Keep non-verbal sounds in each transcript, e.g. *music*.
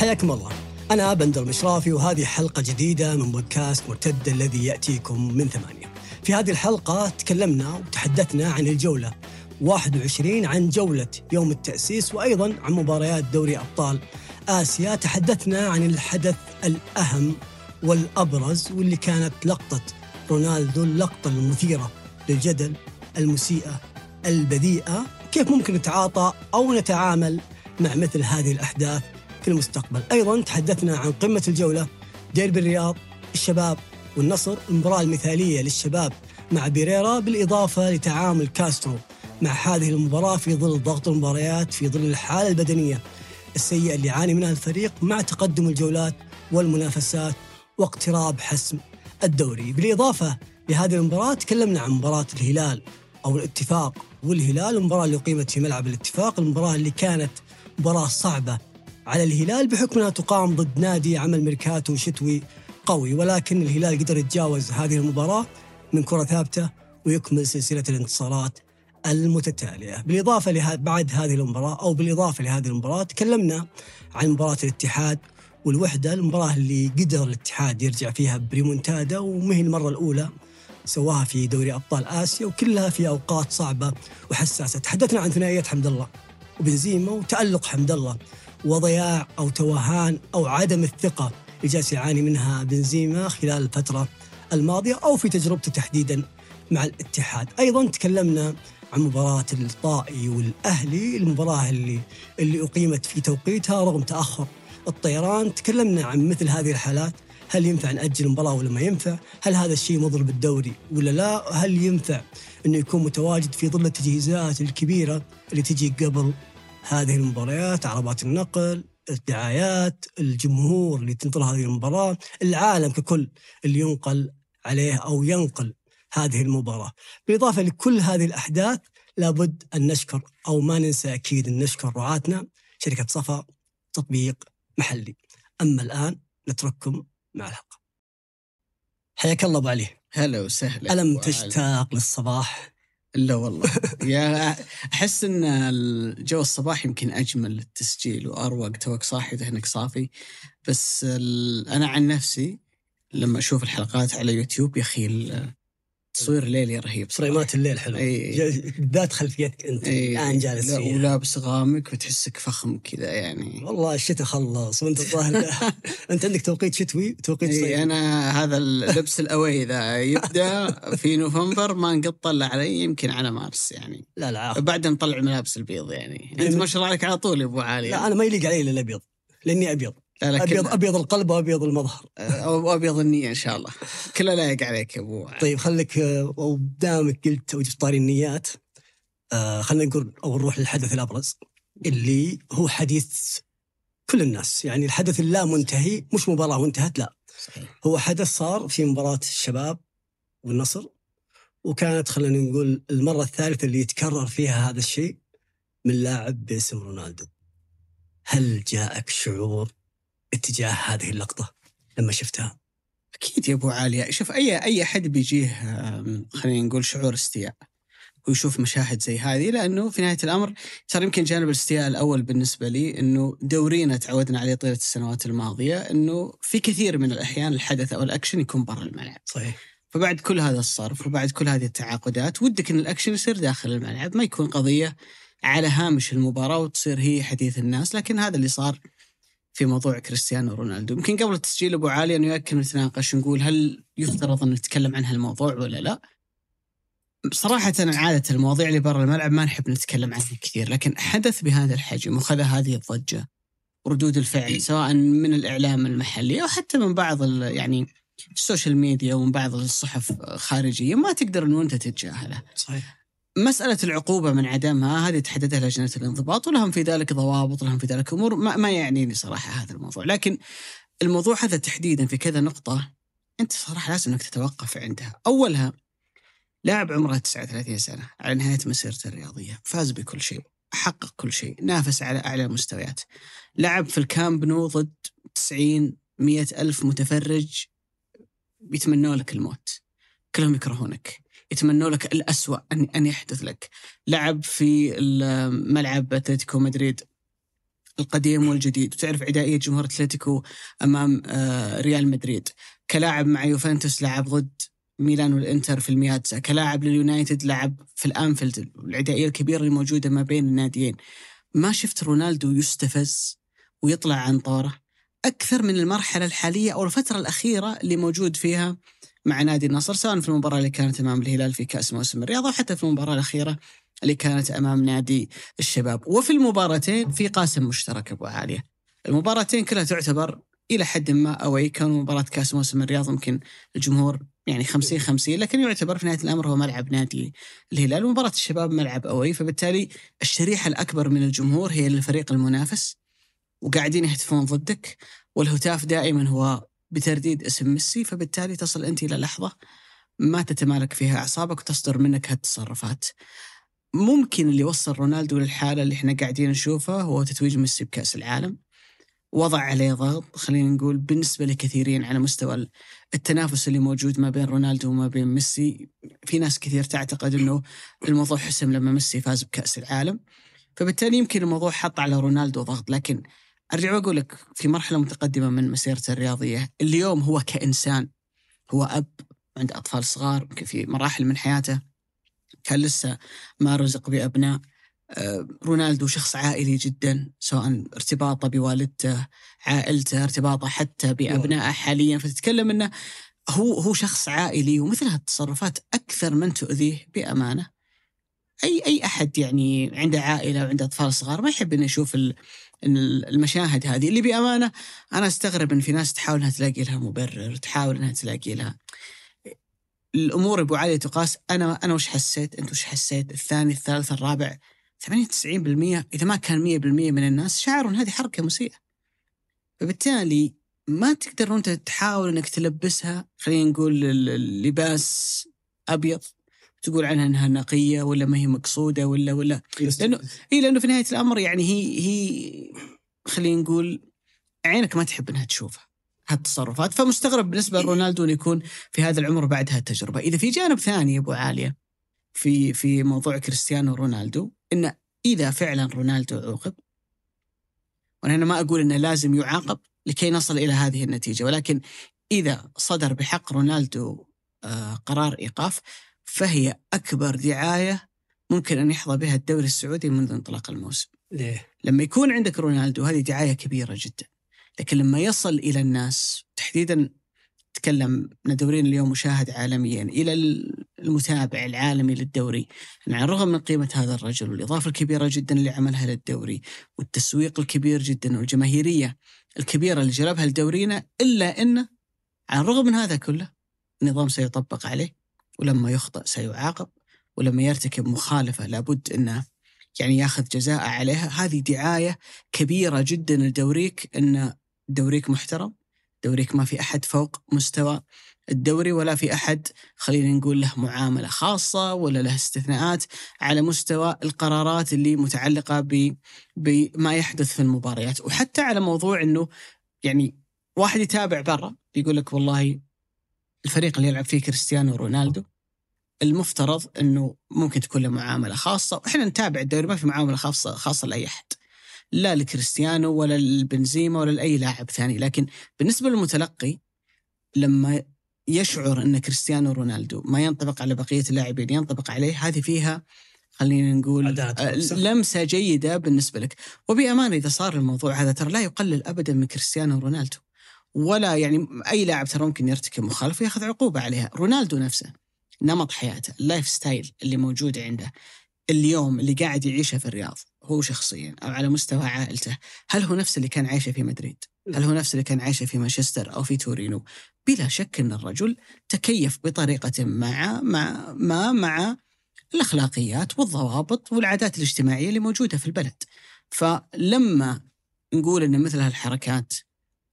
حياكم الله. أنا بندر مشرافي وهذه حلقة جديدة من بودكاست مرتد الذي يأتيكم من ثمانية. في هذه الحلقة تكلمنا وتحدثنا عن الجولة 21 عن جولة يوم التأسيس وأيضا عن مباريات دوري أبطال آسيا. تحدثنا عن الحدث الأهم والأبرز واللي كانت لقطة رونالدو اللقطة المثيرة للجدل المسيئة البذيئة. كيف ممكن نتعاطى أو نتعامل مع مثل هذه الأحداث؟ في المستقبل. أيضا تحدثنا عن قمة الجولة ديربي الرياض الشباب والنصر. المباراة المثالية للشباب مع بيريرا بالإضافة لتعامل كاسترو مع هذه المباراة في ظل ضغط المباريات في ظل الحالة البدنية السيئة اللي يعاني منها الفريق مع تقدم الجولات والمنافسات واقتراب حسم الدوري. بالإضافة لهذه المباراة تكلمنا عن مباراة الهلال أو الاتفاق. والهلال المباراة اللي أقيمت في ملعب الاتفاق المباراة اللي كانت مباراة صعبة على الهلال بحكم أنها تقام ضد نادي عمل ميركاتو شتوي قوي ولكن الهلال قدر يتجاوز هذه المباراة من كرة ثابتة ويكمل سلسلة الانتصارات المتتالية. بالإضافة له بعد هذه المباراة أو بالإضافة لهذه المباراة تكلمنا عن مباراة الاتحاد والوحدة المباراة اللي قدر الاتحاد يرجع فيها بريمونتادا ومهي المرة الأولى سواها في دوري أبطال آسيا وكلها في أوقات صعبة وحساسة. تحدثنا عن ثنائية حمد الله وبنزيما وتألق حمد الله وضياع أو توهان أو عدم الثقة اللي جالس يعاني منها بنزيما خلال الفترة الماضية أو في تجربته تحديدا مع الاتحاد أيضا تكلمنا عن مباراة الطائي والأهلي المباراة اللي اللي أقيمت في توقيتها رغم تأخر الطيران تكلمنا عن مثل هذه الحالات هل ينفع نأجل المباراة ولا ما ينفع؟ هل هذا الشيء مضر بالدوري ولا لا؟ هل ينفع أنه يكون متواجد في ظل التجهيزات الكبيرة اللي تجي قبل هذه المباريات عربات النقل الدعايات الجمهور اللي تنطر هذه المباراة العالم ككل اللي ينقل عليه أو ينقل هذه المباراة. بالإضافة لكل هذه الأحداث لابد أن نشكر أو ما ننسى أكيد أن نشكر رعاتنا شركة صفا تطبيق محلي. أما الآن نترككم مع الحلقة حياك الله أبو علي. هلا وسهلا. ألم تشتاق للصباح؟ لا والله. يا أحس إن الجو الصباح يمكن أجمل للتسجيل وأروق توك صاحي ذهنك صافي. بس أنا عن نفسي لما أشوف الحلقات على يوتيوب يا أخي تصوير ليلي رهيب صراحة. فريمات الليل حلو. بالذات خلفيتك أنت. الآن جالس فيها. ولابس غامق وتحسك فخم كذا يعني. والله الشتاء خلص وأنت *laughs* الظاهر. أنت عندك توقيت شتوي؟ وتوقيت صيفي. أنا هذا اللبس الأوي ذا يبدأ في نوفمبر ما نقط طلع علي يمكن على مارس يعني. لا لا بعدين نطلع الملابس البيض يعني. أنت ما شاء الله عليك على طول يا أبو علي. لا أنا ما يليق علي إلا الأبيض لأني أبيض. ابيض أبيض القلب وأبيض المظهر. أو أبيض النية إن شاء الله. كله لايق عليك يا أبو طيب خليك ودامك قلت وجبت طاري النيات آه خلينا نقول أو نروح للحدث الأبرز اللي هو حديث كل الناس. يعني الحدث اللا منتهي مش مباراة وانتهت لا. صحيح. هو حدث صار في مباراة الشباب والنصر وكانت خلينا نقول المرة الثالثة اللي يتكرر فيها هذا الشيء من لاعب باسم رونالدو. هل جاءك شعور اتجاه هذه اللقطة لما شفتها؟ أكيد يا أبو علي شوف أي أي أحد بيجيه خلينا نقول شعور استياء ويشوف مشاهد زي هذه لأنه في نهاية الأمر صار يمكن جانب الاستياء الأول بالنسبة لي إنه دورينا تعودنا عليه طيلة السنوات الماضية إنه في كثير من الأحيان الحدث أو الأكشن يكون برا الملعب. صحيح. فبعد كل هذا الصرف وبعد كل هذه التعاقدات ودك إن الأكشن يصير داخل الملعب ما يكون قضية على هامش المباراة وتصير هي حديث الناس لكن هذا اللي صار في موضوع كريستيانو رونالدو. يمكن قبل التسجيل أبو علي انه يمكن نتناقش نقول هل يفترض أن نتكلم عن هالموضوع ولا لا. صراحة عادة المواضيع اللي برا الملعب ما نحب نتكلم عنها كثير لكن حدث بهذا الحجم وخذ هذه الضجة ردود الفعل سواء من الإعلام المحلي أو حتى من بعض يعني ال social media ومن بعض الصحف خارجية ما تقدر أنه أنت تتجاهله. صحيح. مسألة العقوبة من عدمها هذه تحددها لجنة الانضباط ولهم في ذلك ضوابط لهم في ذلك أمور ما, ما يعنيني صراحة هذا الموضوع. لكن الموضوع هذا تحديدا في كذا نقطة أنت صراحة لازم أنك تتوقف عندها. أولها لاعب عمره 39 سنة على نهاية مسيرته الرياضية فاز بكل شيء حقق كل شيء نافس على أعلى المستويات لعب في الكامب نو ضد 90 مئة ألف متفرج بيتمنوا لك الموت. كلهم يكرهونك. يتمنوا لك الأسوأ أن أن يحدث لك. لعب في ملعب أتلتيكو مدريد القديم والجديد وتعرف عدائيه جمهور أتلتيكو أمام آه، ريال مدريد. كلاعب مع يوفنتوس لعب ضد ميلان والإنتر في المياتزا كلاعب لليونايتد لعب في الأنفيلد العدائيه الكبيرة اللي موجوده ما بين الناديين. ما شفت رونالدو يستفز ويطلع عن طوره أكثر من المرحلة الحالية أو الفترة الأخيرة اللي موجود فيها؟ مع نادي النصر سواء في المباراة اللي كانت أمام الهلال في كأس موسم الرياض أو حتى في المباراة الأخيرة اللي كانت أمام نادي الشباب. وفي المباراتين في قاسم مشترك أبو عالية. المباراتين كلها تعتبر إلى حد ما أوي. كان مباراة كأس موسم الرياض يمكن الجمهور يعني 50 50 لكن يعتبر في نهاية الأمر هو ملعب نادي الهلال. ومباراه الشباب ملعب أوي فبالتالي الشريحة الأكبر من الجمهور هي للفريق المنافس وقاعدين يهتفون ضدك. والهتاف دائما هو بترديد اسم ميسي فبالتالي تصل أنت إلى لحظة ما تتمالك فيها أعصابك وتصدر منك هالتصرفات. ممكن اللي وصل رونالدو للحالة اللي إحنا قاعدين نشوفها هو تتويج ميسي بكأس العالم. وضع عليه ضغط خلينا نقول بالنسبة لكثيرين على مستوى التنافس اللي موجود ما بين رونالدو وما بين ميسي في ناس كثير تعتقد إنه الموضوع حسم لما ميسي فاز بكأس العالم فبالتالي يمكن الموضوع حط على رونالدو ضغط لكن أرجع واقول لك في مرحلة متقدمة من مسيرته الرياضية اليوم هو كإنسان هو أب عنده أطفال صغار في مراحل من حياته كان لسه ما رزق بأبناء آه، رونالدو شخص عائلي جدا سواء ارتباطه بوالدته عائلته ارتباطه حتى بأبنائه حاليا. فتتكلم إنه هو هو شخص عائلي ومثل هالتصرفات أكثر من تؤذيه بأمانة. أي أي أحد يعني عنده عائلة وعنده أطفال صغار ما يحب إنه يشوف المشاهد هذه اللي بأمانة أنا أستغرب إن في ناس تحاول إنها تلاقي لها مبرر تحاول إنها تلاقي لها. الأمور أبو علي تقاس أنا أنا وش حسيت؟ أنت وش حسيت؟ الثاني الثالث الرابع؟ 98% إذا ما كان 100% من الناس شعروا إن هذه حركة مسيئة. فبالتالي ما تقدر انت تحاول إنك تلبسها خلينا نقول اللباس أبيض. تقول عنها إنها نقية ولا ما هي مقصودة ولا ولا. لأنه إي لأنه في نهاية الأمر يعني هي هي خلينا نقول عينك ما تحب إنها تشوفها هالتصرفات. فمستغرب بالنسبة لرونالدو إنه يكون في هذا العمر بعد هالتجربه إذا في جانب ثاني أبو عالية في في موضوع كريستيانو رونالدو إنه إذا فعلا رونالدو عوقب وأنا ما أقول إنه لازم يعاقب لكي نصل إلى هذه النتيجة ولكن إذا صدر بحق رونالدو آه، قرار إيقاف فهي أكبر دعاية ممكن أن يحظى بها الدوري السعودي منذ انطلاق الموسم. ليه؟ لما يكون عندك رونالدو هذه دعاية كبيرة جدا. لكن لما يصل إلى الناس تحديدا تكلم دورينا اليوم مشاهد عالميا إلى المتابع العالمي للدوري. على يعني الرغم من قيمة هذا الرجل والإضافة الكبيرة جدا اللي عملها للدوري والتسويق الكبير جدا والجماهيرية الكبيرة اللي جلبها لدورينا إلا إنه على الرغم من هذا كله النظام سيطبق عليه. ولما يخطئ سيعاقب ولما يرتكب مخالفة لابد أنه يعني ياخذ جزاء عليها. هذه دعاية كبيرة جدا لدوريك أن دوريك محترم دوريك ما في أحد فوق مستوى الدوري ولا في أحد خلينا نقول له معاملة خاصة ولا له استثناءات على مستوى القرارات اللي متعلقة بما يحدث في المباريات. وحتى على موضوع أنه يعني واحد يتابع برا يقول لك والله الفريق اللي يلعب فيه كريستيانو رونالدو المفترض إنه ممكن تكون له معاملة خاصة وإحنا نتابع الدوري ما في معاملة خاصة خاصة لأي أحد لا لكريستيانو ولا للبنزيما ولا لأي لاعب ثاني. لكن بالنسبة للمتلقي لما يشعر إن كريستيانو رونالدو ما ينطبق على بقية اللاعبين ينطبق عليه هذه فيها خلينا نقول لمسة جيدة بالنسبة لك. وبأمانة إذا صار الموضوع هذا ترى لا يقلل ابدا من كريستيانو رونالدو. ولا يعني أي لاعب ترى ممكن يرتكب مخالفة وياخذ عقوبة عليها. رونالدو نفسه نمط حياته ال lifestyle اللي موجود عنده اليوم اللي قاعد يعيشه في الرياض هو شخصيا أو على مستوى عائلته. هل هو نفس اللي كان عايشه في مدريد؟ هل هو نفس اللي كان عايشه في مانشستر أو في تورينو؟ بلا شك إن الرجل تكيف بطريقة مع مع ما مع الأخلاقيات والضوابط والعادات الاجتماعية اللي موجودة في البلد. فلما نقول إن مثل هالحركات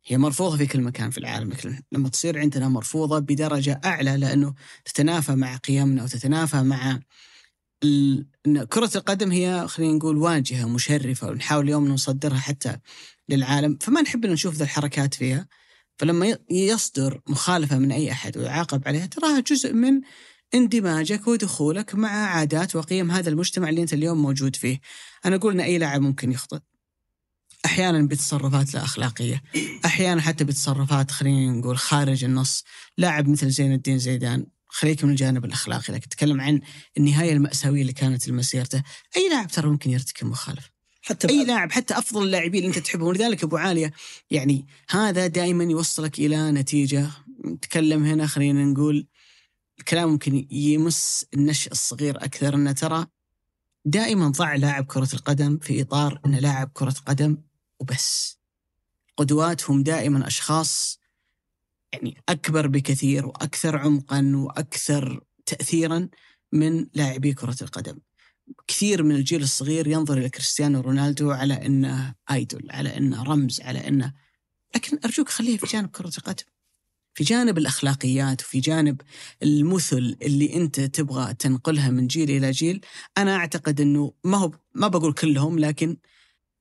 هي مرفوضة في كل مكان في العالم. لكن لما تصير عندنا مرفوضة بدرجة أعلى لأنه تتنافى مع قيمنا وتتنافى مع أن كرة القدم هي خلينا نقول واجهة مشرفة ونحاول اليوم نصدرها حتى للعالم. فما نحب أن نشوف ذا الحركات فيها. فلما يصدر مخالفة من أي أحد ويعاقب عليها تراها جزء من اندماجك ودخولك مع عادات وقيم هذا المجتمع اللي أنت اليوم موجود فيه. أنا أقول أن أي لاعب ممكن يخطئ. أحيانا بتصرفات لا أخلاقية. أحيانا حتى بتصرفات خلينا نقول خارج النص. لاعب مثل زين الدين زيدان خليك من الجانب الأخلاقي لكن تتكلم عن النهاية المأساوية اللي كانت لمسيرته. أي لاعب ترى ممكن يرتكب مخالفة. حتى أي لاعب حتى أفضل اللاعبين اللي أنت تحبهم. ولذلك أبو عالية يعني هذا دائما يوصلك إلى نتيجة. نتكلم هنا خلينا نقول الكلام ممكن يمس النشء الصغير أكثر. أنه ترى دائما ضع لاعب كرة القدم في إطار أنه لاعب كرة قدم وبس قدوات هم دائما أشخاص يعني أكبر بكثير وأكثر عمقا وأكثر تاثيرا من لاعبي كرة القدم. كثير من الجيل الصغير ينظر إلى كريستيانو رونالدو على إنه آيدول، على إنه رمز، على إنه لكن أرجوك خليه في جانب كرة القدم. في جانب الأخلاقيات وفي جانب المثل اللي أنت تبغى تنقلها من جيل إلى جيل، أنا أعتقد إنه ما هو ما بقول كلهم لكن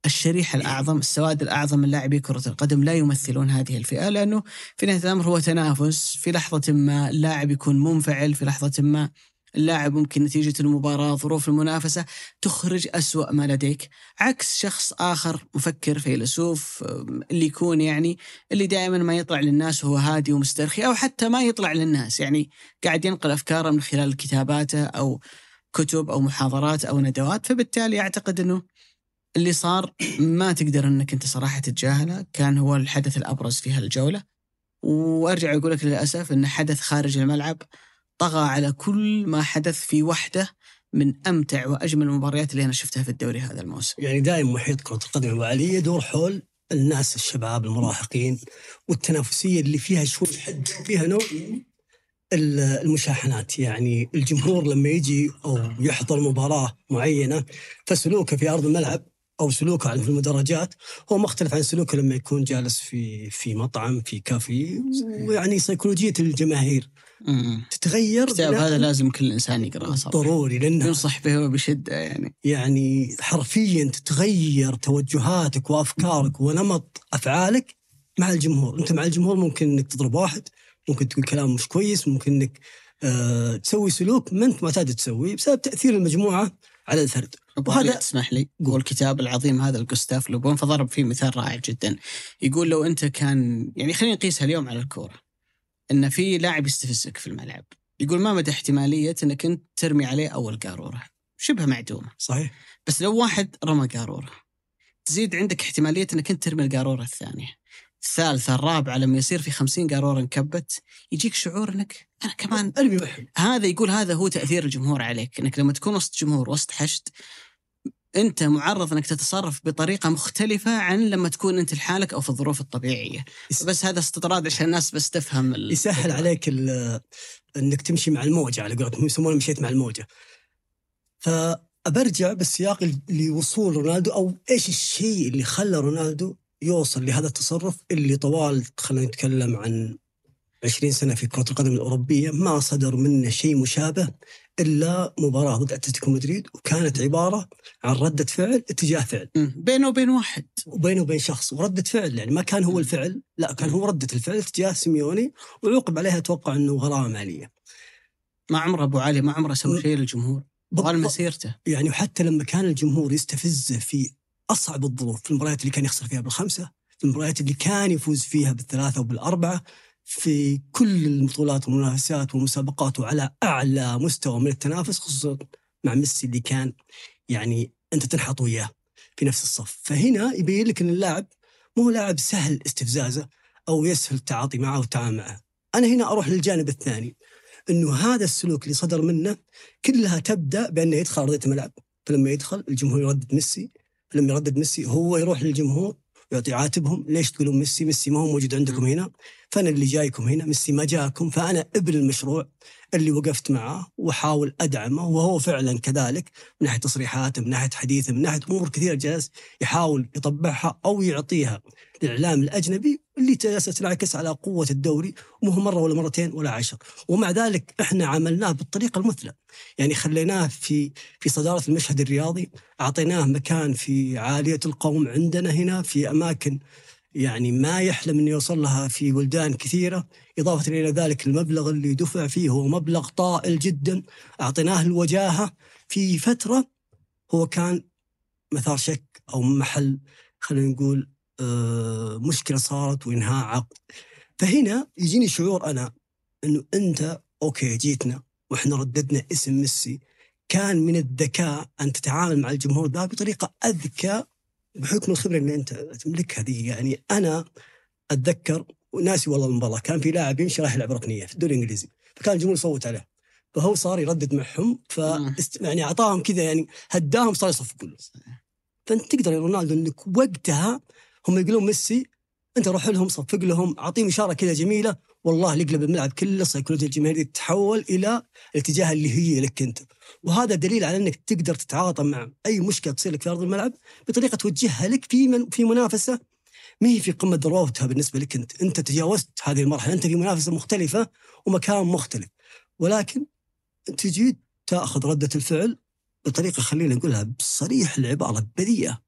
الشريحة الأعظم السواد الأعظم من لاعبي كرة القدم لا يمثلون هذه الفئة لأنه في نهاية الأمر هو تنافس. في لحظة ما اللاعب يكون منفعل في لحظة ما اللاعب ممكن نتيجة المباراة ظروف المنافسة تخرج أسوأ ما لديك. عكس شخص آخر مفكر فيلسوف اللي يكون يعني اللي دائما ما يطلع للناس وهو هادي ومسترخي أو حتى ما يطلع للناس. يعني قاعد ينقل أفكاره من خلال كتاباته أو كتب أو محاضرات أو ندوات فبالتالي أعتقد أنه اللي صار ما تقدر إنك أنت صراحة تتجاهله. كان هو الحدث الأبرز في هالجولة. وأرجع أقول لك للأسف إن حدث خارج الملعب طغى على كل ما حدث في وحده من أمتع وأجمل المباريات اللي أنا شفتها في الدوري هذا الموسم. يعني دائما محيط كرة القدم الواليه يدور حول الناس الشباب المراهقين والتنافسية اللي فيها شوي حد فيها نوع المشاحنات. يعني الجمهور لما يجي أو يحضر مباراة معينة فسلوكه في أرض الملعب أو سلوكه في المدرجات هو مختلف عن سلوكه لما يكون جالس في في مطعم في كافي ويعني سيكولوجية الجماهير. تتغير كتاب هذا لازم كل إنسان يقرأه صراحة. ضروري لأنه ينصح به بشدة يعني. يعني حرفيا تتغير توجهاتك وأفكارك ونمط أفعالك مع الجمهور، أنت مع الجمهور ممكن إنك تضرب واحد، ممكن تقول كلام مش كويس، ممكن إنك آه تسوي سلوك ما أنت معتاد تسويه بسبب تأثير المجموعة على الفرد. وهذا تسمح لي هو الكتاب العظيم هذا الجوستاف لوبون فضرب فيه مثال رائع جدا. يقول لو أنت كان يعني خلينا نقيسها اليوم على الكورة. إن في لاعب يستفزك في الملعب يقول ما مدى احتمالية إنك أنت ترمي عليه أول قارورة؟ شبه معدومة. صحيح. بس لو واحد رمى قارورة تزيد عندك احتمالية إنك أنت ترمي القارورة الثانية. الثالثة الرابعة لما يصير في خمسين قارورة انكبت يجيك شعور إنك أنا كمان ارمي محل هذا يقول هذا هو تأثير الجمهور عليك إنك لما تكون وسط جمهور وسط حشد أنت معرض أنك تتصرف بطريقة مختلفة عن لما تكون أنت لحالك أو في الظروف الطبيعية. بس هذا استطراد عشان الناس بس تفهم يسهل عليك إنك تمشي مع الموجة على قولتهم. يسمونه مشيت مع الموجة. فبرجع بالسياق لوصول رونالدو أو إيش الشيء اللي خلى رونالدو يوصل لهذا التصرف اللي طوال خلينا نتكلم عن 20 سنة في كرة القدم الأوروبية ما صدر منه شيء مشابه إلا مباراة ضد أتلتيكو مدريد وكانت عبارة عن ردة فعل اتجاه فعل. بينه وبين واحد. وبينه وبين شخص. وردة فعل يعني ما كان هو الفعل لا كان هو ردة الفعل اتجاه سيميوني وعوقب عليها أتوقع إنه غرامة مالية. ما عمره أبو علي ما عمره سوى شيء للجمهور. طوال مسيرته. يعني وحتى لما كان الجمهور يستفزه في أصعب الظروف في المباريات اللي كان يخسر فيها بالخمسة في المباريات اللي كان يفوز فيها بالثلاثة وبالاربعه في كل البطولات والمنافسات والمسابقات وعلى أعلى مستوى من التنافس خصوصا مع ميسي اللي كان يعني أنت تنحط وياه في نفس الصف. فهنا يبين لك إن اللاعب مو لاعب سهل استفزازه أو يسهل التعاطي معه والتعامل معه. أنا هنا أروح للجانب الثاني إنه هذا السلوك اللي صدر منه كلها تبدأ بأنه يدخل أرضية الملعب. فلما يدخل الجمهور يردد ميسي لما يردد ميسي هو يروح للجمهور يعطي عاتبهم ليش تقولون ميسي؟ ميسي ما هو موجود عندكم هنا. فأنا اللي جايكم هنا ميسي ما جاكم. فأنا ابن المشروع اللي وقفت معه واحاول أدعمه وهو فعلا كذلك من ناحية تصريحاته من ناحية حديثه من ناحية أمور كثيرة جالس يحاول يطبعها أو يعطيها للإعلام الأجنبي. اللي تنعكس على قوة الدوري مو مرة ولا مرتين ولا عشر. ومع ذلك إحنا عملناه بالطريقة المثلى. يعني خليناه في في صدارة المشهد الرياضي أعطيناه مكان في عالية القوم عندنا هنا في أماكن يعني ما يحلم انه يوصل لها في بلدان كثيرة. إضافة إلى ذلك المبلغ اللي دفع فيه هو مبلغ طائل جدا. أعطيناه الوجاهة في فترة هو كان مثار شك أو محل خلينا نقول مشكلة صارت وإنهاء عقد. فهنا يجيني شعور أنا إنه أنت okay جيتنا وإحنا رددنا اسم ميسي. كان من الذكاء أن تتعامل مع الجمهور ذا بطريقة أذكى بحكم الخبرة اللي أنت تملكها ذي يعني أنا أتذكر وناسي والله المباراة كان في لاعب يمشي راح يلعب ركنية في الدوري الإنجليزي فكان الجمهور يصوت عليه. فهو صار يردد معهم ف يعني أعطاهم كذا يعني هداهم صار يصفقوا له فأنت تقدر يا رونالدو إنك وقتها هم يقولون ميسي أنت روح لهم صفق لهم اعطيهم اشاره كذا جميلة والله يقلب الملعب كله سيكولوجيا الجماهير. تتحول إلى الاتجاه اللي هي لك أنت. وهذا دليل على إنك تقدر تتعاطى مع أي مشكلة تصير لك في أرض الملعب بطريقة توجهها لك في من في منافسة ما هي في قمة ذروتها بالنسبة لك أنت، أنت تجاوزت هذه المرحلة، أنت في منافسة مختلفة ومكان مختلف، ولكن تجي تأخذ ردة الفعل بطريقة خلينا نقولها بصريح العبارة بذيئة.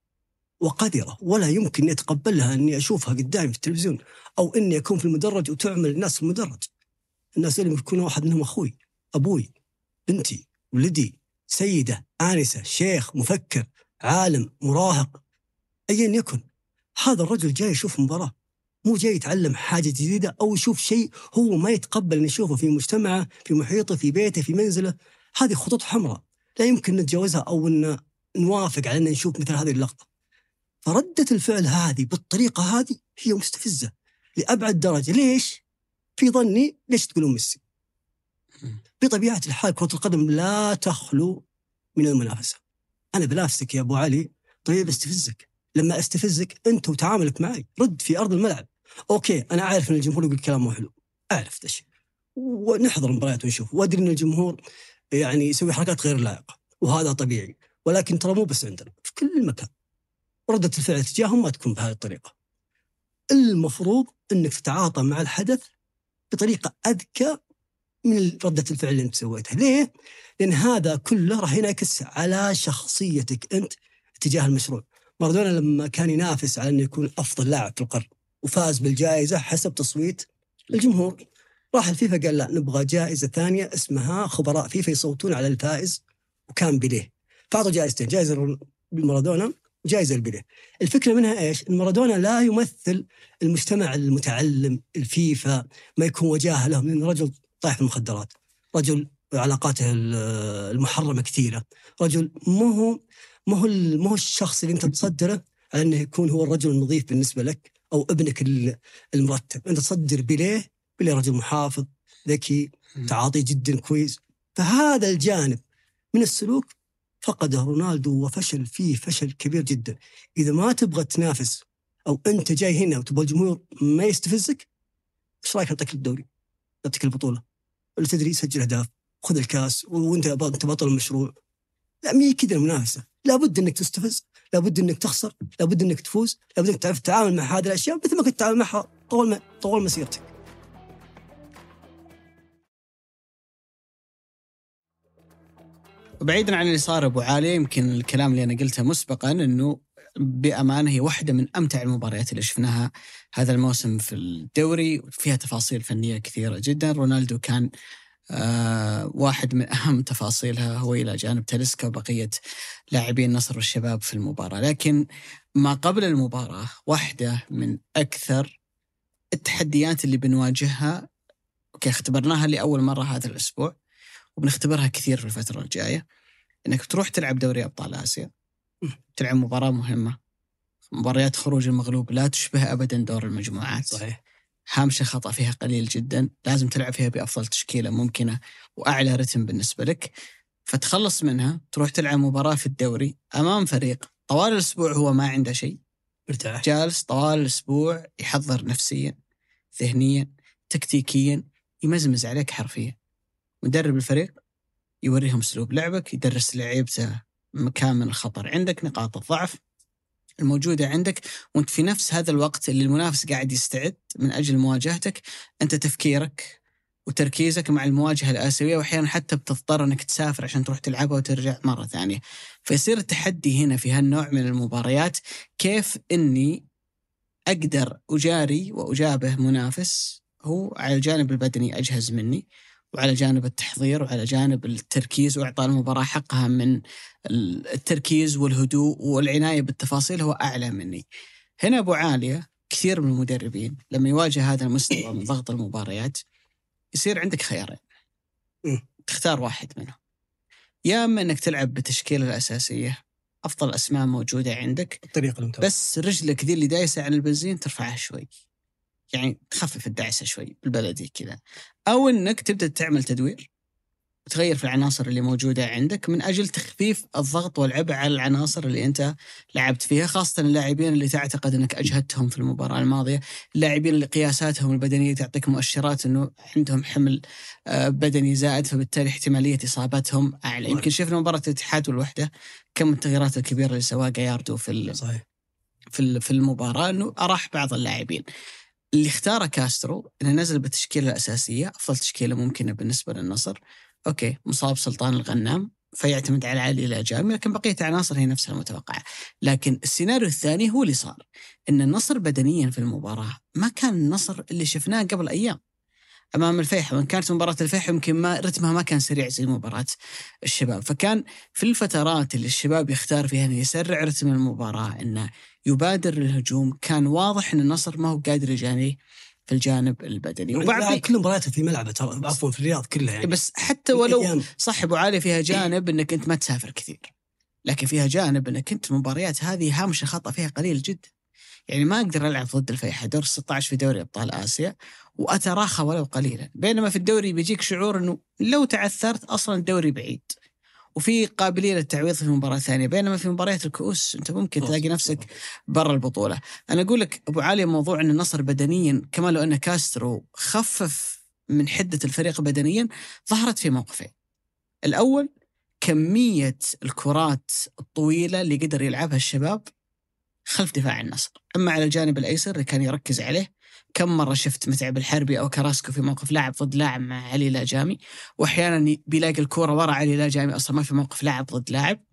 وقذره ولا يمكن اني اتقبلها اني اشوفها قدامي في التلفزيون أو اني اكون في المدرج وتعمل الناس في المدرج. الناس اللي يكون واحد منهم أخوي، أبوي، بنتي، ولدي، سيدة، آنسة، شيخ، مفكر، عالم، مراهق، ايا يكن. هذا الرجل جاي يشوف مباراة مو جاي يتعلم حاجة جديدة أو يشوف شيء هو ما يتقبل أن يشوفه في مجتمعه، في محيطه، في بيته، في منزله، هذه خطوط حمراء لا يمكن نتجاوزها أو أن نوافق على أن نشوف مثل هذه اللقطة. فردة الفعل هذه بالطريقة هذه هي مستفزة لأبعد درجة. ليش؟ في ظني ليش تقولون ميسي؟ بطبيعة الحال كرة القدم لا تخلو من المنافسة. أنا بنافسك يا أبو علي. طيب استفزك. لما استفزك أنت وتعاملك معي. رد في أرض الملعب. أوكي أنا أعرف أن الجمهور يقول كلام مو حلو. أعرف الشيء ونحضر مباريات ونشوف. وأدري أن الجمهور يعني يسوي حركات غير لائقة. وهذا طبيعي. ولكن ترى مو بس عندنا في كل مكان. ردة الفعل تجاههم ما تكون بهذه الطريقة. المفروض أنك تتعاطى مع الحدث بطريقة أذكى من ردة الفعل اللي أنت سويتها. ليه؟ لأن هذا كله راح ينعكس على شخصيتك أنت تجاه المشروع. مارادونا لما كان ينافس على أنه يكون أفضل لاعب في القرن وفاز بالجائزة حسب تصويت الجمهور. راح الفيفا قال لا نبغى جائزة ثانية اسمها خبراء فيفا يصوتون على الفائز وكان بليه. فأعطوا جائزتين جائزة مارادونا جائزة البدايه. الفكرة منها إيش؟ إن مارادونا لا يمثل المجتمع المتعلم الفيفا ما يكون وجاهة لهم لأن رجل طايح في المخدرات، رجل علاقاته المحرمة كثيرة، رجل مو هو مو هو مو هو الشخص اللي أنت تصدره على أنه يكون هو الرجل النظيف بالنسبة لك أو ابنك المرتب، أنت تصدر بليه، بليه رجل محافظ، ذكي، تعاطي جدا كويس، فهذا الجانب من السلوك فقده رونالدو وفشل فيه فشل كبير جدا. إذا ما تبغى تنافس أو أنت جاي هنا وتبغى الجمهور ما يستفزك إيش رأيك نعطيك الدوري؟ نعطيك البطولة. ولا تدري سجل أهداف خذ الكاس وأنت أنت بطل المشروع لا مي كذا المنافسة. لابد إنك تستفز لابد إنك تخسر لابد إنك تفوز لابد إنك تعرف تتعامل مع هذه الأشياء مثل ما كنت تتعامل معها طول ما طول مسيرتك. بعيدا عن اللي صار أبو عاليه يمكن الكلام اللي أنا قلته مسبقا إنه بأمانة هي واحدة من أمتع المباريات اللي شفناها هذا الموسم في الدوري فيها تفاصيل فنية كثيرة جدا. رونالدو كان آه واحد من أهم تفاصيلها هو إلى جانب تاليسكا وبقية لاعبين النصر والشباب في المباراة. لكن ما قبل المباراة واحدة من أكثر التحديات اللي بنواجهها أوكي اختبرناها لأول مرة هذا الأسبوع وبنختبرها كثير في الفترة الجاية إنك تروح تلعب دوري أبطال آسيا. تلعب مباراة مهمة. مباريات خروج المغلوب لا تشبه ابدا دور المجموعات. صحيح. هامش الخطا فيها قليل جدا. لازم تلعب فيها بأفضل تشكيلة ممكنة وأعلى رتم بالنسبة لك. فتخلص منها تروح تلعب مباراة في الدوري أمام فريق طوال الأسبوع هو ما عنده شيء. مرتاح. جالس طوال الأسبوع يحضر نفسيا ذهنيا تكتيكيا يمزمز عليك حرفيا. مدرب الفريق يوريهم أسلوب لعبك يدرس لعيبته مكان من الخطر عندك نقاط الضعف الموجودة عندك وأنت في نفس هذا الوقت اللي المنافس قاعد يستعد من أجل مواجهتك أنت تفكيرك وتركيزك مع المواجهة الآسيوية وأحيانا حتى بتضطر إنك تسافر عشان تروح تلعبها وترجع مرة ثانية. فيصير التحدي هنا في هالنوع من المباريات كيف إني أقدر أجاري وأجابه منافس هو على الجانب البدني أجهز مني وعلى جانب التحضير وعلى جانب التركيز وإعطاء المباراة حقها من التركيز والهدوء والعناية بالتفاصيل هو أعلى مني. هنا أبو عالية كثير من المدربين لما يواجه هذا المستوى من ضغط المباريات يصير عندك خيارين. تختار واحد منهم. يا أما إنك تلعب بالتشكيله الأساسية أفضل أسماء موجودة عندك الطريقة بس رجلك ذي اللي دايسة عن البنزين ترفعها شوي. يعني تخفف الدعسة شوي بالبلدي كذا. أو إنك تبدأ تعمل تدوير وتغير في العناصر اللي موجودة عندك من أجل تخفيف الضغط والعبء على العناصر اللي أنت لعبت فيها خاصة اللاعبين اللي تعتقد إنك أجهدتهم في المباراة الماضية، اللاعبين اللي قياساتهم البدنية تعطيك مؤشرات إنه عندهم حمل آه، بدني زائد فبالتالي احتمالية إصابتهم أعلى، يمكن شفنا مباراة الاتحاد والوحدة كم التغييرات الكبيرة اللي سواها جاياردو في صحيح في في المباراة إنه أراح بعض اللاعبين. اللي اختاره كاسترو إنه نزل بالتشكيله الاساسيه أفضل تشكيلة ممكنة بالنسبة للنصر. okay مصاب سلطان الغنام فيعتمد على علي لاجامي لكن بقية العناصر هي نفسها المتوقعة. لكن السيناريو الثاني هو اللي صار إن النصر بدنيا في المباراة ما كان النصر اللي شفناه قبل أيام. أمام الفيحة وإن كانت مباراة الفيحة يمكن ما رتمها ما كان سريع زي مباراة الشباب. فكان في الفترات اللي الشباب يختار فيها إنه يسرع رتم المباراة إنه يبادر للهجوم. كان واضح إن النصر ما هو قادر يجانيه في الجانب البدني. وبعد كل مبارياته في ملعبه ترى عفوا في الرياض كلها يعني. بس حتى ولو صح ابو علي فيها جانب إنك أنت ما تسافر كثير. لكن فيها جانب إنك أنت المباريات هذه هامش الخطأ فيها قليل جدا. يعني ما أقدر ألعب ضد الفيحة. دور 16 في دوري أبطال آسيا وأتراخى ولو قليلا. بينما في الدوري بيجيك شعور إنه لو تعثرت أصلا الدوري بعيد. وفي قابلية للتعويض في مباراة ثانية. بينما في مباريات الكؤوس أنت ممكن تلاقي نفسك برا البطولة. أنا أقول لك أبو علي موضوع ان النصر بدنيا كما لو أن كاسترو خفف من حدة الفريق بدنيا ظهرت في موقفين. الأول كمية الكرات الطويلة اللي قدر يلعبها الشباب خلف دفاع النصر أما على الجانب الأيسر اللي كان يركز عليه كم مرة شفت متعب الحربي أو كراسكو في موقف لاعب ضد لاعب مع علي لاجامي وأحيانا بيلاقي الكورة ورا علي لاجامي أصلا ما في موقف لاعب ضد لاعب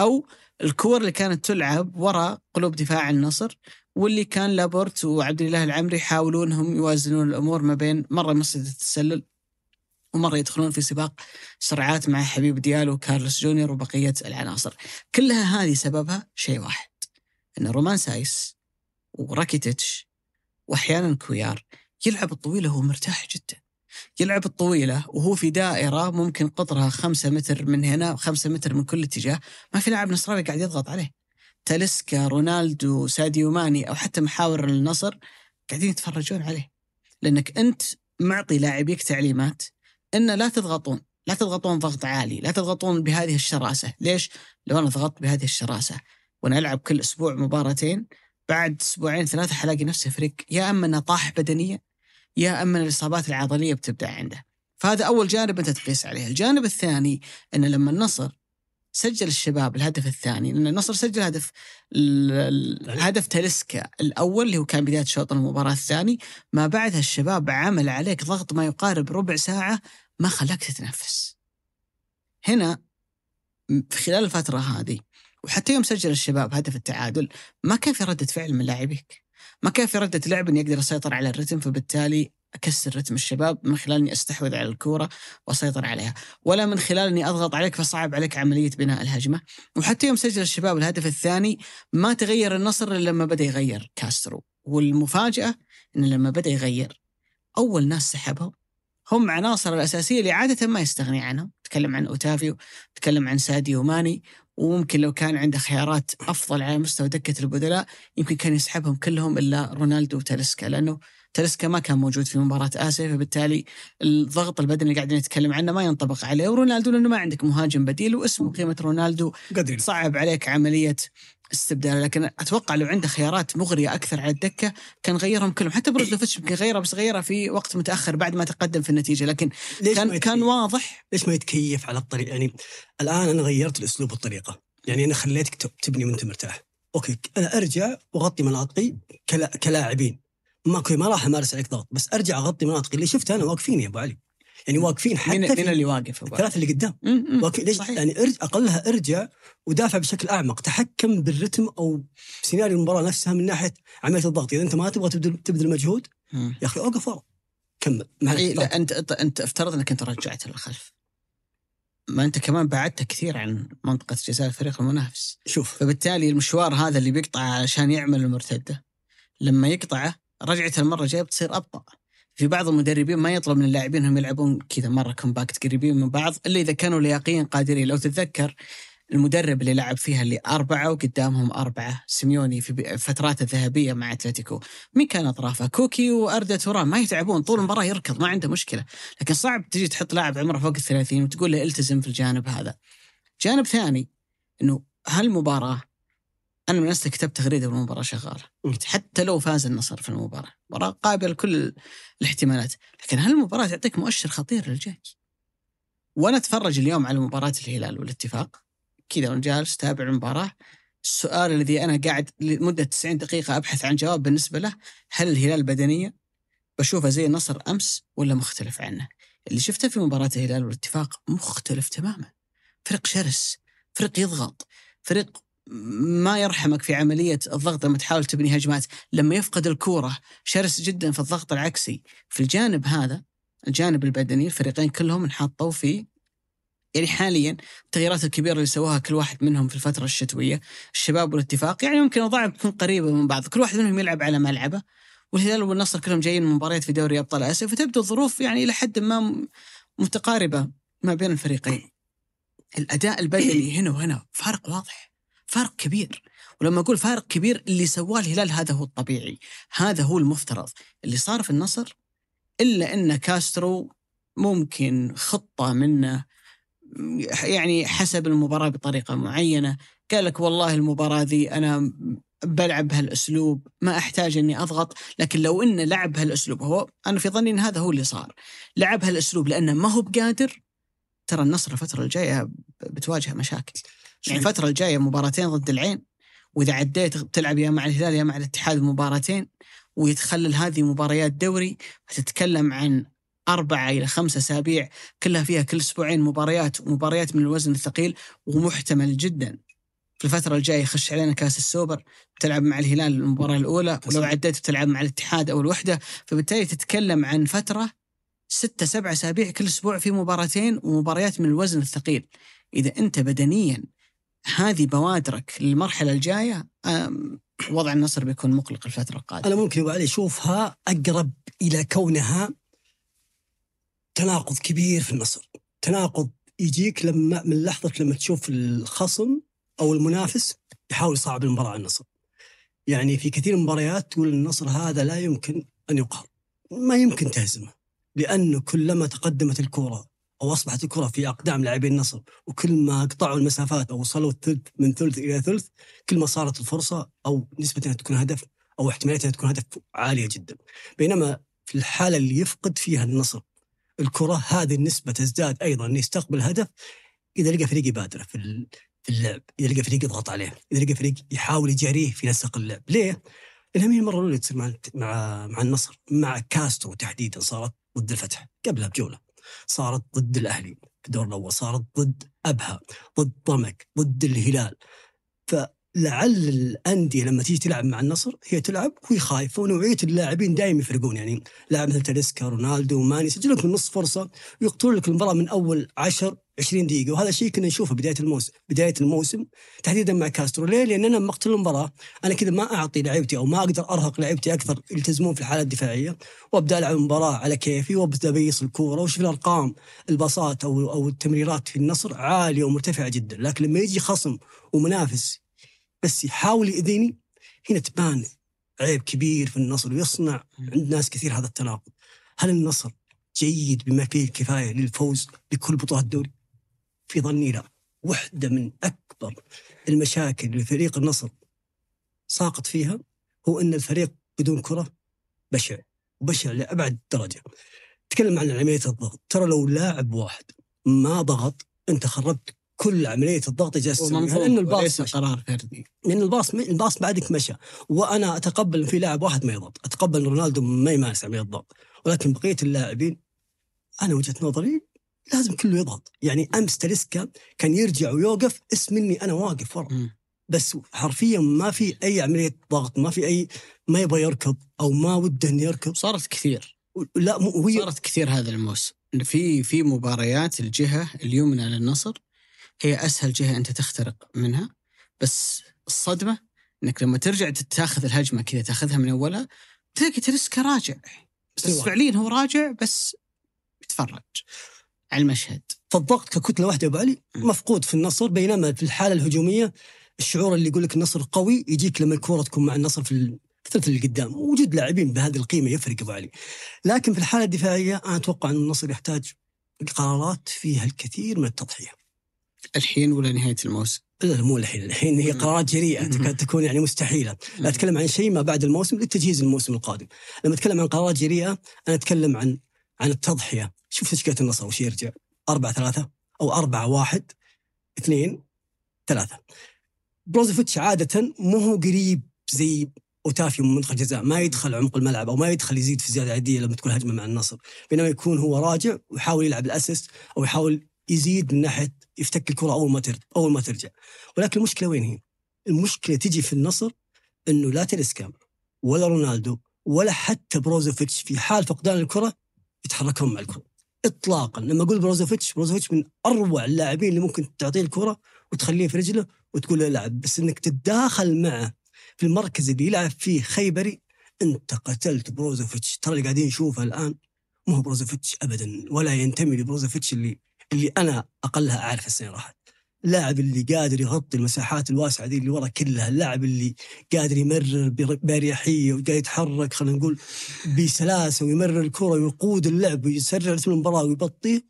أو الكور اللي كانت تلعب ورا قلوب دفاع النصر واللي كان لابورت وعبد الله العمري يحاولون هم يوازنون الأمور ما بين مرة مصيدة التسلل ومرة يدخلون في سباق سرعات مع حبيب ديالو وكارلوس جونيور وبقية العناصر. كلها هذه سببها شيء واحد ان رومان سايس وراكيتيتش وأحيانا كويلار. يلعب الطويلة وهو مرتاح جدا. يلعب الطويلة وهو في دائرة ممكن قطرها خمسة متر من هنا وخمسة متر من كل اتجاه. ما في لاعب نصراوي قاعد يضغط عليه. تاليسكا رونالدو ساديو ماني أو حتى محاور النصر قاعدين يتفرجون عليه. لأنك أنت معطي لاعبيك تعليمات إن لا تضغطون. لا تضغطون ضغط عالي. لا تضغطون بهذه الشراسة. ليش؟ لو أنا ضغطت بهذه الشراسة. وأنا العب كل أسبوع مباراتين بعد أسبوعين ثلاثة حلاقي نفسي فريق يا أما إنه طاح بدنيا يا أما الإصابات العضلية بتبدأ عنده. فهذا أول جانب أنت تقيس عليه، الجانب الثاني ان لما النصر سجل الشباب الهدف الثاني لأن النصر سجل هدف الهدف تلسكا الأول اللي هو كان بداية شوط المباراة الثاني ما بعدها الشباب عمل عليك ضغط ما يقارب ربع ساعة ما خلاك تتنفس. هنا في خلال الفترة هذه وحتى يوم سجل الشباب هدف التعادل ما كان في ردة فعل من لاعبيك؟ ما كان في ردة لعب اني أقدر اسيطر على الرتم فبالتالي أكسر رتم الشباب من خلال إني أستحوذ على الكورة وأسيطر عليها، ولا من خلال إني أضغط عليك فصعب عليك عملية بناء الهجمة، وحتى يوم سجل الشباب الهدف الثاني ما تغير النصر إلا لما بدأ يغير كاسترو، والمفاجأة انه لما بدأ يغير أول ناس سحبهم. هم عناصر الأساسية اللي عادة ما يستغني عنهم، تكلم عن أوتافيو، تكلم عن ساديو ماني، وممكن لو كان عنده خيارات أفضل على مستوى دكة البدلاء يمكن كان يسحبهم كلهم إلا رونالدو وتاليسكا لأنه تاليسكا ما كان موجود في مباراة آسيا فبالتالي الضغط البدني اللي قاعدين نتكلم عنه ما ينطبق عليه. ورونالدو لأنه ما عندك مهاجم بديل واسمه قيمة رونالدو قدر صعب عليك عملية استبدال لكن أتوقع لو عنده خيارات مغرية أكثر على الدكة كان غيرهم كلهم. حتى بروزوفيتش يمكن غيرها بس غيرها في وقت متأخر بعد ما تقدم في النتيجة. لكن ليش كان كان واضح. ليش ما يتكيف على الطريق؟ يعني الآن أنا غيرت الأسلوب والطريقة. يعني أنا خليتك تبني وأنت مرتاح. okay أنا أرجع وأغطي مناطقي كلا كلاعبين. ما ما راح أمارس عليك ضغط بس أرجع أغطي مناطقي اللي شفتها أنا واقفين يا أبو علي. يعني واقفين حتى مين, مين اللي واقف الثلاثة اللي قدام. واقفين ليش؟ صحيح. يعني ارجع أقلها ارجع ودافع بشكل أعمق تحكم بالرتم أو سيناريو المباراة نفسها من ناحية عملية الضغط. إذا أنت ما تبغى تبذل تبذل مجهود يا أخي أوقف ورا. كمل إيه. لا انت أنت- افترض إنك أنت رجعت للخلف. ما أنت كمان بعدت كثير عن منطقة جزاء الفريق المنافس. شوف. فبالتالي المشوار هذا اللي بيقطعه علشان يعمل المرتدة لما يقطعه رجعته المرة الجاية بتصير أبطأ. في بعض المدربين ما يطلب من اللاعبين انهم يلعبون كذا مرة compact قريبين من بعض إلا إذا كانوا لياقيا قادرين. لو تتذكر المدرب اللي لعب فيها اللي أربعة وقدامهم أربعة سيميوني في فتراته الذهبية مع أتلتيكو. مين كان أطرافه؟ كوكي وأردة توران ما يتعبون طول المباراة يركض ما عنده مشكلة. لكن صعب تجي تحط لاعب عمره فوق الثلاثين وتقول له إلتزم في الجانب هذا. جانب ثاني أنه هالمباراة أنا من الناس اللي كتبت تغريدة والمباراة شغالة م. قلت حتى لو فاز النصر في المباراة مباراة قابلة لكل الاحتمالات لكن هالمباراة تعطيك مؤشر خطير للجاي وأنا أتفرج اليوم على مباراة الهلال والاتفاق كذا وأنا جالس أتابع المباراة السؤال الذي أنا قاعد لمدة 90 دقيقة أبحث عن جواب بالنسبة له هل الهلال بدنيا بشوفه زي النصر أمس ولا مختلف عنه؟ اللي شفته في مباراة الهلال والاتفاق مختلف تماما. فريق شرس، فريق يضغط، فريق ما يرحمك في عملية الضغط لما تحاول تبني هجمات، لما يفقد الكورة. شرس جدا في الضغط العكسي. في الجانب هذا الجانب البدني الفريقين كلهم انحطوا في يعني حاليا التغييرات الكبيرة اللي سواها كل واحد منهم في الفترة الشتوية. الشباب والاتفاق يعني ممكن الاوضاع تكون قريبه من بعض. كل واحد منهم يلعب على ملعبه. والهلال والنصر كلهم جايين من مباريات في دوري أبطال آسيا. فتبدو الظروف يعني إلى حد ما م- متقاربة ما بين الفريقين. الأداء البدني هنا وهنا فارق واضح. فارق كبير. ولما أقول فارق كبير اللي سواه الهلال هذا هو الطبيعي. هذا هو المفترض. اللي صار في النصر إلا أن كاسترو ممكن خطة منه يعني حسب المباراة بطريقة معينة. قال لك والله المباراة ذي أنا بلعب بهالأسلوب ما أحتاج أني أضغط. لكن لو إنه لعب بهالأسلوب هو أنا في ظني أن هذا هو اللي صار. لعب هالأسلوب لأنه ما هو بقادر. ترى النصر الفترة الجاية بتواجه مشاكل. يعني الفترة الجاية مباراتين ضد العين وإذا عديت بتلعب يا مع الهلال يا مع الاتحاد مباراتين ويتخلل هذه مباريات دوري هتتكلم عن أربعة إلى خمسة أسابيع كلها فيها كل أسبوعين مباريات ومباريات من الوزن الثقيل ومحتمل جدا. في الفترة الجاية يخش علينا كاس السوبر بتلعب مع الهلال المباراة الأولى ولو عديت بتلعب مع الاتحاد أو الوحدة. فبالتالي تتكلم عن فترة ستة سبعة أسابيع كل أسبوع في مباراتين ومباريات من الوزن الثقيل. إذا أنت بدنيا هذه بوادرك للمرحلة الجاية أم، وضع النصر بيكون مقلق الفترة القادمة. أنا ممكن ابو علي اشوفها أقرب إلى كونها تناقض كبير في النصر. تناقض يجيك لما من لحظة لما تشوف الخصم أو المنافس يحاول يصعب المباراة على النصر. يعني في كثير من المباريات تقول النصر هذا لا يمكن أن يقهر. ما يمكن تهزمه لأنه كلما تقدمت الكرة أو اصبحت الكرة في أقدام لاعبين النصر وكل ما قطعوا المسافات أو وصلوا الثلث من ثلث إلى ثلث كل ما صارت الفرصة أو نسبة أنها تكون هدف أو احتمالية أنها تكون هدف عالية جدا. بينما في الحالة اللي يفقد فيها النصر الكرة هذه النسبة تزداد أيضا إنه يستقبل هدف إذا لقى فريق يبادره في في اللعب إذا لقى فريق يضغط عليه إذا لقى فريق يحاول يجاريه في نسق اللعب. ليه؟ لانها هي المرة الأولى تصير مع مع مع النصر مع كاسترو تحديدا صارت ضد الفتح قبلها بجولة. صارت ضد الأهلي في الدور الأول صارت ضد أبها ضد ضمك ضد الهلال. فلعل الأندية لما تيجي تلعب مع النصر هي تلعب وهي خايفة ونوعية اللاعبين دائما يفرقون. يعني لاعب مثل تاليسكا رونالدو ماني يسجل لك من نص فرصة ويقتلون لك المباراة من أول 10 20 دقيقة. وهذا شيء كنا نشوفه بداية الموسم بداية الموسم تحديدا مع كاسترو. ليه؟ لأن أنا لما أقتل المباراة أنا كذا ما أعطي لعيبتي أو ما أقدر أرهق لعيبتي أكثر يلتزمون في الحالة الدفاعية وأبدأ ألعب المباراة على كيفي وأبدأ أبيص الكورة. وشوف الأرقام الباصات أو أو التمريرات في النصر عالية ومرتفعة جدا. لكن لما يجي خصم ومنافس بس يحاول يأذيني. هنا تبان عيب كبير في النصر ويصنع عند ناس كثير هذا التناقض. هل النصر جيد بما فيه الكفاية للفوز بكل بطولات الدوري؟ في ظني لا. واحدة من أكبر المشاكل اللي فريق النصر ساقط فيها هو إن الفريق بدون كرة بشع وبشع لأبعد درجة. تكلم عن عملية الضغط، ترى لو لاعب واحد ما ضغط أنت خربت كل عملية الضغط جالس تسويها لأن الباص مشى. قرار فردي. لأن الباص الباص بعدك مشى. وأنا أتقبل في لاعب واحد ما يضغط. أتقبل رونالدو ما يمارس عملية الضغط. ولكن بقية اللاعبين أنا وجهة نظري لازم كله يضغط. يعني أمس تاليسكا كان يرجع ويوقف اسم مني أنا واقف ورا. بس حرفيا ما في أي عملية ضغط ما في أي ما يبغى يركض أو ما وده إنه يركض. صارت كثير. لا مو هي صارت كثير هذا الموسم. في في مباريات الجهة اليمنى للنصر هي أسهل جهة أنت تخترق منها. بس الصدمة إنك لما ترجع تاخذ الهجمة كذا تاخذها من أولها تلاقي ترسكا راجع. بس. فعليا هو راجع بس يتفرج على المشهد. فالضغط ككتلة واحدة يا أبو علي م. مفقود في النصر. بينما في الحالة الهجومية الشعور اللي يقول لك النصر قوي يجيك لما الكره تكون مع النصر في ال- في الثلث اللي قدام. وجود لاعبين بهذه القيمة يفرق أبو علي. لكن في الحالة الدفاعية أنا أتوقع إن النصر يحتاج قرارات فيها الكثير من التضحية. الحين ولا نهاية الموسم؟ لا مو الحين. الحين هي. قرارات جريئة. تكاد تكون يعني مستحيلة. لا أتكلم عن شيء ما بعد الموسم للتجهيز للموسم القادم. لما أتكلم عن قرارات جريئة أنا أتكلم عن عن التضحية. شوف تشكيله النصر وش يرجع؟ أربعة ثلاثة أو أربعة واحد اثنين ثلاثة. بروزوفيتش عادة مو هو قريب زي أوتافيو من منطقه الجزاء ما يدخل عمق الملعب أو ما يدخل يزيد في زياده عاديه لما تكون هجمة مع النصر. بينما يكون هو راجع ويحاول يلعب الأسيست أو يحاول يزيد من ناحية يفتك الكرة أول ما ترجع أول ما ترجع. ولكن المشكلة وين هي؟ المشكلة تجي في النصر إنه لا تاليسكا ولا رونالدو ولا حتى بروزوفيتش في حال فقدان الكرة يتحركون مع الكرة. اطلاقا لما أقول بروزوفيتش بروزوفيتش من أروع اللاعبين اللي ممكن تعطيه الكرة وتخليه في رجله وتقول له العب. بس إنك تتداخل معه في المركز اللي يلعب فيه خيبري أنت قتلت بروزوفيتش. ترى اللي قاعدين نشوفه الآن مو بروزوفيتش ابدا ولا ينتمي لبروزوفيتش اللي اللي أنا أقلها أعرف السنة راحت اللاعب اللي قادر يغطي المساحات الواسعة دي اللي ورا كلها اللاعب اللي قادر يمرر باريحية وقاعد يتحرك خلينا نقول بسلاسة ويمرر الكرة ويقود اللعب ويسرع رتم المباراة ويبطيه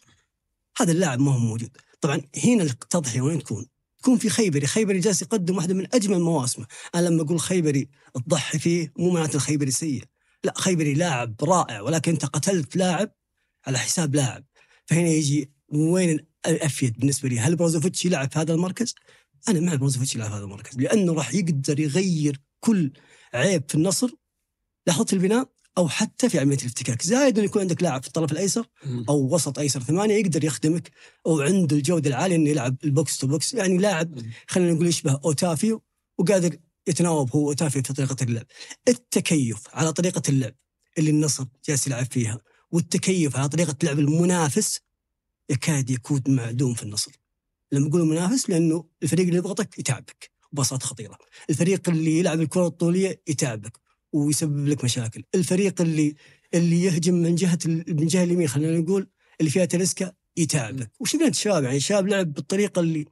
هذا اللاعب ما هو موجود. طبعا هنا التضحية وين تكون؟ تكون في خيبري. خيبري جالس يقدم واحدة من أجمل مواسمه. أنا لما أقول خيبري تضحي فيه مو معناته الخيبري سيء. لا خيبري لاعب رائع ولكن أنت قتلت لاعب على حساب لاعب. فهنا يجي وين الأفيد بالنسبة لي؟ هل بروزوفيتش يلعب في هذا المركز؟ أنا مع بروزوفيتش يلعب في هذا المركز لأنه راح يقدر يغير كل عيب في النصر لحظة البناء أو حتى في عملية الافتكاك. زائد إنه يكون عندك لاعب في الطرف الأيسر أو وسط أيسر ثمانية يقدر يخدمك أو عنده الجودة العالية إنه يلعب ال box to box. يعني لاعب خلينا نقول يشبه أوتافيو وقادر يتناوب هو اوتافيو في طريقة اللعب. التكيف على طريقة اللعب اللي النصر جالس يلعب فيها والتكيف على طريقة لعب المنافس يكاد يكون معدوم في النصر. لما نقول منافس لأنه الفريق اللي يضغطك يتعبك ببساطه خطيرة. الفريق اللي يلعب الكرة الطولية يتعبك ويسبب لك مشاكل. الفريق اللي اللي يهجم من جهة من جهة اليمين خلينا نقول اللي فيها تلسكا يتعبك وشفنا الشباب يعني الشباب لعب بالطريقة اللي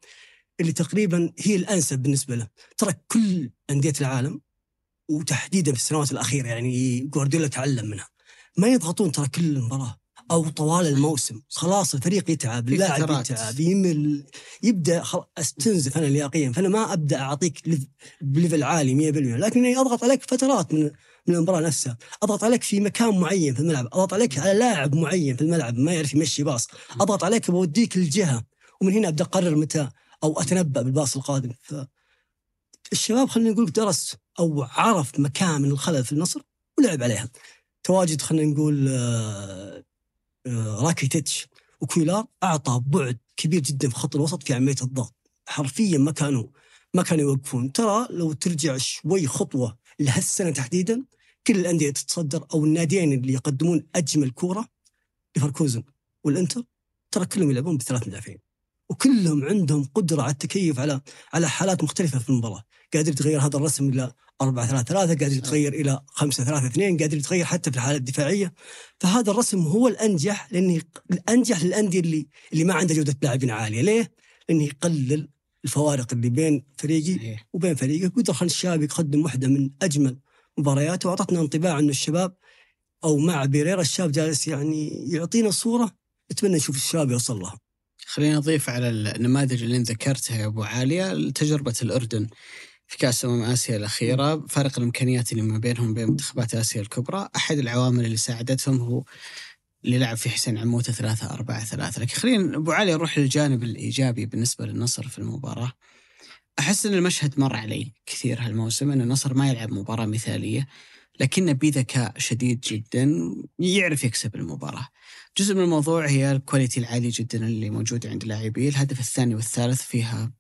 اللي تقريبا هي الأنسب بالنسبة له ترى كل أندية العالم وتحديدا في السنوات الأخيرة يعني جوارديولا تعلم منها ما يضغطون ترى كل المباراه أو طوال الموسم. خلاص الفريق يتعب اللاعب. يتعب يمل يبدأ. أستنزف أنا لياقيا فأنا ما أبدأ أعطيك lev- ب level عالي 100% لكني أضغط عليك فترات من من المباراة نفسها. أضغط عليك في مكان معين في الملعب. أضغط عليك على لاعب معين في الملعب ما يعرف يمشي pass. أضغط عليك بوديك الجهة. ومن هنا أبدأ أقرر متى أو أتنبأ بالباص القادم. ف الشباب خلينا نقول درس أو عرف مكان من الخلل في النصر ولعب عليها. تواجد خلينا نقول آه، راكيتيتش. وكويلار أعطى بعد كبير جدا في خط الوسط في عملية الضغط. حرفيا ما كانوا ما كانوا يوقفون. ترى لو ترجع شوي خطوة لهالسنة تحديدا كل الأندية تتصدر أو الناديين اللي يقدمون أجمل كورة ليفركوزن والإنتر ترى كلهم يلعبون بثلاث مدافعين. وكلهم عندهم قدرة على التكيف على على حالات مختلفة في المباراة. قادر يتغير هذا الرسم إلى 4 3 3 قادر يتغير إلى 5 3 2 قادر يتغير حتى في الحالة الدفاعية فهذا الرسم هو الأنجح لأنه الأنجح للأندية اللي اللي ما عندها جودة لاعبين عالية ليه؟ لأنه يقلل الفوارق اللي بين فريقي. وبين فريقك ويقدر خلي الشباب يقدم واحدة من أجمل مبارياته وأعطتنا انطباع إنه الشباب أو مع بيريرا الشاب جالس يعني يعطينا صورة نتمنى نشوف الشباب يوصل لها. خلينا نضيف على النماذج اللي ذكرتها يا أبو عالية تجربة الأردن في كاس أمم آسيا الأخيرة فرق الإمكانيات اللي ما بينهم وبين منتخبات آسيا الكبرى. أحد العوامل اللي ساعدتهم هو اللي لعب في حسين عموتة ثلاثة أربعة ثلاثة. لكن خلينا أبو علي نروح للجانب الإيجابي بالنسبة للنصر في المباراة. أحس أن المشهد مر علي كثير هالموسم أن النصر ما يلعب مباراة مثالية لكنه بذكاء شديد جدا يعرف يكسب المباراة. جزء من الموضوع هي الكواليتي العالي جدا اللي موجودة عند اللاعبين الهدف الثاني والثالث فيها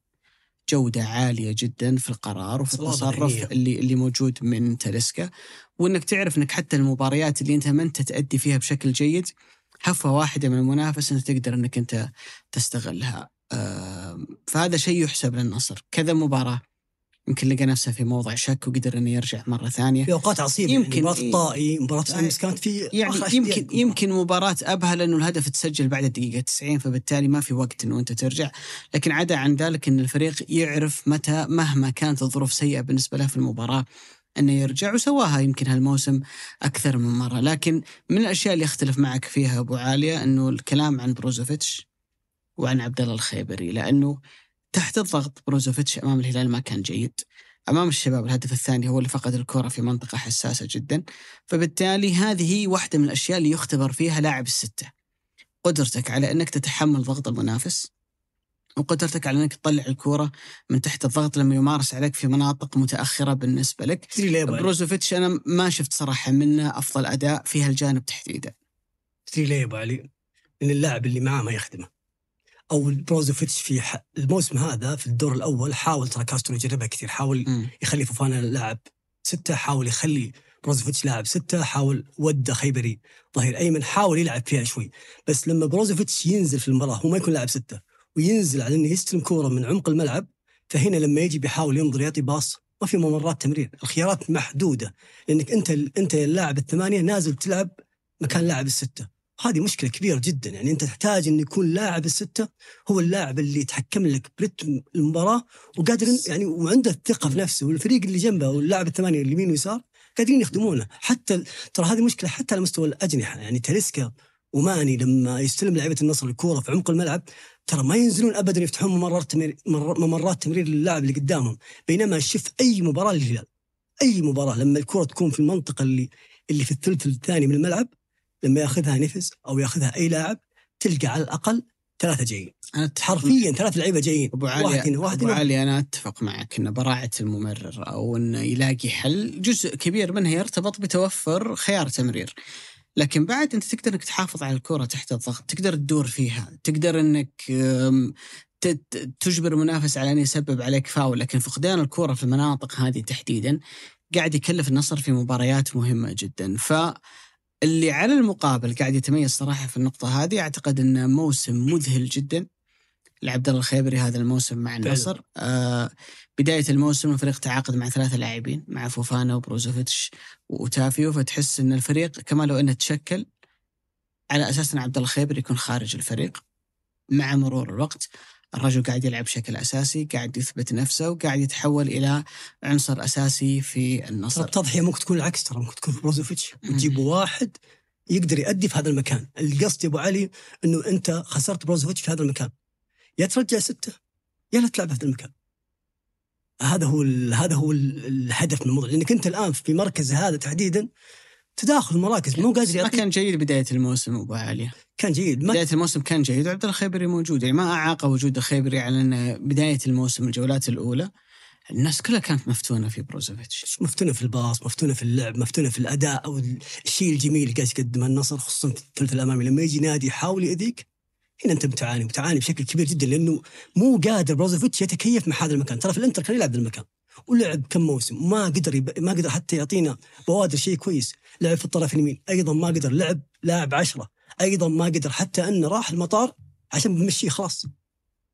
جودة عالية جدا في القرار وفي التصرف. اللي اللي موجود من تاليسكا. وإنك تعرف إنك حتى المباريات اللي أنت ما أنت تأدي فيها بشكل جيد هفه واحدة من المنافس أنت تقدر إنك أنت تستغلها. فهذا شيء يحسب للنصر. كذا مباراة. يمكن لقى نفسه في موضع شك وقدر إنه يرجع مرة ثانية. في أوقات عصيبة يمكن- يمكن مباراة الطائي مباراة يعني- امس كانت في يعني يمكن. يمكن مباراة أبها لأنه الهدف تسجل بعد الدقيقة 90 فبالتالي ما في وقت أنه أنت ترجع. لكن عدا عن ذلك أن الفريق يعرف متى مهما كانت الظروف سيئة بالنسبة له في المباراة أنه يرجع وسواها يمكن هالموسم أكثر من مرة. لكن من الأشياء اللي أختلف معك فيها أبو عالية أنه الكلام عن بروزوفيتش وعن عبد الله الخيبري لأنه تحت الضغط بروزوفيتش أمام الهلال ما كان جيد أمام الشباب الهدف الثاني هو اللي فقد الكرة في منطقة حساسة جدا فبالتالي هذه هي واحدة من الأشياء اللي يختبر فيها لاعب الستة قدرتك على أنك تتحمل ضغط المنافس وقدرتك على أنك تطلع الكرة من تحت الضغط لما يمارس عليك في مناطق متأخرة بالنسبة لك؟ بروزوفيتش أنا ما شفت صراحة منه أفضل أداء في هالجانب تحديدا تدري ليه يا ابو علي؟ لأن اللاعب اللي معاه ما يخدمه. أو بروزوفيتش في ح... الموسم هذا في الدور الأول حاول ترى كاسترو يجربها كثير حاول مم. يخلي فوفانا لاعب ستة حاول يخلي بروزوفيتش لاعب ستة حاول ودى خيبري ظهير أيمن حاول يلعب فيها شوي بس لما بروزوفيتش ينزل في المباراة هو ما يكون لاعب ستة وينزل على انه يستلم كورة من عمق الملعب فهنا لما يجي بيحاول ينظر يعطي باص ما في ممرات تمرير الخيارات محدودة لأنك أنت أنت اللاعب الثمانية نازل تلعب مكان لاعب الستة هذه مشكلة كبيرة جدا. يعني أنت تحتاج إن يكون لاعب الستة هو اللاعب اللي يتحكم لك برتم المباراة وقادر يعني وعنده الثقة في نفسه والفريق اللي جنبه واللاعب الثمانية اليمين ويسار قادرين يخدمونه. حتى ترى هذه مشكلة حتى على مستوى الأجنحة. يعني تاليسكا وماني لما يستلم لعيبة النصر الكورة في عمق الملعب ترى ما ينزلون ابدا يفتحون ممرات تمرير ممرات تمرير للاعب اللي قدامهم. بينما شوف أي مباراة للهلال. أي مباراة لما الكره تكون في المنطقة اللي اللي في الثلث الثاني من الملعب لما ياخذها نفس أو ياخذها أي لاعب تلقى على الأقل ثلاثة جايين. أنا حرفيا ثلاث لعيبة جايين. أبو واحد علي هنا واحد أبو علي أنا أتفق معك ان براعة الممرر أو إنه يلاقي حل. جزء كبير منها يرتبط بتوفر خيار تمرير. لكن بعد أنت تقدر إنك تحافظ على الكرة تحت الضغط تقدر تدور فيها تقدر إنك تجبر المنافس على أن يسبب عليك فاول. لكن فقدان الكرة في المناطق هذه تحديدا قاعد يكلف النصر في مباريات مهمة جدا. ف اللي على المقابل قاعد يتميز صراحة في النقطة هذه أعتقد انه موسم مذهل جدا. لعبد الله الخيبري هذا الموسم مع النصر. آه بداية الموسم الفريق تعاقد مع ثلاثة لاعبين مع فوفانا وبروزوفيتش وأوتافيو. فتحس إن الفريق كما لو إنه تشكل على أساس إن عبد الله الخيبري يكون خارج الفريق مع مرور الوقت. الرجل قاعد يلعب بشكل أساسي قاعد يثبت نفسه وقاعد يتحول إلى عنصر أساسي في النصر. التضحيه ممكن تكون العكس ترى ممكن تكون في بروزوفيتش. وتجيب واحد يقدر يأدي في هذا المكان. القصد يا أبو علي إنه أنت خسرت بروزوفيتش في هذا المكان. يا ترجع سته يا لا تلعب في هذا المكان. هذا هو هذا هو ال- الهدف من الموضوع. لأنك أنت الآن في مركز هذا تحديدا تداخل المراكز مو قادر ما كان جيد بداية الموسم أبو علي. كان جيد ما بداية الموسم كان جيد وعبد الخيبري موجود. يعني ما اعاق وجود الخيبري على أن بداية الموسم الجولات الأولى الناس كلها كانت مفتونة في بروزوفيتش. مفتونة في الباص مفتونة في اللعب مفتونة في الأداء أو الشيء الجميل اللي قاعد يقدمه النصر خصوصا في الثلث الأمامي. لما يجي نادي يحاول يأذيك هنا أنت بتعاني بتعاني بشكل كبير جدا لأنه مو قادر بروزوفيتش يتكيف مع هذا المكان. ترى في الإنتر كان يلعب ذا المكان. ولعب كم موسم وما قدر يب... ما قدر حتى يعطينا بوادر شيء كويس لعب في الطرف اليمين أيضا ما قدر لعب لاعب عشرة أيضا ما قدر حتى أنه راح المطار عشان بمشيه خلاص.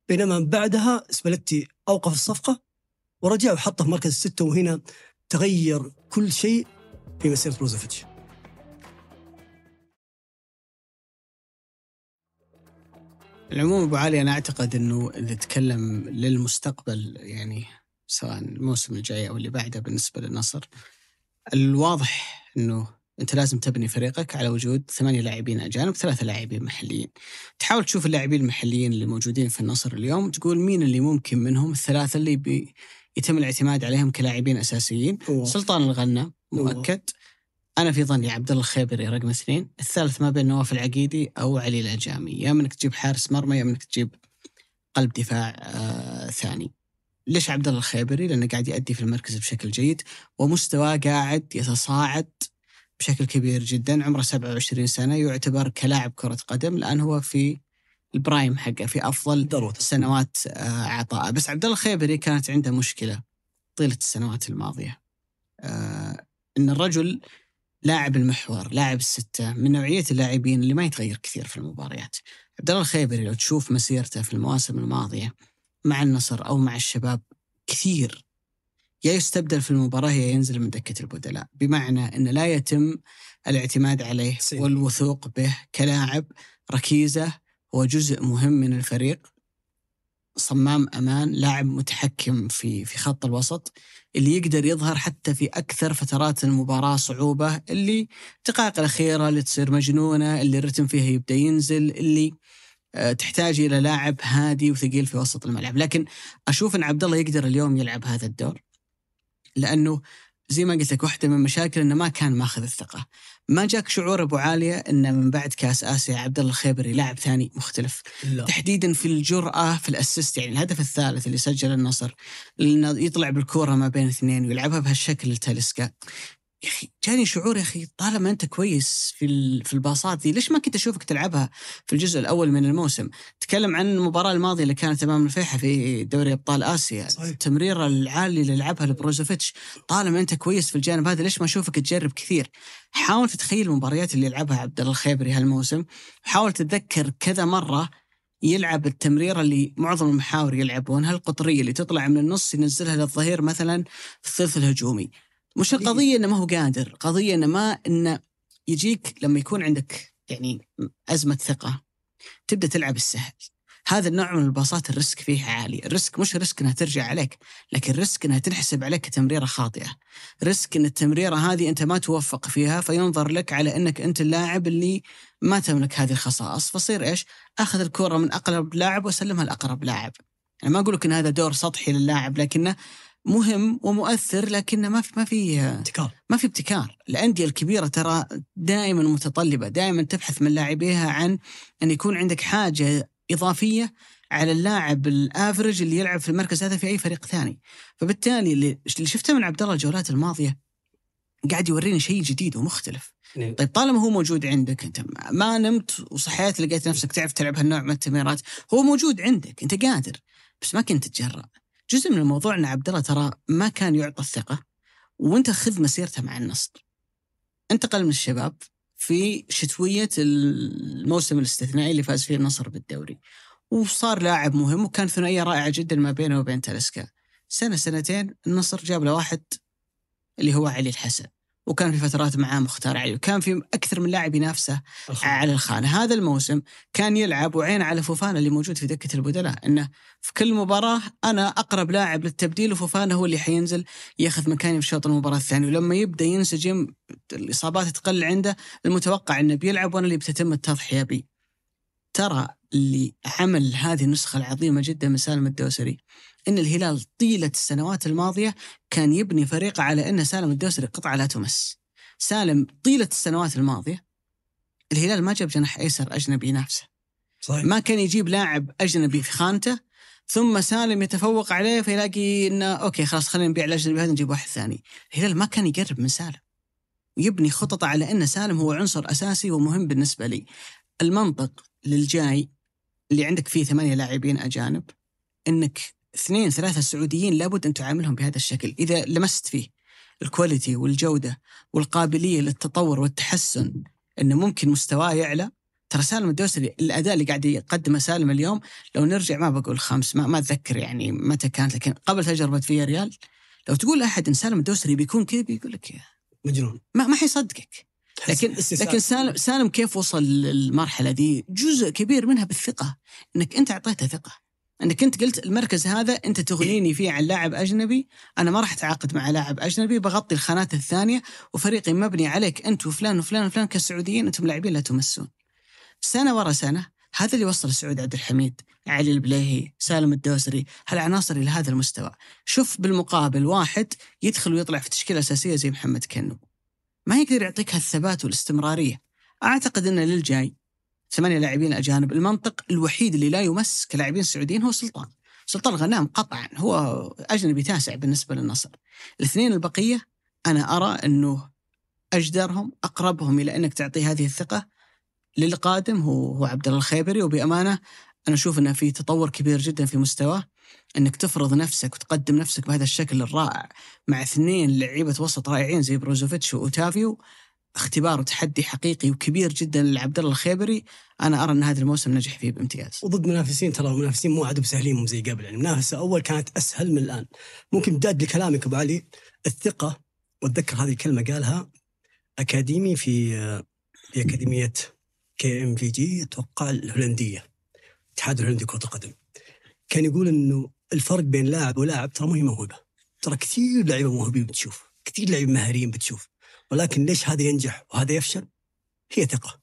بينما بعدها سباليتي أوقف الصفقة ورجع وحطه في مركز الستة وهنا تغير كل شيء في مسيرة بروزوفيتش العموم أبو علي أنا أعتقد إنه اذا نتكلم للمستقبل يعني سواء الموسم الجاي أو اللي بعده بالنسبة للنصر. الواضح إنه أنت لازم تبني فريقك على وجود ثمانية لاعبين أجانب ثلاثة لاعبين محليين. تحاول تشوف اللاعبين المحليين اللي موجودين في النصر اليوم تقول مين اللي ممكن منهم؟ الثلاثة اللي بي يتم الاعتماد عليهم كلاعبين أساسيين. هو سلطان الغنى مؤكد. أنا في ظني عبد الله الخيبري رقم اثنين. الثالث ما بين نواف العقيدي أو علي العجامي يا منك تجيب حارس مرمى يا منك تجيب قلب دفاع آه ثاني. ليش عبد الله الخيبري؟ لأنه قاعد يؤدي في المركز بشكل جيد ومستواه قاعد يتصاعد بشكل كبير جدا. عمره 27 سنة يعتبر كلاعب كرة قدم الآن هو في البرايم حقه في أفضل ذروة سنوات آه، عطاء بس عبد الله الخيبري كانت عنده مشكلة طيلة السنوات الماضية آه، إن الرجل لاعب المحور لاعب الستة من نوعية اللاعبين اللي ما يتغير كثير في المباريات. عبد الله الخيبري لو تشوف مسيرته في المواسم الماضية مع النصر أو مع الشباب كثير. يا يستبدل في المباراة يا ينزل من دكة البدلاء. بمعنى أن لا يتم الاعتماد عليه سي. والوثوق به كلاعب ركيزة هو جزء مهم من الفريق. صمام أمان لاعب متحكم في في خط الوسط اللي يقدر يظهر حتى في أكثر فترات المباراة صعوبة اللي الدقائق الأخيرة اللي تصير مجنونة اللي الرتم فيها يبدأ ينزل اللي تحتاج إلى لاعب هادي وثقيل في وسط الملعب لكن أشوف أن عبد الله يقدر اليوم يلعب هذا الدور لأنه زي ما قلت لك واحدة من المشاكل إنه ما كان ماخذ الثقة. ما جاك شعور أبو عالية إنه من بعد كأس آسيا عبد الله الخيبري لاعب ثاني مختلف. لا تحديدا في الجرأة في الأسيست يعني الهدف الثالث اللي سجل النصر انه يطلع بالكورة ما بين اثنين ويلعبها بهالشكل لتاليسكا يا أخي جاني شعور يا أخي طالما أنت كويس في في الباصات دي ليش ما كنت أشوفك تلعبها في الجزء الأول من الموسم؟ تكلم عن المباراة الماضية اللي كانت أمام الفيحة في دوري أبطال آسيا صحيح. التمريرة العالية اللي لعبها لبروزوفيتش طالما أنت كويس في الجانب هذا ليش ما أشوفك تجرب كثير؟ حاول تتخيل المباريات اللي يلعبها عبد الله الخيبري هالموسم حاول تتذكر كذا مرة يلعب التمريرة اللي معظم المحاور يلعبونها القطرية اللي تطلع من النص ينزلها للظهير مثلا في الثلث الهجومي مش القضية إنه ما هو قادر قضية إنه ما إنه يجيك لما يكون عندك يعني أزمة ثقة تبدأ تلعب السهل. هذا النوع من الباصات ال risk فيها عالي. ال risk مش risk إنها ترجع عليك لكن risk إنها تنحسب عليك كتمريرة خاطئة. risk إن التمريرة هذه أنت ما توفق فيها فينظر لك على إنك أنت اللاعب اللي ما تملك هذه الخصائص. فصير إيش؟ آخذ الكرة من أقرب لاعب وأسلمها لأقرب لاعب. أنا ما أقول لك إن هذا دور سطحي للاعب لكنه مهم ومؤثر لكنه ما في ما في ابتكار. ما في ابتكار. الأندية الكبيرة ترى دائما متطلبة دائما تبحث من لاعبيها عن أن يكون عندك حاجة إضافية على اللاعب الافرج اللي يلعب في المركز هذا في أي فريق ثاني. فبالتالي اللي اللي شفته من عبد الله الجولات الماضية قاعد يوريني شيء جديد ومختلف. نعم. طيب طالما هو موجود عندك أنت ما نمت وصحيت لقيت نفسك تعرف تلعب هالنوع من التمريرات هو موجود عندك أنت قادر بس ما كنت تتجرأ جزء من الموضوع إن عبد الله ترى ما كان يعطى الثقة وأنت خذ مسيرته مع النصر. انتقل من الشباب في شتوية الموسم الاستثنائي اللي فاز فيه النصر بالدوري. وصار لاعب مهم وكان ثنائية رائعة جدا ما بينه وبين تالسكا سنة سنتين النصر جاب له واحد اللي هو علي الحسن. وكان في فترات معاه مختار علي وكان في أكثر من لاعب ينافسه على الخانة. هذا الموسم كان يلعب وعين على فوفانا اللي موجود في دكة البدلاء إنه في كل مباراة أنا أقرب لاعب للتبديل وفوفانا هو اللي حينزل ياخذ مكاني في شوط المباراة الثاني. ولما يبدأ ينسجم الإصابات تقل عنده المتوقع إنه بيلعب وأنا اللي بتتم التضحية بي. ترى اللي عمل هذه النسخة العظيمة جدا من سالم الدوسري. إن الهلال طيلة السنوات الماضية كان يبني فريقه على إن سالم الدوسري قطعه لا تمس. سالم طيلة السنوات الماضية الهلال ما جاب جناح أيسر أجنبي ينافسه صحيح. ما كان يجيب لاعب أجنبي في خانته ثم سالم يتفوق عليه فيلاقي انه أوكي خلاص خلينا نبيع الأجنبي هذا نجيب واحد ثاني. الهلال ما كان يقرب من سالم. ويبني خططه على إن سالم هو عنصر أساسي ومهم بالنسبة لي. المنطق للجاي اللي عندك فيه ثمانية لاعبين أجانب إنك اثنين ثلاثة سعوديين لابد أن تعاملهم بهذا الشكل. إذا لمست فيه الكواليتي والجودة والقابلية للتطور والتحسن انه ممكن مستواه يعلى ترى سالم الدوسري الأداء اللي قاعد يقدمه سالم اليوم لو نرجع ما بقول خمس ما, ما أتذكر يعني متى كانت لكن قبل تجربة فيا ريال لو تقول احد إن سالم الدوسري بيكون كذا بيقول لك يا- مجنون. ما ما حيصدقك. لكن لكن سالم سالم كيف وصل للمرحلة دي؟ جزء كبير منها بالثقة إنك أنت أعطيته ثقة. إنك أنت قلت المركز هذا أنت تغنيني فيه عن لاعب أجنبي أنا ما راح أتعاقد مع لاعب أجنبي بغطي الخانات الثانية وفريقي مبني عليك أنت وفلان وفلان وفلان كسعوديين أنتم لاعبين لا تمسون. سنة ورا سنة هذا اللي وصل سعود عبد الحميد علي البليهي سالم الدوسري هالعناصر إلى هذا المستوى. شوف بالمقابل واحد يدخل ويطلع في تشكيلة أساسية زي محمد كنو. ما يقدر يعطيك هالثبات والاستمرارية. أعتقد ان للجاي ثمانية لاعبين أجانب. المنطق الوحيد اللي لا يمس كلاعبين سعوديين هو سلطان. سلطان غنام قطعا هو أجنبي تاسع بالنسبة للنصر. الاثنين البقية أنا أرى أنه أجدرهم أقربهم إلى أنك تعطيه هذه الثقة للقادم هو هو عبد الله الخيبري. وبأمانة أنا أشوف أنه في تطور كبير جدا في مستواه. أنك تفرض نفسك وتقدم نفسك بهذا الشكل الرائع مع اثنين لعيبة وسط رائعين زي بروزوفيتش وأوتافيو. اختبار وتحدي حقيقي وكبير جدا لعبد الله الخيبري أنا أرى أن هذا الموسم نجح فيه بامتياز. وضد منافسين ترى المنافسين مو عاد بسهلين مو زي قبل. يعني المنافسه أول كانت أسهل من الآن. ممكن بداد لكلامك أبو علي الثقة وأتذكر هذه الكلمة قالها أكاديمي في في أكاديمية كي إم في جي أتوقع الهولندية الاتحاد الهولندي كره القدم. كان يقول إنه الفرق بين لاعب ولاعب ترى مو هي موهبه ترى كثير لعيبة موهوبين بتشوف كثير لعيبة مهاريين بتشوف. ولكن ليش هذا ينجح وهذا يفشل؟ هي ثقة.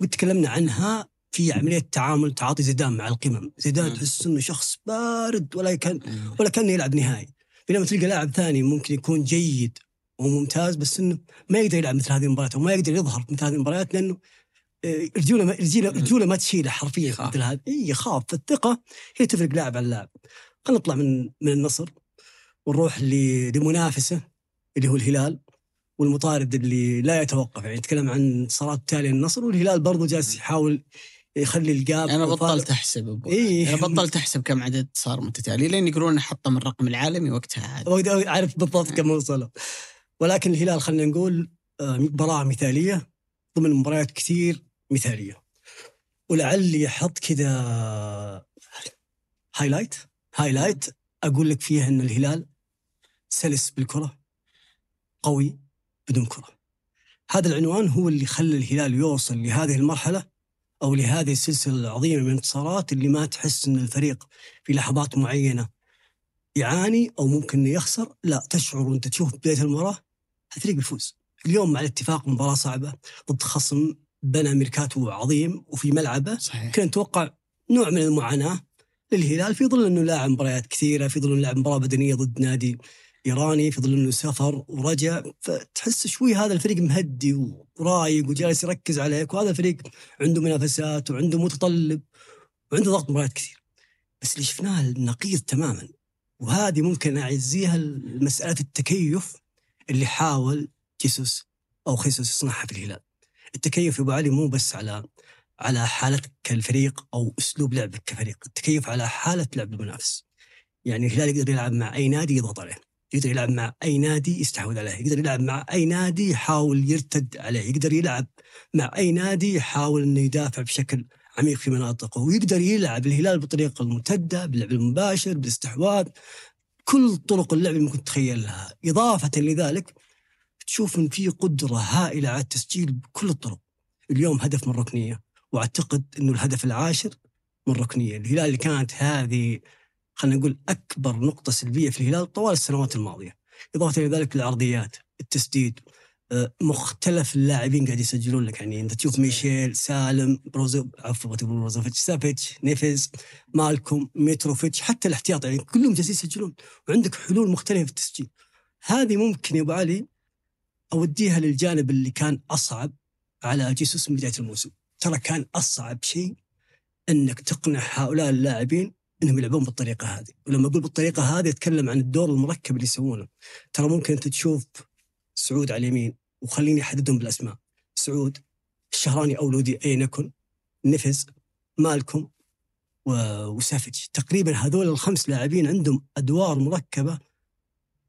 قد تكلمنا عنها في عملية تعامل تعاطي زيدان مع القمم، زيدان تحس إنه شخص بارد ولا كان ولا كان يلعب نهائي، بينما تلقى لاعب ثاني ممكن يكون جيد وممتاز بس إنه ما يقدر يلعب مثل هذه المباريات وما يقدر يظهر مثل هذه المباريات لأنه آه، رجوله رجوله رجوله ما تشيله حرفيا مثل هذا إي يخاف. فالثقه هي تفرق لاعب عن لاعب. خلينا نطلع من من النصر ونروح لمنافسة اللي هو الهلال. والمطارد اللي لا يتوقف يعني نتكلم عن انتصارات تالية النصر والهلال برضو جالس يحاول يخلي الجاب أنا بطلت أحسب أبو. إيه؟ أنا بطلت أحسب كم عدد صار متتالي لين يقولون حطم الرقم العالمي وقتها عاد عارف بالضبط كم وصلوا ولكن الهلال خلينا نقول آه، مباراة مثالية ضمن مباريات كثير مثالية. ولعلي أحط كذا highlight highlight أقول لك فيها إن الهلال سلس بالكرة قوي. بدون كره. هذا العنوان هو اللي خلى الهلال يوصل لهذه المرحلة أو لهذه السلسلة العظيمة من الانتصارات اللي ما تحس إن الفريق في لحظات معينة يعاني أو ممكن يخسر. لا تشعر وأنت تشوف بداية المباراة الفريق بيفوز. اليوم مع الاتفاق مباراة صعبة ضد خصم بنى ميركاتو عظيم وفي ملعبه. صحيح. كنا نتوقع نوع من المعاناة للهلال في ظل إنه لاعب مباريات كثيرة في ظل إنه لاعب مباراة بدنية ضد نادي إيراني في ظل إنه سافر ورجع فتحس شوي هذا الفريق مهدي ورايق وجالس يركز عليك وهذا الفريق عنده منافسات وعنده متطلب وعنده ضغط مباريات كثير بس اللي شفناه النقيض تماما وهذه ممكن أعزيها مساله التكيف اللي حاول جيسوس أو خيسوس يصنعها في الهلال. التكيف يا أبو علي مو بس على على حالتك كالفريق أو أسلوب لعبك كفريق، التكيف على حالة لعب المنافس. يعني الهلال يقدر يلعب مع أي نادي يضغط عليه، يقدر يلعب مع أي نادي يستحوذ عليه، يقدر يلعب مع أي نادي يحاول يرتد عليه، يقدر يلعب مع أي نادي يحاول إنه يدافع بشكل عميق في مناطقه، ويقدر يلعب الهلال بالطريقة الممتده، باللعب المباشر، بالاستحواذ، كل طرق اللعب ممكن تتخيلها، إضافة لذلك تشوف إن في قدرة هائلة على التسجيل بكل الطرق. اليوم هدف من ركنية، وأعتقد إنه الهدف العاشر من ركنية، الهلال اللي كانت هذه خلينا نقول أكبر نقطة سلبية في الهلال طوال السنوات الماضية. إضافة إلى ذلك العرضيات التسديد آه، مختلف اللاعبين قاعد يسجلون لك. يعني أنت تشوف ميشيل سالم بروزو عفوا بروزوفيتش سافيتش نيفز مالكوم ميتروفيتش حتى الاحتياط. يعني كلهم جالسين يسجلون وعندك حلول مختلفة في التسجيل. هذه ممكن يا أبو علي أوديها للجانب اللي كان أصعب على جيسوس من بداية الموسم. ترى كان أصعب شيء إنك تقنع هؤلاء اللاعبين إنهم يلعبون بالطريقة هذه. ولما أقول بالطريقة هذه أتكلم عن الدور المركب اللي يسوونه. ترى ممكن أنت تشوف سعود على اليمين وخليني أحددهم بالأسماء. سعود الشهراني أو لودي اين يكن نفز مالكم وسافج تقريبا هذول الخمس لاعبين عندهم أدوار مركبة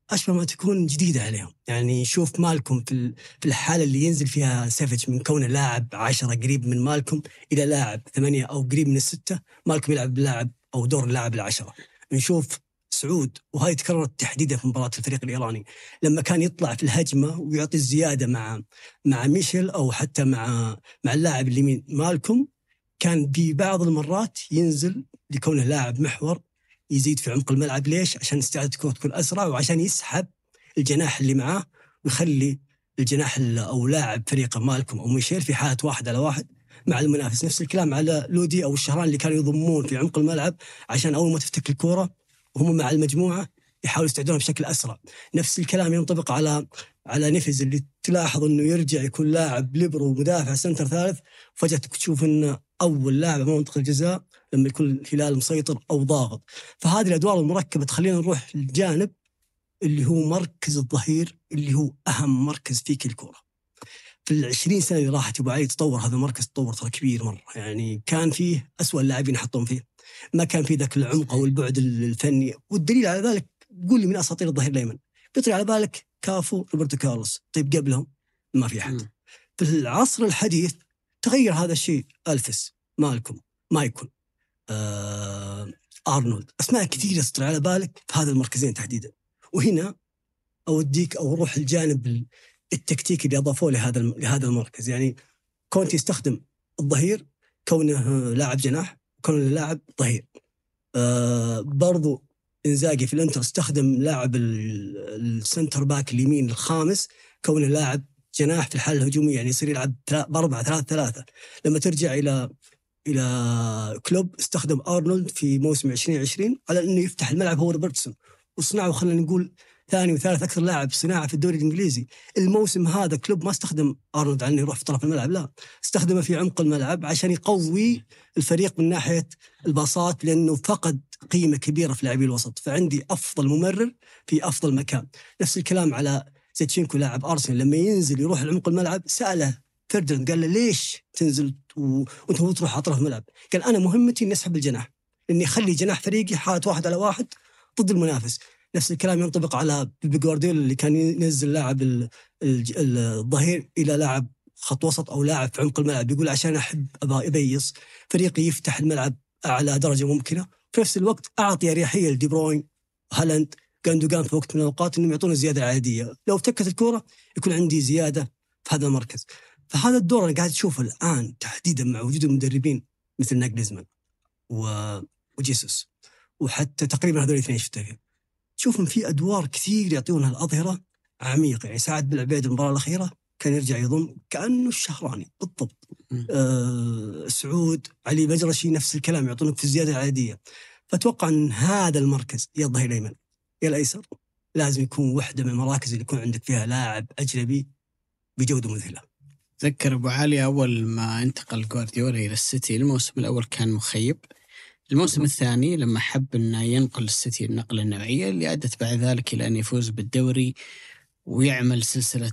أشبه ما تكون جديدة عليهم. يعني شوف مالكم في في الحالة اللي ينزل فيها سافج من كونه لاعب عشرة قريب من مالكم إلى لاعب ثمانية أو قريب من الستة. مالكم يلعب لاعب أو دور اللاعب العشرة. نشوف سعود وهذه تكررت تحديدا في مباراة الفريق الإيراني. لما كان يطلع في الهجمة ويعطي الزيادة مع مع ميشيل أو حتى مع مع اللاعب اليمين مالكم كان ببعض المرات ينزل لكونه لاعب محور يزيد في عمق الملعب. ليش؟ عشان استعادة الكرة تكون أسرع وعشان يسحب الجناح اللي معاه ويخلي الجناح أو لاعب فريقه مالكم أو ميشيل في حالة واحد على واحد. مع المنافس. نفس الكلام على لودي أو الشهران اللي كانوا يضمون في عمق الملعب عشان أول ما تفتك الكورة وهم مع المجموعة يحاولوا يستعدونها بشكل أسرع. نفس الكلام ينطبق على على نيفيز اللي تلاحظ إنه يرجع يكون لاعب ليبرو ومدافع سنتر ثالث. فجأة تشوف انه أول لاعب منطقة الجزاء لما يكون الهلال مسيطر أو ضاغط. فهذه الأدوار المركبة. تخلينا نروح للجانب اللي هو مركز الظهير اللي هو أهم مركز في كل في العشرين سنة اللي راحت أبو علي تطور هذا المركز تطور ترى كبير مرة. يعني كان فيه أسوأ اللاعبين يحطون فيه. ما كان فيه ذاك العمق أو البعد الفني. والدليل على ذلك قول لي من أساطير الظهير الأيمن. بيطري على بالك كافو روبرتو كارلوس. طيب قبلهم؟ ما في أحد. في العصر الحديث تغير هذا الشيء. الفس مالكم مايكون آه أرنولد. أسماء كثيرة تطري على بالك في هذا المركزين تحديدا. وهنا أوديك أو أروح الجانب التكتيكي اللي أضافوه لهذا لهذا المركز. يعني كونتي يستخدم الظهير كونه لاعب جناح كونه لاعب ظهير. آه برضو إنزاجي في الإنتر استخدم لاعب ال center back اليمين الخامس كونه لاعب جناح في الحالة الهجومية يعني يصير يلعب بأربعة ثلاثة ثلاثة. لما ترجع إلى إلى كلوب استخدم أرنولد في موسم 2020 على إنه يفتح الملعب هو روبرتسون. وصنعه خلينا نقول ثاني وثالث أكثر لاعب صناعة في الدوري الإنجليزي. الموسم هذا كلوب ما استخدم أرنولد على يروح في طرف الملعب لا. استخدمه في عمق الملعب عشان يقوي الفريق من ناحية الباصات لأنه فقد قيمة كبيرة في لاعبي الوسط. فعندي أفضل ممرر في أفضل مكان. نفس الكلام على زيتشينكو لاعب أرسنال. لما ينزل يروح لعمق الملعب سأله فردن قال له ليش تنزل وأنت هو تروح على طرف الملعب؟ قال أنا مهمتي إني أسحب الجناح اني أخلي جناح فريقي حالة واحد على واحد ضد المنافس. نفس الكلام ينطبق على بيبي جوارديولا اللي كان ينزل لاعب الظهير إلى لاعب خط وسط أو لاعب في عمق الملعب يقول عشان أحب ابيص فريقي يفتح الملعب أعلى درجة ممكنة. في نفس الوقت أعطي أريحية لدي بروين هالاند جاندوجان في وقت من الأوقات إنهم يعطون الزياده العاديه لو افتكت الكورة يكون عندي زيادة في هذا المركز. فهذا الدور أنا قاعد أشوفه الآن تحديدا مع وجود المدربين مثل ناجلزمان و... وجيسوس. وحتى تقريبا هذول الاثنين شفتهم. تشوفهم في أدوار كثير يعطونها الأظهرة. عميقه يعني سعد بالعبيد المباراة الأخيرة كان يرجع يضم كأنه الشهراني. بالضبط. آه سعود علي بجرشي نفس الكلام يعطونك في الزيادة العادية. فأتوقع أن هذا المركز يا الظهير الايمن يا الأيسر. لازم يكون وحدة من المراكز اللي يكون عندك فيها لاعب أجنبي بجودة مذهلة. تذكر أبو علي أول ما انتقل جوارديولا إلى السيتي الموسم الأول كان مخيب. الموسم الثاني لما حب إنه ينقل السيتي النقلة النوعية اللي أدت بعد ذلك إلى أن يفوز بالدوري ويعمل سلسلة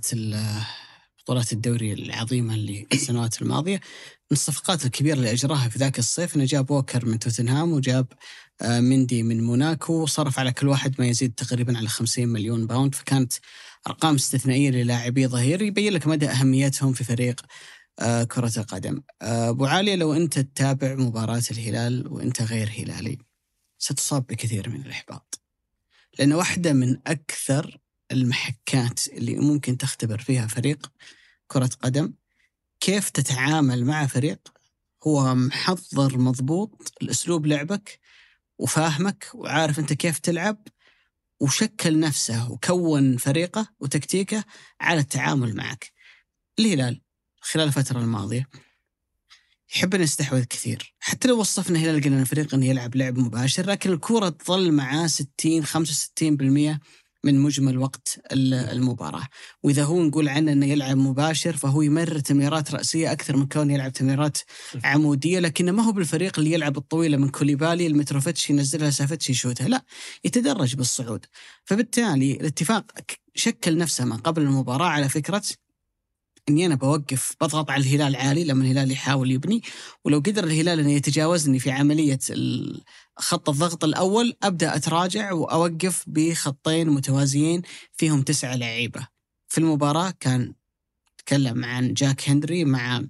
بطولات الدوري العظيمة اللي السنوات الماضية. من الصفقات الكبيرة اللي أجراها في ذاك الصيف إنه جاب ووكر من توتنهام وجاب آه، مندي من موناكو وصرف على كل واحد ما يزيد تقريبا على 50 مليون باوند. فكانت أرقام استثنائية للاعبي ظهير يبين لك مدى أهميتهم في فريق كرة القدم. آه، أبو علي لو أنت تتابع مباراة الهلال وأنت غير هلالي ستصاب بكثير من الإحباط. لأن واحدة من أكثر المحكات اللي ممكن تختبر فيها فريق كرة قدم كيف تتعامل مع فريق هو محضر مضبوط الأسلوب لعبك وفاهمك وعارف أنت كيف تلعب وشكل نفسه وكون فريقه وتكتيكه على التعامل معك. الهلال خلال الفترة الماضية يحب أن يستحوذ كثير. حتى لو وصفنا هلال قلنا الفريق أنه يلعب لعب مباشر لكن الكرة تظل معاه 60 65% من مجمل وقت المباراة. وإذا هو نقول عنه أنه يلعب مباشر فهو يمرر تمريرات رأسية أكثر من كونه يلعب تمريرات عمودية لكنه ما هو بالفريق اللي يلعب الطويلة من كوليبالي المتروفيتش ينزلها سافتش يشوتها. لا يتدرج بالصعود. فبالتالي الاتفاق شكل نفسه من قبل المباراة على فكرة إني أنا بوقف بضغط على الهلال عالي لما الهلال يحاول يبني ولو قدر الهلال إنه يتجاوزني في عملية خط الضغط الأول أبدأ أتراجع وأوقف بخطين متوازيين فيهم تسعة لعيبة. في المباراة كان تكلم عن جاك هنري مع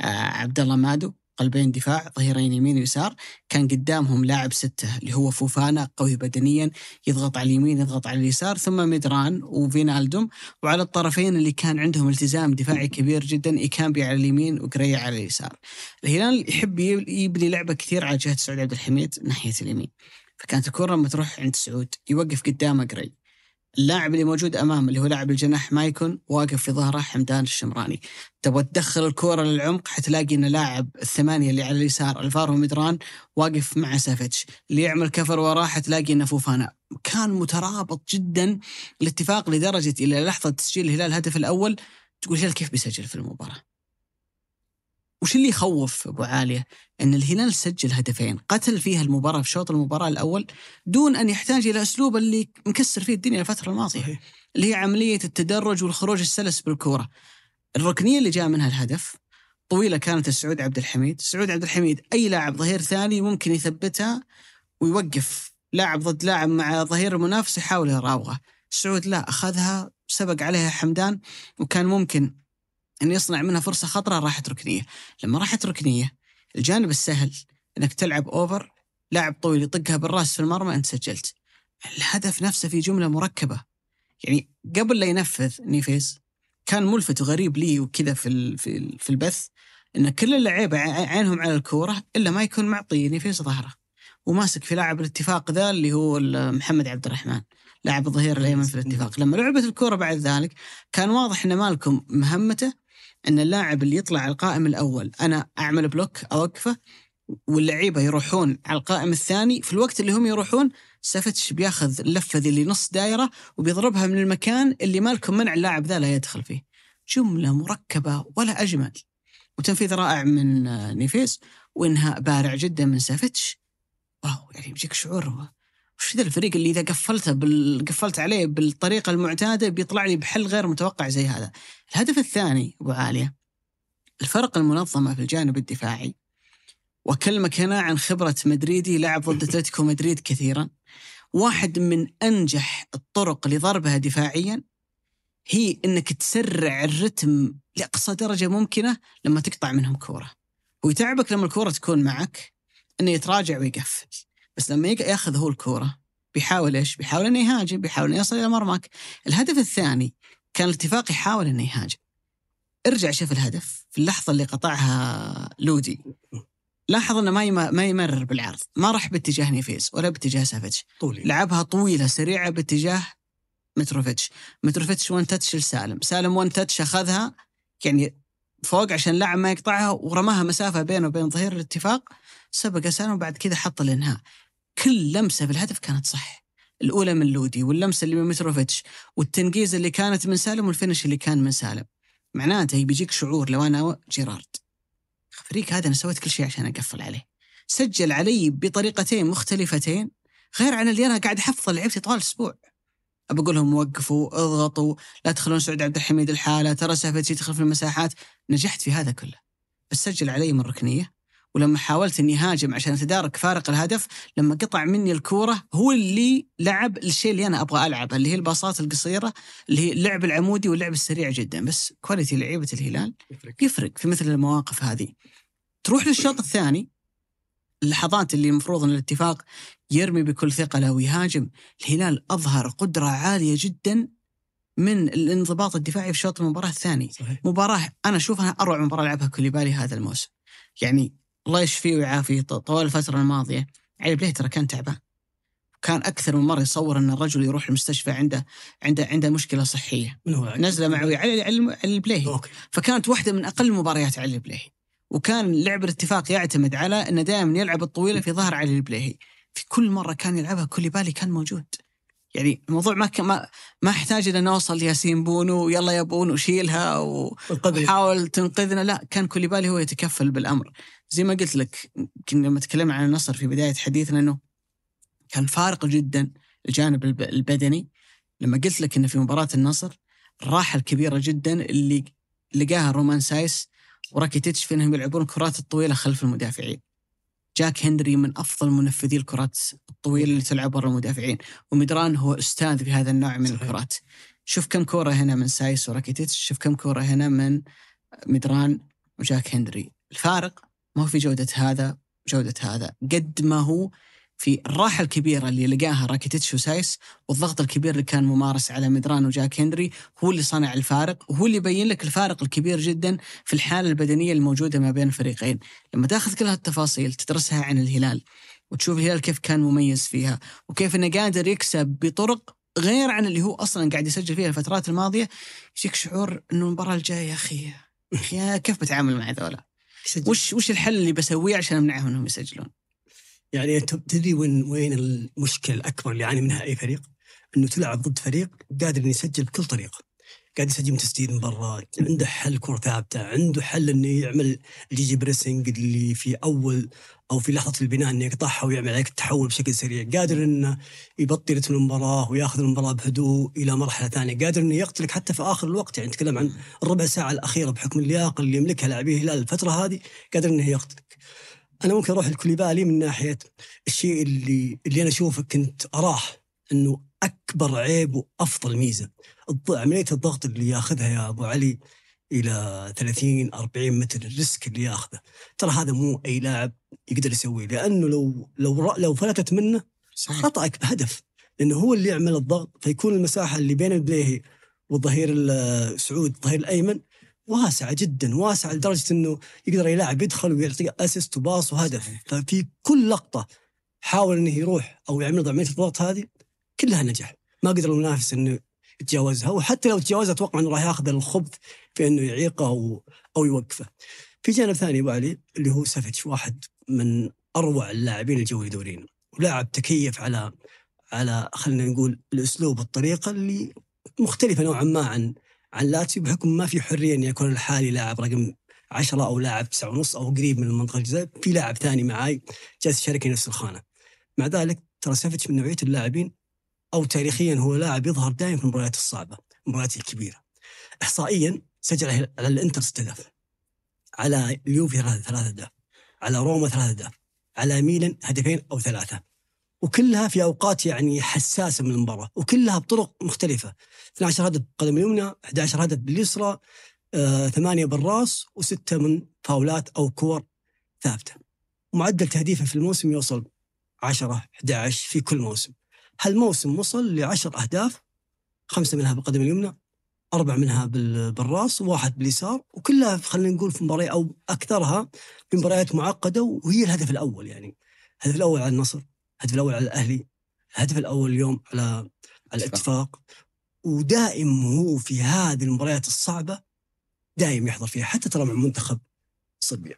آه، عبد الله مادو قلبين دفاع ظهيرين يمين ويسار. كان قدامهم لاعب ستة اللي هو فوفانا قوي بدنيا يضغط على اليمين يضغط على اليسار ثم ميدران وفينالدوم. وعلى الطرفين اللي كان عندهم التزام دفاعي كبير جدا إيكامبي على اليمين وقريع على اليسار. الهلال يحب يبني لعبة كثير على جهة سعود عبد الحميد ناحية اليمين. فكانت الكرة لما تروح عند سعود يوقف قدامه قري اللاعب اللي موجود أمامه اللي هو لاعب الجناح مايكون واقف في ظهره حمدان الشمراني. تبغى تدخل الكورة للعمق حتلاقي إن لاعب الثمانية اللي على اليسار ألفارو مدران واقف مع سافيتش. اللي يعمل كفر وراه حتلاقي انه فوفانا. كان مترابط جدا الاتفاق لدرجة إلى لحظة تسجيل الهلال الهدف الأول. تقول الهلال كيف بيسجل في المباراة؟ وش اللي يخوف أبو عالية؟ إن الهلال سجل هدفين، قتل فيها المباراة في شوط المباراة الأول دون أن يحتاج إلى أسلوب اللي مكسر فيه الدنيا الفترة الماضية. صحيح. اللي هي عملية التدرج والخروج السلس بالكورة. الركنية اللي جاء منها الهدف طويلة كانت السعود عبد الحميد، سعود عبد الحميد أي لاعب ظهير ثاني ممكن يثبتها ويوقف لاعب ضد لاعب مع ظهير المنافس يحاول يراوغه، سعود لا أخذها سبق عليها حمدان وكان ممكن إن يصنع منها فرصة خطرة راحت ركنية، لما راحت ركنية الجانب السهل إنك تلعب over لاعب طويل يطقها بالراس في المرمى أنت سجلت. الهدف نفسه في جملة مركبة. يعني قبل لا ينفذ نيفيز كان ملفت وغريب لي وكذا في في البث إن كل اللعيبة عينهم على الكورة إلا ما يكون معطي نيفيز ظهره. وماسك في لاعب الاتفاق ذا اللي هو محمد عبد الرحمن لاعب الظهير الأيمن في الاتفاق. لما لعبت الكورة بعد ذلك كان واضح إن مالكم مهمته إن اللاعب اللي يطلع على القائم الأول أنا أعمل block أوقفه واللعيبة يروحون على القائم الثاني في الوقت اللي هم يروحون سافتش بياخذ اللفه ذي اللي نص دايرة وبيضربها من المكان اللي مالكم منع اللاعب ذا لا يدخل فيه. جملة مركبة ولا أجمل. وتنفيذ رائع من نيفيز وإنهاء بارع جدا من سافتش. واو يعني يجيك شعور وش ذا الفريق اللي إذا قفلته بال... قفلت عليه بالطريقة المعتادة بيطلع لي بحل غير متوقع زي هذا. الهدف الثاني أبو علي الفرق المنظمة في الجانب الدفاعي. واكلمك هنا عن خبرة مدريدي لعب ضد أتلتيكو مدريد كثيرا. واحد من أنجح الطرق لضربها دفاعيا هي إنك تسرع الرتم لأقصى درجة ممكنة لما تقطع منهم كورة. ويتعبك لما الكورة تكون معك إنه يتراجع ويقفل. بس لما ياخذ هو الكورة بيحاول إيش؟ بيحاول إنه يهاجم، بيحاول إنه يصل إلى مرماك. الهدف الثاني كان الاتفاق يحاول إنه يهاجم. ارجع شوف الهدف في اللحظة اللي قطعها لودي لاحظ إنه ما ما يمرر بالعرض، ما راح باتجاه نيفيز ولا باتجاه سافيتش. طولي لعبها طويلة سريعة باتجاه متروفيتش، متروفيتش one touch لسالم، سالم one touch أخذها يعني فوق عشان اللاعب ما يقطعها ورماها مسافة بينه وبين ظهير الاتفاق سبق سالم وبعد كذا حط الإنهاء. كل لمسة في الهدف كانت صح. الأولى من لودي واللمسة اللي من متروفيتش والتنقيز اللي كانت من سالم وال finish اللي كان من سالم. معناته بيجيك شعور لو أنا جيرارد فريق هذا أنا سويت كل شيء عشان أقفل عليه سجل علي بطريقتين مختلفتين غير عن اللي أنا قاعد أحفظ لعبتي طوال الأسبوع بقول لهم وقفوا اضغطوا لا تخلون سعود عبد الحميد الحالة ترى سافيتش يدخل في المساحات نجحت في هذا كله بس سجل علي من ركنية ولما حاولت إني هاجم عشان أتدارك فارق الهدف لما قطع مني الكورة هو اللي لعب الشيء اللي أنا أبغى ألعبه اللي هي الباصات القصيرة اللي هي اللعب العمودي واللعب السريع جدا. بس quality لعيبة الهلال يفرق, يفرق في مثل المواقف هذه. تروح للشوط الثاني اللحظات اللي المفروض إن الاتفاق يرمي بكل ثقله ويهاجم الهلال أظهر قدرة عالية جدا من الانضباط الدفاعي في شوط المباراة الثاني. صحيح. مباراة أنا أشوفها أروع مباراة لعبها كوليبالي هذا الموسم. يعني الله يشفيه ويعافيه. طوال الفترة الماضية علي بليه ترى كان تعبان. كان أكثر من مرة يصور أن الرجل يروح المستشفى عنده عنده عنده مشكلة صحية. هو نزله معويه علي علي البليهي فكانت واحدة من أقل مباريات علي البليهي وكان لعب الاتفاق يعتمد على انه دائما يلعب الطويلة في ظهر علي البليهي في كل مرة كان يلعبها كوليبالي كان موجود. يعني الموضوع ما ما ما أحتاج إلى نوصل ياسين بونو يلا يا بونو شيلها وحاول تنقذنا. لا كان كوليبالي هو يتكفل بالأمر. زي ما قلت لك يمكن لما تكلمنا عن النصر في بداية حديثنا إنه كان فارق جدا الجانب البدني لما قلت لك إنه في مباراة النصر الراحة الكبيرة جدا اللي لقاها رومان سايس وراكيتيتش في إنهم يلعبون الكرات الطويلة خلف المدافعين. جاك هنري من أفضل منفذي الكرات الطويلة اللي تلعب برا المدافعين ومدران هو أستاذ في هذا النوع من صحيح. الكرات. شوف كم كورة هنا من سايس وراكيتيتش، شوف كم كورة هنا من مدران وجاك هنري. الفارق ما هو في جودة هذا جودة هذا. قد ما هو في الراحة الكبيرة اللي لقاها راكيتيتش وسايس والضغط الكبير اللي كان ممارس على مدران وجاك هنري هو اللي صنع الفارق وهو اللي يبين لك الفارق الكبير جدا في الحالة البدنية الموجودة ما بين الفريقين. لما تأخذ كل هالتفاصيل تدرسها عن الهلال وتشوف الهلال كيف كان مميز فيها وكيف إنه قادر يكسب بطرق غير عن اللي هو أصلا قاعد يسجل فيها الفترات الماضية يجيك شعور إنه المباراة الجاية يا أخي. يا كيف بتعامل مع ذولا؟ وش وش الحل اللي بسويه عشان امنعهم إنهم يسجلون؟ يعني تدري وين وين المشكلة الأكبر اللي يعاني منها أي فريق؟ إنه تلعب ضد فريق قادر إنه يسجل بكل طريقة. قاعد يسجل تسديد من برا عنده حل كرة ثابتة عنده حل إنه يعمل ال high pressing اللي في أول أو في لحظة البناء إنه يقطعها ويعمل عليك التحول بشكل سريع. قادر إنه يبطل رتم المباراة وياخذ المباراة بهدوء إلى مرحلة ثانية. قادر إنه يقتلك حتى في آخر الوقت يعني نتكلم عن الربع ساعة الأخيرة بحكم اللياقة اللي يملكها لاعبي الهلال الفترة هذه قادر إنه يقتلك. أنا ممكن أروح لكوليبالي من ناحية الشيء اللي اللي أنا أشوفه كنت أراه إنه أكبر عيب وأفضل ميزة. عملية الضغط اللي ياخذها يا أبو علي إلى 30 40 متر الريسك اللي ياخذه. ترى هذا مو أي لاعب يقدر يسويه لأنه لو لو لو فلتت منه خطأك بهدف. لأنه هو اللي يعمل الضغط فيكون المساحة اللي بين البليهي والظهير السعود الظهير الأيمن واسعة جدا واسعة لدرجة إنه يقدر يلاعب يدخل ويعطي assist و pass وهدف. ففي كل لقطة حاول إنه يروح أو يعمل عملية الضغط هذه كلها نجح ما قدر المنافس إنه يتجاوزها وحتى لو تجاوزها أتوقع إنه راح ياخذ الخبث في إنه يعيقه أو أو يوقفه. في جانب ثاني أبو علي اللي هو سافيتش واحد من أروع اللاعبين اللي جو دورينا ولاعب تكيف على على خلينا نقول الأسلوب والطريقة اللي مختلفة نوعا ما عن عن لاتسيو بحكم ما في حرية ان يكون لحالي لاعب رقم 10 أو لاعب 9 ونص أو قريب من منطقة الجزاء في لاعب ثاني معاي جالس يشاركني نفس الخانة. مع ذلك ترى سافيتش من نوعية اللاعبين أو تاريخيا هو لاعب يظهر دائما في المباريات الصعبة المباريات الكبيرة. احصائيا سجل على الإنتر ست اهداف على اليوفي ثلاث اهداف على روما ثلاث اهداف على ميلان هدفين أو ثلاثة. وكلها في أوقات يعني حساسة من المباراة وكلها بطرق مختلفة. 12 هدف بالقدم اليمنى 11 هدف باليسرى آه، ثمانية بالراس وستة من فاولات أو كور ثابتة. معدل تهديفه في الموسم يوصل 10 11 في كل موسم. هالموسم وصل ل 10 أهداف؟ خمسة منها بالقدم اليمنى أربع منها بالراس وواحد باليسار وكلها خلينا نقول في مباريات أو أكثرها في مباريات معقدة وهي الهدف الأول يعني. الهدف الأول على النصر الهدف الأول على الأهلي الهدف الأول اليوم على الاتفاق. ودائم هو في هذه المباريات الصعبة دائم يحضر فيها حتى ترى مع منتخب صربيا.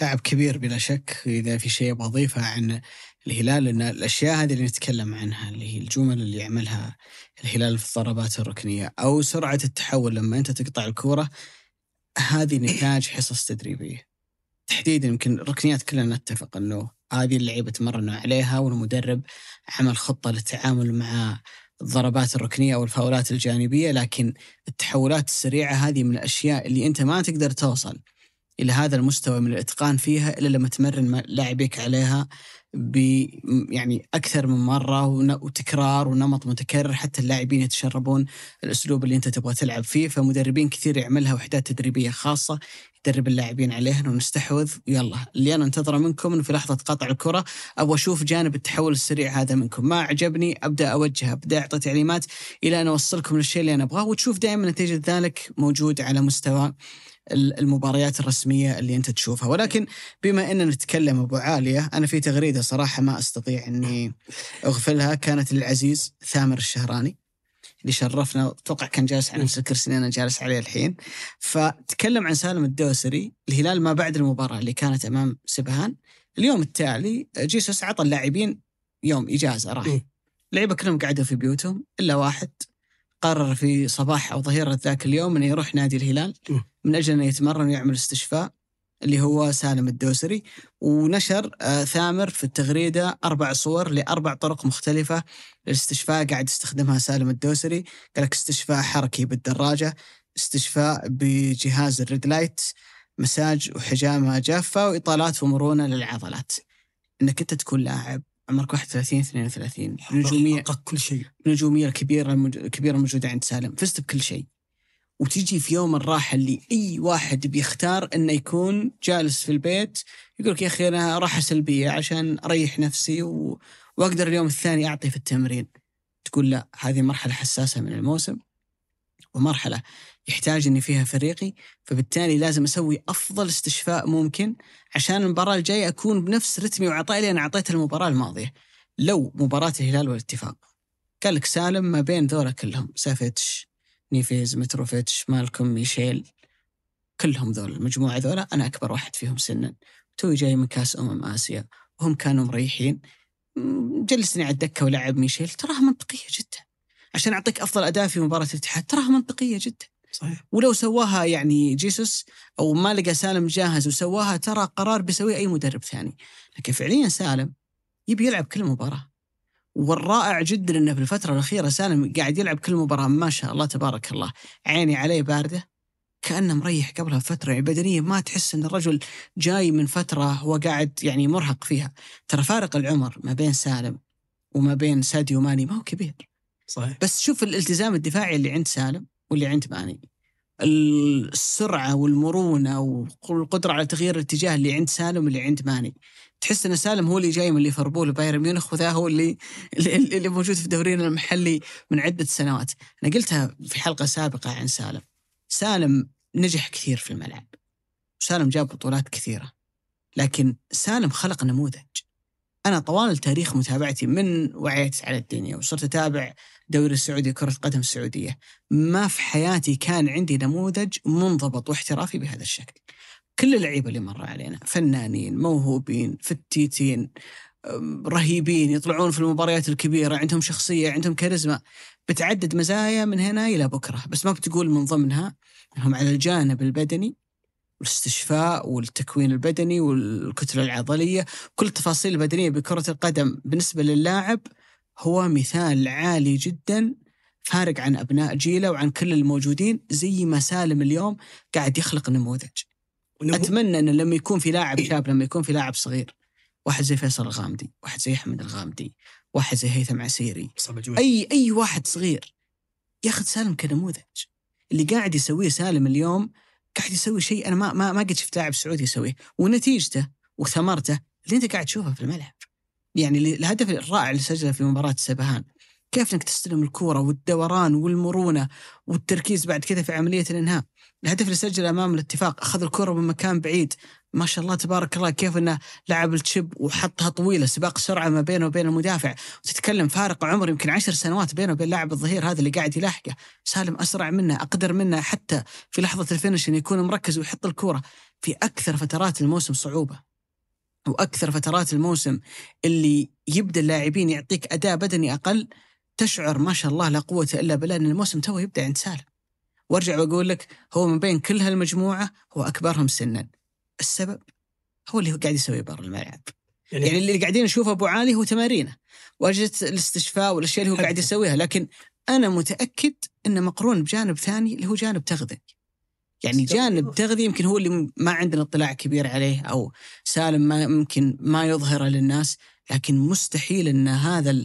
لاعب كبير بلا شك إذا في شيء أبغى اضيفه عن الهلال إن الأشياء هذه اللي نتكلم عنها اللي هي الجمل اللي يعملها الهلال في الضربات الركنية أو سرعة التحول لما أنت تقطع الكورة هذه نتاج حصص تدريبية. تحديدا يمكن الركنيات كلنا نتفق إنه هذه اللعيبة تمرنوا عليها والمدرب عمل خطة للتعامل مع الضربات الركنية أو الفاولات الجانبية لكن التحولات السريعة هذه من الأشياء اللي أنت ما تقدر توصل إلى هذا المستوى من الإتقان فيها إلا لما تمرن لاعبيك عليها ب يعني أكثر من مرة وتكرار ونمط متكرر حتى اللاعبين يتشربون الأسلوب اللي أنت تبغى تلعب فيه فمدربين كثير يعملها وحدات تدريبية خاصة يدرب اللاعبين عليها انه نستحوذ يلا اللي أنا أنتظره منكم إنه في لحظة قطع الكرة أبغى أشوف جانب التحول السريع هذا منكم. ما عجبني أبدأ أوجه أبدأ أعطي تعليمات إلى أن أوصلكم للشيء اللي أنا أبغاه وتشوف دائما نتيجة ذلك موجود على مستوى المباريات الرسمية اللي أنت تشوفها. ولكن بما اننا نتكلم أبو عالية أنا في تغريدة صراحة ما أستطيع أني أغفلها. كانت للعزيز ثامر الشهراني اللي شرفنا. أتوقع كان جالس على نفس الكرسي اللي أنا جالس عليه الحين. فتكلم عن سالم الدوسري الهلال ما بعد المباراة اللي كانت أمام سبهان. اليوم التالي جيسوس عطى اللاعبين يوم إجازة راح. اللعيبه كلهم قعدوا في بيوتهم إلا واحد. قرر في صباح أو ظهيره ذاك اليوم إنه يروح نادي الهلال من أجل إنه يتمرن ويعمل استشفاء اللي هو سالم الدوسري. ونشر آه ثامر في التغريدة أربع صور لأربع طرق مختلفة للاستشفاء قاعد يستخدمها سالم الدوسري. قال لك استشفاء حركي بالدراجة استشفاء بجهاز ال red light مساج وحجامة جافة وإطالات ومرونة للعضلات. إنك أنت تكون لاعب عمرك 31 32 نجوميه كل شيء. نجومية الكبيره الكبيره الموجوده عند سالم. فزت بكل شيء. وتجي في يوم الراحة اللي أي واحد بيختار إنه يكون جالس في البيت يقول لك يا أخي أنا راحة سلبية عشان أريح نفسي و... وأقدر اليوم الثاني أعطي في التمرين. تقول لا هذه مرحلة حساسة من الموسم. ومرحلة يحتاج إني فيها فريقي فبالتالي لازم أسوي أفضل استشفاء ممكن عشان المباراة الجاية أكون بنفس رتمي وعطائي اللي أنا اعطيته المباراة الماضية. لو مباراة الهلال والاتفاق قال لك سالم ما بين ذولا كلهم سافيتش نيفيز متروفيتش مالكم ميشيل كلهم ذول المجموعة ذولا أنا أكبر واحد فيهم سنا. توي جاي من كأس أمم آسيا وهم كانوا مريحين. جلسني على الدكة ولعب ميشيل تراها منطقية جدا. عشان أعطيك أفضل أداء في مباراة الاتحاد تراها منطقية جدا. صحيح. ولو سواها يعني جيسوس أو ما لقى سالم جاهز وسواها ترى قرار بيسويه أي مدرب ثاني. لكن فعليا سالم يبي يلعب كل مباراة. والرائع جدا إنه في الفترة الأخيرة سالم قاعد يلعب كل مباراة ما شاء الله تبارك الله. عيني عليه باردة كأنه مريح قبلها فتره يعني بدنيه ما تحس إن الرجل جاي من فترة هو قاعد يعني مرهق فيها. ترى فارق العمر ما بين سالم وما بين ساديو ماني ما هو كبير. صحيح. بس شوف الالتزام الدفاعي اللي عند سالم. واللي عند ماني السرعة والمرونة والقدرة على تغيير الاتجاه اللي عند سالم واللي عند ماني. تحس إن سالم هو اللي جاي من ليفربول وبايرن ميونخ وذا هو اللي اللي موجود في دورينا المحلي من عدة سنوات. أنا قلتها في حلقة سابقة عن سالم. سالم نجح كثير في الملعب. سالم جاب بطولات كثيرة. لكن سالم خلق نموذج. أنا طوال تاريخ متابعتي من وعيت على الدنيا وصرت أتابع دوري السعودي كرة قدم السعودية. ما في حياتي كان عندي نموذج منضبط واحترافي بهذا الشكل. كل اللعيبة اللي مر علينا فنانين موهوبين فتيتين رهيبين يطلعون في المباريات الكبيرة عندهم شخصية عندهم كاريزما. بتعدد مزايا من هنا إلى بكرة. بس ما بتقول من ضمنها أنهم على الجانب البدني والاستشفاء والتكوين البدني والكتلة العضلية. كل التفاصيل البدنية بكرة القدم بالنسبة للاعب هو مثال عالي جدا فارق عن أبناء جيله وعن كل الموجودين زي ما سالم اليوم قاعد يخلق نموذج. أتمنى أن لما يكون في لاعب شاب لما يكون في لاعب صغير واحد زي فيصل الغامدي واحد زي أحمد الغامدي واحد زي هيثم عسيري أي أي واحد صغير ياخذ سالم كنموذج. اللي قاعد يسويه سالم اليوم قاعد يسوي شيء أنا ما ما ما قد شفت لاعب سعودي يسويه ونتيجته وثمرته اللي أنت قاعد تشوفه في الملعب. يعني الهدف الرائع اللي سجله في مباراة سبهان. كيف إنك تستلم الكورة والدوران والمرونة والتركيز بعد كذا في عملية الإنهاء؟ الهدف اللي سجله أمام الاتفاق أخذ الكره من مكان بعيد. ما شاء الله تبارك الله كيف إنه لعب التشيب وحطها طويلة سباق سرعة ما بينه وبين المدافع. وتتكلم فارق عمر يمكن عشر سنوات بينه وبين لاعب الظهير هذا اللي قاعد يلاحقه. سالم أسرع منه أقدر منه حتى في لحظة ال finish انه يكون مركز ويحط الكورة في أكثر فترات الموسم صعوبة. وأكثر فترات الموسم اللي يبدأ اللاعبين يعطيك أداء بدني أقل تشعر ما شاء الله لا قوة إلا بالله إن الموسم تو يبدأ عند سالم. وأرجع وأقول لك هو من بين كل هالمجموعة هو أكبرهم سنا. السبب هو اللي هو قاعد يسويه برا الملعب. يعني, يعني اللي قاعدين نشوفه أبو علي هو تمارينه واجهزه الاستشفاء والأشياء اللي هو قاعد يسويها لكن أنا متأكد إنه مقرون بجانب ثاني اللي هو جانب تغذية. يعني جانب تغذية يمكن هو اللي ما عندنا اطلاع كبير عليه أو سالم ما يمكن ما يظهره للناس لكن مستحيل إن هذا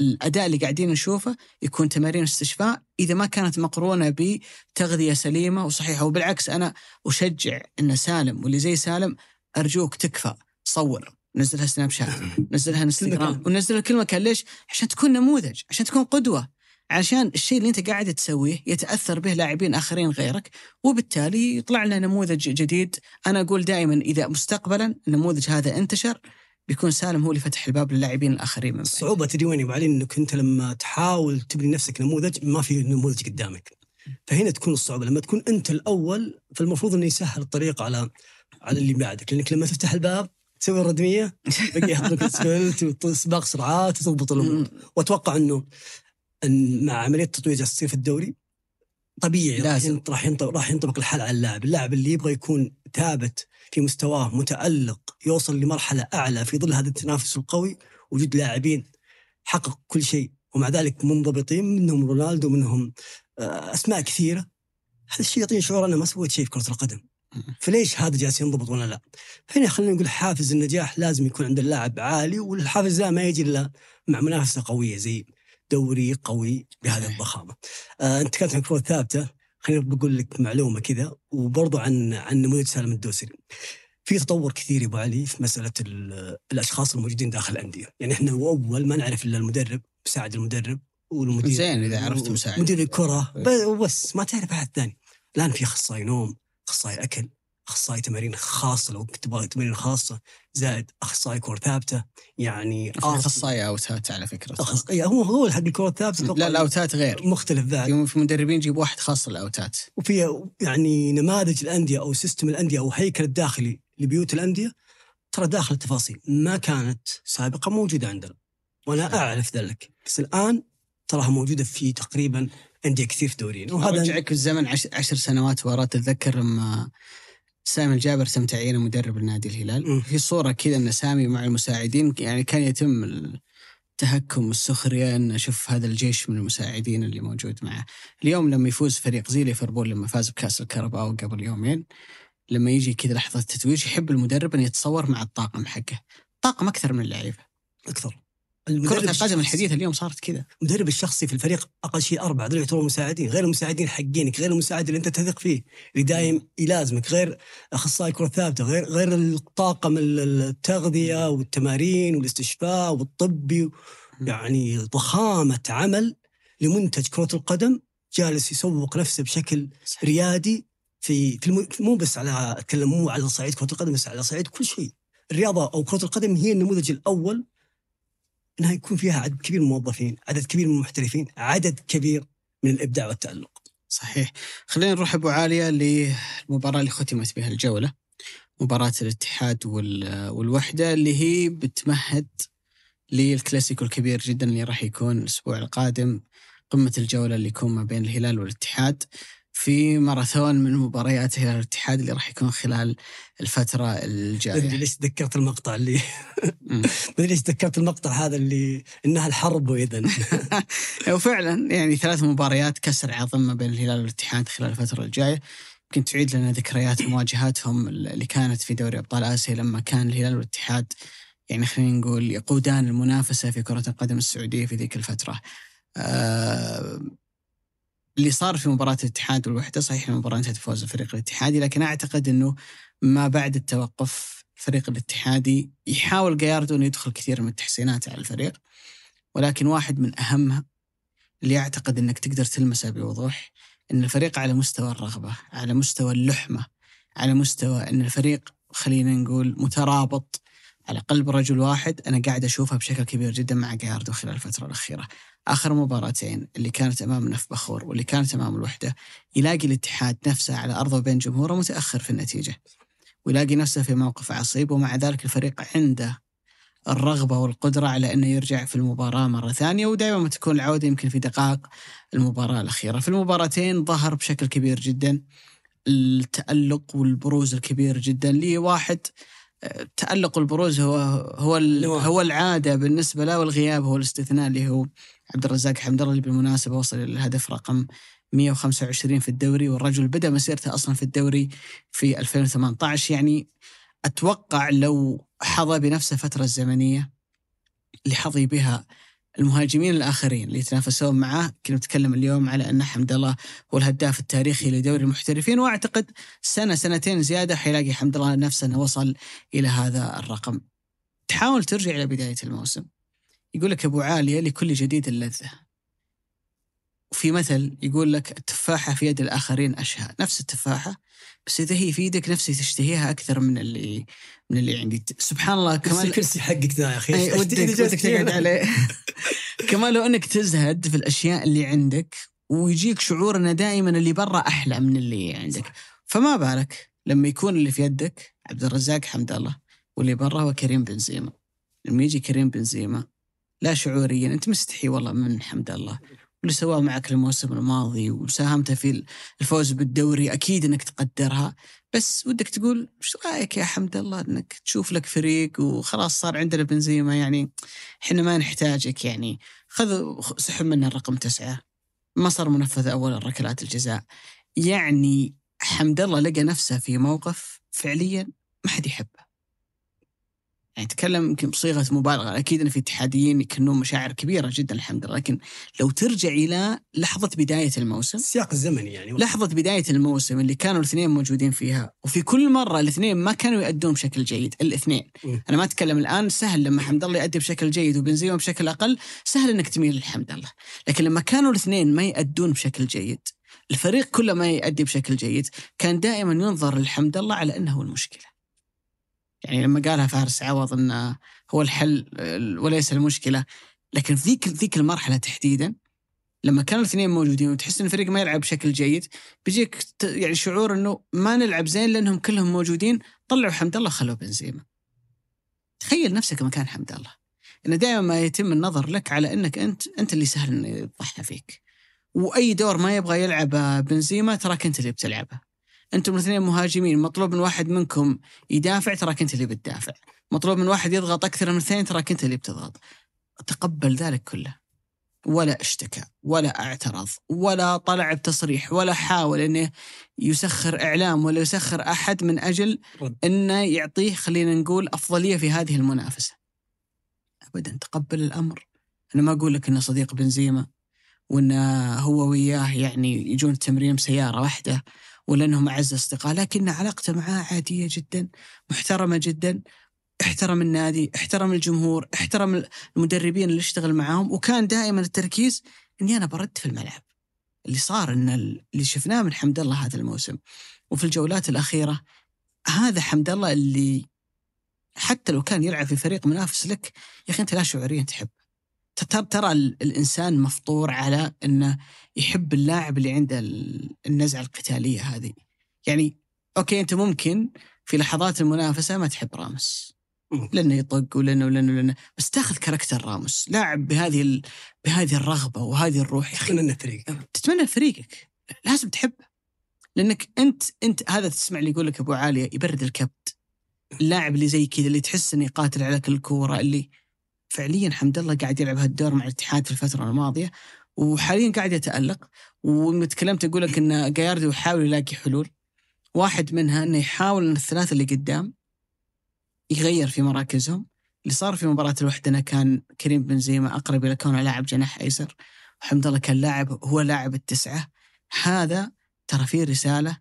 الأداء اللي قاعدين نشوفه يكون تمارين استشفاء إذا ما كانت مقرونة بتغذية سليمة وصحيحة. وبالعكس أنا أشجع إن سالم واللي زي سالم أرجوك تكفى صور نزلها سناب شات *laughs* نزلها انستغرام ونزلها كل مكان ليش؟ عشان تكون نموذج عشان تكون قدوة. عشان الشيء اللي انت قاعد تسويه يتأثر به لاعبين آخرين غيرك وبالتالي يطلع لنا نموذج جديد. أنا أقول دائما إذا مستقبلا النموذج هذا انتشر بيكون سالم هو اللي فتح الباب للاعبين الآخرين من الصعوبه تدري وين علي؟ إنك أنت لما تحاول تبني نفسك نموذج ما في نموذج قدامك. فهنا تكون الصعوبة لما تكون أنت الأول فالمفروض إنه يسهل الطريق على على اللي بعدك. لأنك لما تفتح الباب تسوي الردمية *laughs* بقي يحط لك وسباق سرعات وتضبط الأمور. وأتوقع إنه إن مع عملية التطوير جالس تصير في الدوري طبيعي لازم. راح ينطبق راح ينطبق الحل على اللاعب، اللاعب اللي يبغى يكون ثابت في مستواه متألق يوصل لمرحلة أعلى في ظل هذا التنافس القوي وجود لاعبين حقق كل شيء ومع ذلك منضبطين منهم رونالدو منهم آه، أسماء كثيرة. هذا الشيء يعطيني شعور أنا ما سويت شيء في كرة القدم. فليش هذا جالس ينضبط ولا لا؟ فهنا خلينا نقول حافز النجاح لازم يكون عند اللاعب عالي والحافز ذا ما يجي إلا مع منافسة قوية زي دوري قوي بهذه الضخامة. آه أنت تكلمت عن كره ثابته خليني بقول لك معلومة كذا وبرضو عن عن نموذج سالم الدوسري. في تطور كثير يا أبو علي في مسألة الأشخاص الموجودين داخل الأندية، يعني إحنا أول ما نعرف إلا المدرب مساعد المدرب والمدير زين إذا عرفت مساعد مدير الكرة بس ما تعرف أحد ثاني. الآن في أخصائي نوم، أخصائي أكل، أخصائي تمارين خاصة لو تبغى تمارين خاصة زائد أخصائي كور ثابتة يعني أخصائي اوتات على فكرة. أخص... هو هو حق الكور الثابتة لا الاوتات غير. مختلف ذا في مدربين يجيب واحد خاص للاوتات وفي يعني نماذج الأندية أو system الأندية أو هيكل الداخلي لبيوت الأندية ترى داخل التفاصيل ما كانت سابقا موجودة عندنا. وأنا أعرف ذلك. بس الآن تراها موجودة في تقريبا أندية كثير في دورينا. وهذا رجعك بالزمن عشر, عشر سنوات وراء تتذكر لما سامي الجابر تم تعيينه مدرب النادي الهلال م. في صورة كذا إن سامي مع المساعدين يعني كان يتم التهكم والسخريه إن أشوف هذا الجيش من المساعدين اللي موجود معه. اليوم لما يفوز فريق زي ليفربول لما فاز بكأس الكهرباء قبل يومين لما يجي كذا لحظة تتويج يحب المدرب إن يتصور مع الطاقم حقه. طاقم أكثر من اللعيبة. أكثر كرة القدم الحديثة اليوم صارت كذا. المدرب الشخصي في الفريق أقل شيء أربعة. ذول يعتبرون مساعدين غير المساعدين حقينك غير المساعد اللي أنت تثق فيه. اللي دايم يلازمك غير أخصائي كرة ثابتة غير غير الطاقم التغذية والتمارين والاستشفاء والطبي يعني ضخامة عمل لمنتج كرة القدم جالس يسوق نفسه بشكل ريادي في في الم... مو بس على أتكلم مو على صعيد كرة القدم بس على صعيد كل شيء. الرياضة أو كرة القدم هي النموذج الأول إنها يكون فيها عدد كبير من الموظفين، عدد كبير من المحترفين، عدد كبير من الإبداع والتألق. صحيح. خلينا نروح أبو عالية للمباراة اللي ختمت بها الجولة. مباراة الاتحاد والوحدة اللي هي بتمهد للكلاسيكو الكبير جدا اللي راح يكون الأسبوع القادم قمة الجولة اللي يكون ما بين الهلال والاتحاد. في ماراثون من مباريات هلال الاتحاد اللي راح يكون خلال الفترة الجاية. مدري ليش تذكرت المقطع اللي *laughs* *laughs* مدري ليش تذكرت المقطع هذا اللي إنها الحرب واذا *laughs* وفعلا يعني ثلاث مباريات كسر عظم ما بين الهلال والاتحاد خلال الفترة الجاية. يمكن تعيد لنا ذكريات مواجهاتهم اللي كانت في دوري أبطال آسيا لما كان الهلال والاتحاد يعني خلينا نقول يقودان المنافسة في كرة القدم السعودية في ذيك الفترة. آه اللي صار في مباراة الاتحاد والوحدة صحيح المباراة انتهت بفوز الفريق الاتحادي لكن أعتقد أنه ما بعد التوقف الفريق الاتحادي يحاول جاياردو أنه يدخل كثير من التحسينات على الفريق ولكن واحد من أهمها اللي أعتقد أنك تقدر تلمسه بوضوح أن الفريق على مستوى الرغبة على مستوى اللحمة على مستوى أن الفريق خلينا نقول مترابط على قلب رجل واحد أنا قاعد أشوفها بشكل كبير جدا مع جاياردو خلال الفترة الأخيرة. آخر مباراتين اللي كانت أمام نف بخور واللي كانت أمام الوحدة يلاقي الاتحاد نفسه على أرضه بين جمهوره متأخر في النتيجة ويلاقي نفسه في موقف عصيب ومع ذلك الفريق عنده الرغبة والقدرة على إنه يرجع في المباراة مرة ثانية ودائما ما تكون العودة يمكن في دقائق المباراة الأخيرة. في المباراتين ظهر بشكل كبير جدا التألق والبروز الكبير جدا لواحد تألق البروز هو هو هو العادة بالنسبة له والغياب هو الاستثناء اللي هو عبد الرزاق حمد الله اللي بالمناسبة وصل إلى الهدف رقم 125 في الدوري والرجل بدأ مسيرته أصلا في الدوري في 2018 يعني أتوقع لو حظى بنفس الفترة الزمنيه اللي حظي بها المهاجمين الآخرين اللي يتنافسون معه كنا نتكلم اليوم على أن حمد الله هو الهداف التاريخي لدوري المحترفين وأعتقد سنة سنتين زيادة حيلاقي حمد الله نفسه أنه وصل إلى هذا الرقم. تحاول ترجع إلى بداية الموسم. يقول لك أبو عالية لكل جديد اللذة. وفي مثل يقول لك التفاحة في يد الآخرين أشهى، نفس التفاحة بس إذا هي في يدك نفسي تشتهيها أكثر من اللي من اللي عندي. سبحان الله كمان الكرسي حقك ذا يا أخي. ودك ودك تقعد عليه. كمان لو إنك تزهد في الأشياء اللي عندك ويجيك شعور ان دائما اللي برا أحلى من اللي عندك. فما بالك لما يكون اللي في يدك عبد الرزاق حمد الله واللي برا هو كريم بنزيما. لما يجي كريم بنزيما لا شعوريا. أنت مستحي والله من حمد الله. واللي سواه معك الموسم الماضي وساهمت في الفوز بالدوري أكيد إنك تقدرها. بس ودك تقول إيش رأيك يا حمد الله إنك تشوف لك فريق وخلاص صار عندنا بنزيما؟ يعني إحنا ما نحتاجك يعني. خذ سحب منا الرقم تسعة. ما صار منفذ أول الركلات الجزاء. يعني حمد الله لقى نفسه في موقف فعليا ما حد يحبه. يعني تكلم يمكن بصيغة مبالغة. أكيد إن في اتحاديين يكنون مشاعر كبيرة جدا الحمد لله. لكن لو ترجع إلى لحظة بداية الموسم. السياق الزمني يعني. لحظة بداية الموسم اللي كانوا الاثنين موجودين فيها. وفي كل مرة الاثنين ما كانوا يؤدون بشكل جيد الاثنين. م. أنا ما أتكلم الآن سهل لما حمد الله يؤدي بشكل جيد وبنزيما بشكل أقل سهل إنك تميل لحمد الله لكن لما كانوا الاثنين ما يؤدون بشكل جيد الفريق كله ما يؤدي بشكل جيد كان دائما ينظر لحمد الله على إنه المشكلة. يعني لما قالها فارس عوض إنه هو الحل وليس المشكلة. لكن في ذيك ذيك المرحله تحديدا لما كانوا الاثنين موجودين وتحس إن الفريق ما يلعب بشكل جيد بيجيك يعني شعور إنه ما نلعب زين لأنهم كلهم موجودين طلعوا حمد الله خلوا بنزيما. تخيل نفسك مكان حمد الله. إنه دائما ما يتم النظر لك على إنك أنت أنت اللي سهل إنه يضحى فيك. وأي دور ما يبغى يلعبه بنزيما تراك أنت اللي بتلعبه. أنتم الاثنين مهاجمين مطلوب من واحد منكم يدافع تراك انت اللي بتدافع. مطلوب من واحد يضغط أكثر من اثنين تراك انت اللي بتضغط. تقبل ذلك كله. ولا اشتكى ولا اعترض ولا طلع بتصريح ولا حاول إنه يسخر إعلام ولا يسخر أحد من أجل إنه يعطيه خلينا نقول أفضلية في هذه المنافسة. ابدا تقبل الأمر. أنا ما أقول لك إنه صديق بنزيما وإنه هو وياه يعني يجون التمرين بسيارة واحدة. ولا انهم أعز أصدقاء. لكن علاقته معاه عادية جدا محترمة جدا. احترم النادي احترم الجمهور احترم المدربين اللي اشتغل معاهم. وكان دائما التركيز إني أنا برد في الملعب. اللي صار إن اللي شفناه من حمد الله هذا الموسم. وفي الجولات الأخيرة هذا حمد الله اللي حتى لو كان يلعب في فريق منافس لك يا أخي أنت لا شعوريا تحبه ترى الإنسان مفطور على إنه يحب اللاعب اللي عنده النزعة القتالية هذه. يعني okay أنت ممكن في لحظات المنافسة ما تحب راموس لأنه يطق ولأنه ولأنه ولأنه. بس تاخذ character راموس. لاعب بهذه ال... بهذه الرغبة وهذه الروح. تتمنى فريقك. تتمنى فريقك. لازم تحبه لأنك أنت أنت هذا تسمع اللي يقول لك أبو عالية يبرد الكبت اللاعب اللي زي كذا اللي تحس إنه يقاتل على كل كورة اللي فعليا حمد الله قاعد يلعب هالدور مع الاتحاد في الفترة الماضية وحاليا قاعد يتألق وتكلمت أقول لك إن جاياردو يحاول يلاقي حلول. واحد منها إنه يحاول إن الثلاثة اللي قدام يغير في مراكزهم. اللي صار في مباراة الوحدة كان كريم بنزيما أقرب إلى كونه لاعب جناح أيسر. وحمد الله كان لاعب هو لاعب التسعة. هذا ترى فيه رسالة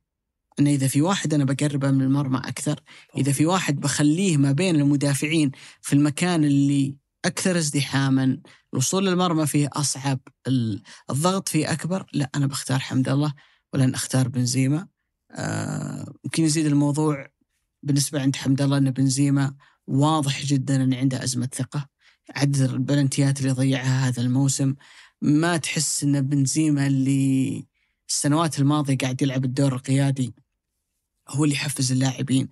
أن إذا في واحد أنا بقربه من المرمى أكثر إذا في واحد بخليه ما بين المدافعين في المكان اللي أكثر ازدحاما الوصول للمرمى فيه أصعب الضغط فيه أكبر. لا أنا بختار حمد الله ولن أختار بنزيما. آه، يمكن يزيد الموضوع بالنسبة عند حمد الله أن بنزيما واضح جدا أن عنده أزمة ثقة. عدد البلنتيات اللي ضيعها هذا الموسم. ما تحس أن بنزيما اللي السنوات الماضية قاعد يلعب الدور القيادي هو اللي يحفز اللاعبين.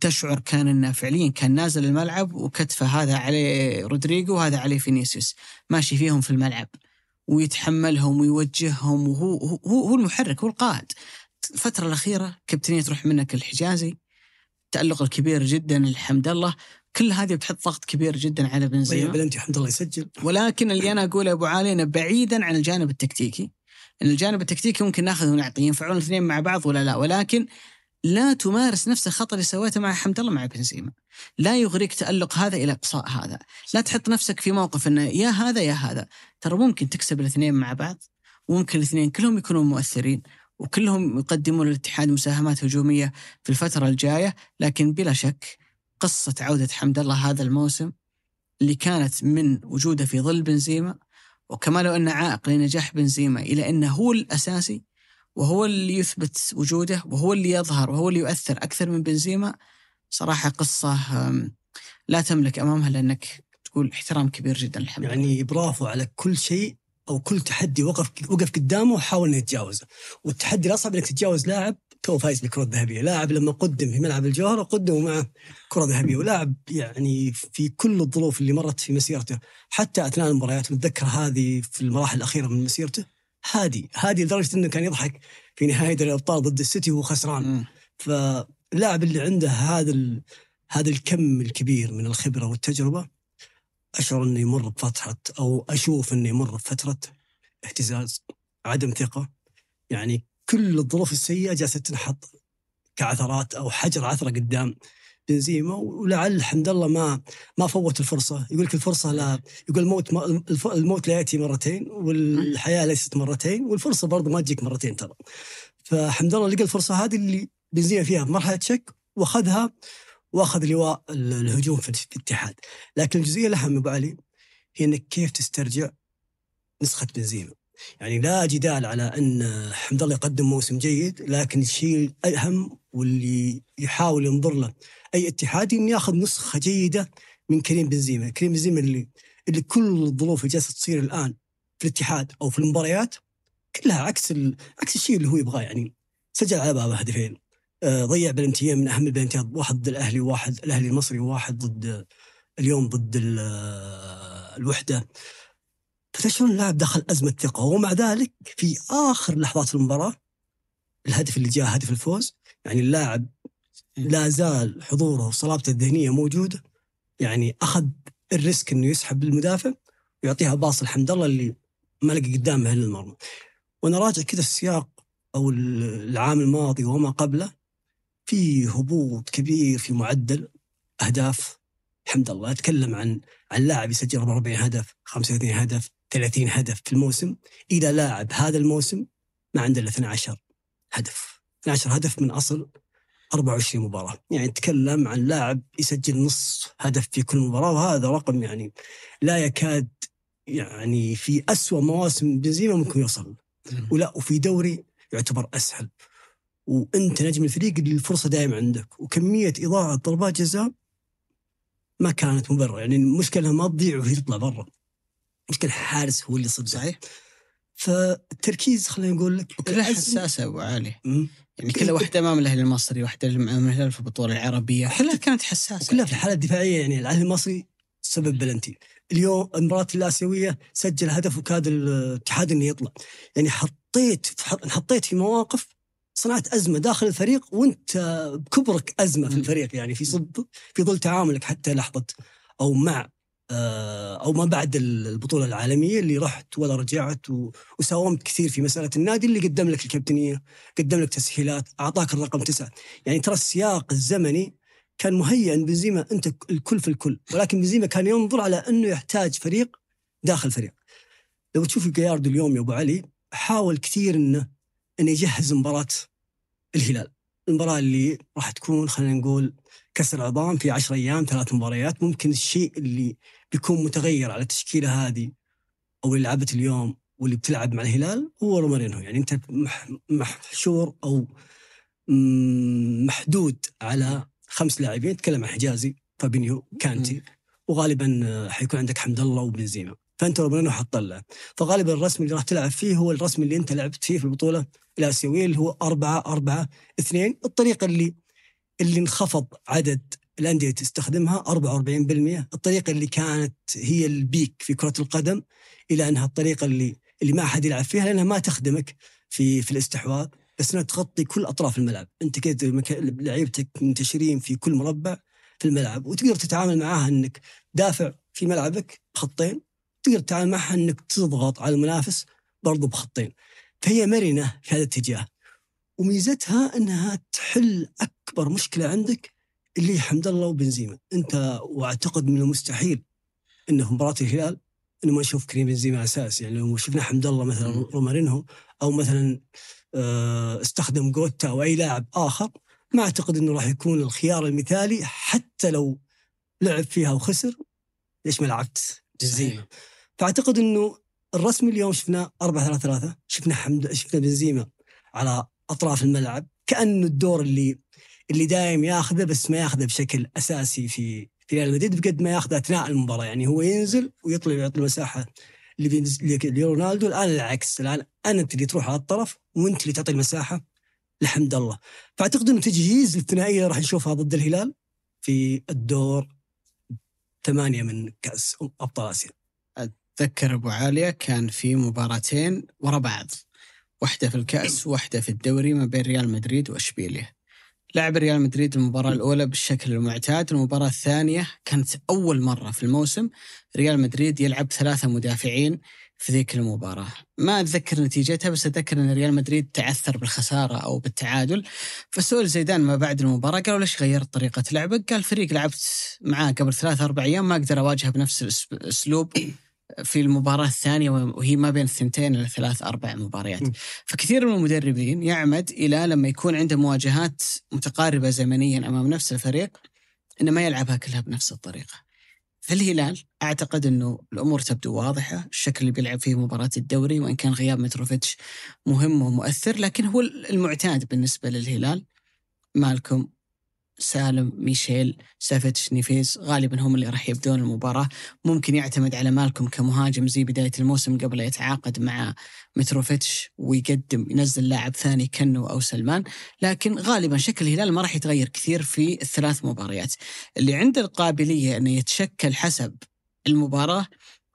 تشعر كان انه فعليا كان نازل الملعب وكتفه هذا عليه رودريجو وهذا عليه فينيسيوس ماشي فيهم في الملعب ويتحملهم ويوجههم وهو هو هو المحرك هو القائد. الفترة الأخيرة كابتنية تروح منك الحجازي التألق الكبير جدا لحمد الله. كل هذه بتحط ضغط كبير جدا على بنزيما. بلنتي حمد الله يسجل. ولكن اللي أنا أقوله أبو علي إنه بعيدا عن الجانب التكتيكي. إن الجانب التكتيكي ممكن ناخذ ونعطي ينفعون الاثنين مع بعض ولا لا؟ ولكن لا تمارس نفس الخطأ اللي سويته مع حمد الله مع بنزيما لا يغريك تألق هذا إلى إقصاء هذا. لا تحط نفسك في موقف أنه يا هذا يا هذا. ترى ممكن تكسب الاثنين مع بعض وممكن الاثنين كلهم يكونوا مؤثرين وكلهم يقدمون للاتحاد مساهمات هجومية في الفترة الجاية لكن بلا شك قصة عودة حمد الله هذا الموسم اللي كانت من وجوده في ظل بنزيما وكما لو انه عائق لنجاح بنزيما إلى أنه هو الأساسي وهو اللي يثبت وجوده وهو اللي يظهر وهو اللي يؤثر أكثر من بنزيما صراحة قصة لا تملك أمامها لأنك تقول احترام كبير جدا لحمد يعني برافو على كل شيء أو كل تحدي وقف وقف قدامه وحاول إنه يتجاوزه. والتحدي الأصعب إنك تتجاوز لاعب تو فايز بالكرة الذهبية. لاعب لما قدم في ملعب الجوهرة قدموا معه كرة ذهبية. ولاعب يعني في كل الظروف اللي مرت في مسيرته حتى أثناء المباريات متذكر هذه في المراحل الأخيرة من مسيرته؟ هادي هادي لدرجة إنه كان يضحك في نهاية الأبطال ضد السيتي وهو خسران. فاللاعب اللي عنده هذا هذا الكم الكبير من الخبرة والتجربة أشعر إنه يمر بفترة أو أشوف إنه يمر بفترة اهتزاز عدم ثقة. يعني كل الظروف السيئة جالسة تنحط كعثرات أو حجر عثرة قدام بنزيما ولعل الحمد لله ما ما فوت الفرصة. يقول لك الفرصة لا يقول الموت ما الموت لا يأتي مرتين والحياة ليست مرتين والفرصة برضه ما تجيك مرتين ترى. فالحمد لله لقى الفرصة هذه اللي بنزيما فيها بمرحله شك واخذها واخذ لواء الهجوم في الاتحاد. لكن الجزئية الأهم أبو علي هي إنك كيف تسترجع نسخة بنزيما. يعني لا جدال على أن حمد الله يقدم موسم جيد لكن الشيء الأهم واللي يحاول ينظر له أي اتحادي انه ياخذ نسخة جيدة من كريم بنزيما، كريم بنزيما اللي اللي كل الظروف اللي جالسة تصير الآن في الاتحاد أو في المباريات كلها عكس ال... عكس الشيء اللي هو يبغاه. يعني سجل على بابه هدفين. آه، ضيع بلنتيين من أهم البلنتيات واحد ضد الأهلي وواحد الأهلي المصري وواحد ضد اليوم ضد الوحدة. فتشعرون اللاعب دخل أزمة ثقة؟ ومع ذلك في آخر لحظات المباراة الهدف اللي جاء هدف الفوز يعني اللاعب لا زال حضوره وصلابته الذهنية موجودة. يعني أخذ الريسك إنه يسحب المدافع ويعطيها باص الحمد الله اللي ما لقى قدامه إلا المرمى. وأنا راجع كذا السياق أو العام الماضي وما قبله في هبوط كبير في معدل أهداف الحمد لله. أتكلم عن عن لاعب يسجل 44 هدف 35 هدف 30 هدف في الموسم. إلى لاعب هذا الموسم ما عنده إلا 12 هدف. 12 هدف من أصل 24 مباراة. يعني نتكلم عن لاعب يسجل نص هدف في كل مباراة وهذا رقم يعني لا يكاد يعني في أسوأ مواسم بنزيما ممكن يوصل. ولا وفي دوري يعتبر أسهل. وأنت نجم الفريق اللي الفرصة دائما عندك. وكمية إضاعة ضربات جزاء ما كانت مبرر يعني المشكلة ما تضيع وهي تطلع برا. مشكلة الحارس هو اللي صد صحيح. فالتركيز خلينا نقول لك كلها حساسة أبو علي. يعني كل واحدة أمام الأهلي المصري واحدة أمام الأهلي في البطوله العربيه كلها كانت حساسة كلها في الحالة الدفاعية يعني الأهلي المصري سبب بلنتي. اليوم المباراة الآسيوية سجل هدف وكاد الاتحاد إنه يطلع. يعني حطيت حطيت في مواقف صنعت أزمة داخل الفريق وأنت بكبرك أزمة في الفريق يعني في صد في ظل تعاملك حتى لحظة أو مع أو ما بعد البطولة العالمية اللي رحت ولا رجعت وساومت كثير في مسألة النادي اللي قدم لك الكابتنية، قدم لك تسهيلات، أعطاك الرقم تسعة، يعني ترى السياق الزمني كان مهيئ بنزيما أنت الكل في الكل، ولكن بنزيما كان ينظر على أنه يحتاج فريق داخل فريق. لو تشوف جياردو اليوم يا أبو علي حاول كثير انه إنه يجهز مباراة الهلال، المباراة اللي راح تكون خلينا نقول كسر عظام في 10 أيام ثلاث مباريات. ممكن الشيء اللي بيكون متغير على التشكيلة هذه أو اللي لعبت اليوم واللي بتلعب مع الهلال هو رومارينو يعني أنت محشور أو محدود على خمس لاعبين. تكلم عن حجازي فابينيو كانتي. وغالبا حيكون عندك حمد الله وبنزيما. فأنت رومارينو حتطلع فغالبا الرسم اللي راح تلعب فيه هو الرسم اللي أنت لعبت فيه في البطولة. الاسيويه اللي هو 4 4 2 الطريقة اللي اللي انخفض عدد الأندية تستخدمها 44% الطريقة اللي كانت هي ال peak في كرة القدم إلى أنها الطريقة اللي اللي ما أحد يلعب فيها لأنها ما تخدمك في في الاستحواذ. بس أنها تغطي كل أطراف الملعب. أنت كذا لعيبتك منتشرين في كل مربع في الملعب وتقدر تتعامل معاها إنك دافع في ملعبك بخطين. تقدر تتعامل معها إنك تضغط على المنافس برضو بخطين. فهي مرنه في هذا الاتجاه. وميزتها إنها تحل أكبر مشكلة عندك اللي حمد الله وبنزيما. أنت وأعتقد من المستحيل إنه في مباراة الهلال إنه ما نشوف كريم بنزيما أساس. يعني لو شفنا حمد الله مثلا رومارينو أو مثلا آه، استخدم جوتا أو أي لاعب آخر ما أعتقد إنه راح يكون الخيار المثالي حتى لو لعب فيها وخسر ليش ما لعبت؟ بنزيما فأعتقد إنه الرسم اليوم شفنا 4 3 3 شفنا حمد شفنا بنزيما على أطراف الملعب. كانه الدور اللي اللي دايم ياخذه بس ما ياخذه بشكل أساسي في في ريال مدريد بقد ما ياخذه أثناء المباراة. يعني هو ينزل ويطلع ويعطي المساحة لرونالدو. الآن العكس. الآن أنت اللي تروح على الطرف وأنت اللي تعطي المساحة لحمد الله. فأعتقد إنه تجهيز الثنائية راح نشوفها ضد الهلال في الدور ثمانية من كأس أبطال آسيا. اتذكر أبو عالية كان في مباراتين ورا بعض. واحدة في الكأس وواحده في الدوري ما بين ريال مدريد وإشبيلية. لعب ريال مدريد المباراة الأولى بالشكل المعتاد المباراة الثانية كانت أول مرة في الموسم ريال مدريد يلعب ثلاثة مدافعين في ذيك المباراة. ما أتذكر نتيجتها بس أتذكر أن ريال مدريد تعثر بالخسارة أو بالتعادل. فسئل زيدان ما بعد المباراة قالوا ليش غيرت طريقة لعبك؟ قال فريق لعبت معاه قبل ثلاثة أربع أيام ما أقدر أواجهه بنفس الأسلوب في المباراة الثانية وهي ما بين الثنتين إلى ثلاث أربع مباريات. م. فكثير من المدربين يعمد إلى لما يكون عنده مواجهات متقاربة زمنيا أمام نفس الفريق إنه ما يلعبها كلها بنفس الطريقة. في الهلال أعتقد أنه الأمور تبدو واضحة الشكل اللي بيلعب فيه مباراة الدوري وإن كان غياب متروفيتش مهم ومؤثر لكن هو المعتاد بالنسبة للهلال. مالكم؟ سالم ميشيل سافتش نيفيز غالبا هم اللي راح يبدون المباراة. ممكن يعتمد على مالكم كمهاجم زي بداية الموسم قبل يتعاقد مع متروفيتش ويقدم ينزل لاعب ثاني كنو أو سلمان. لكن غالبا شكل الهلال ما راح يتغير كثير في الثلاث مباريات. اللي عنده القابلية أنه يتشكل حسب المباراة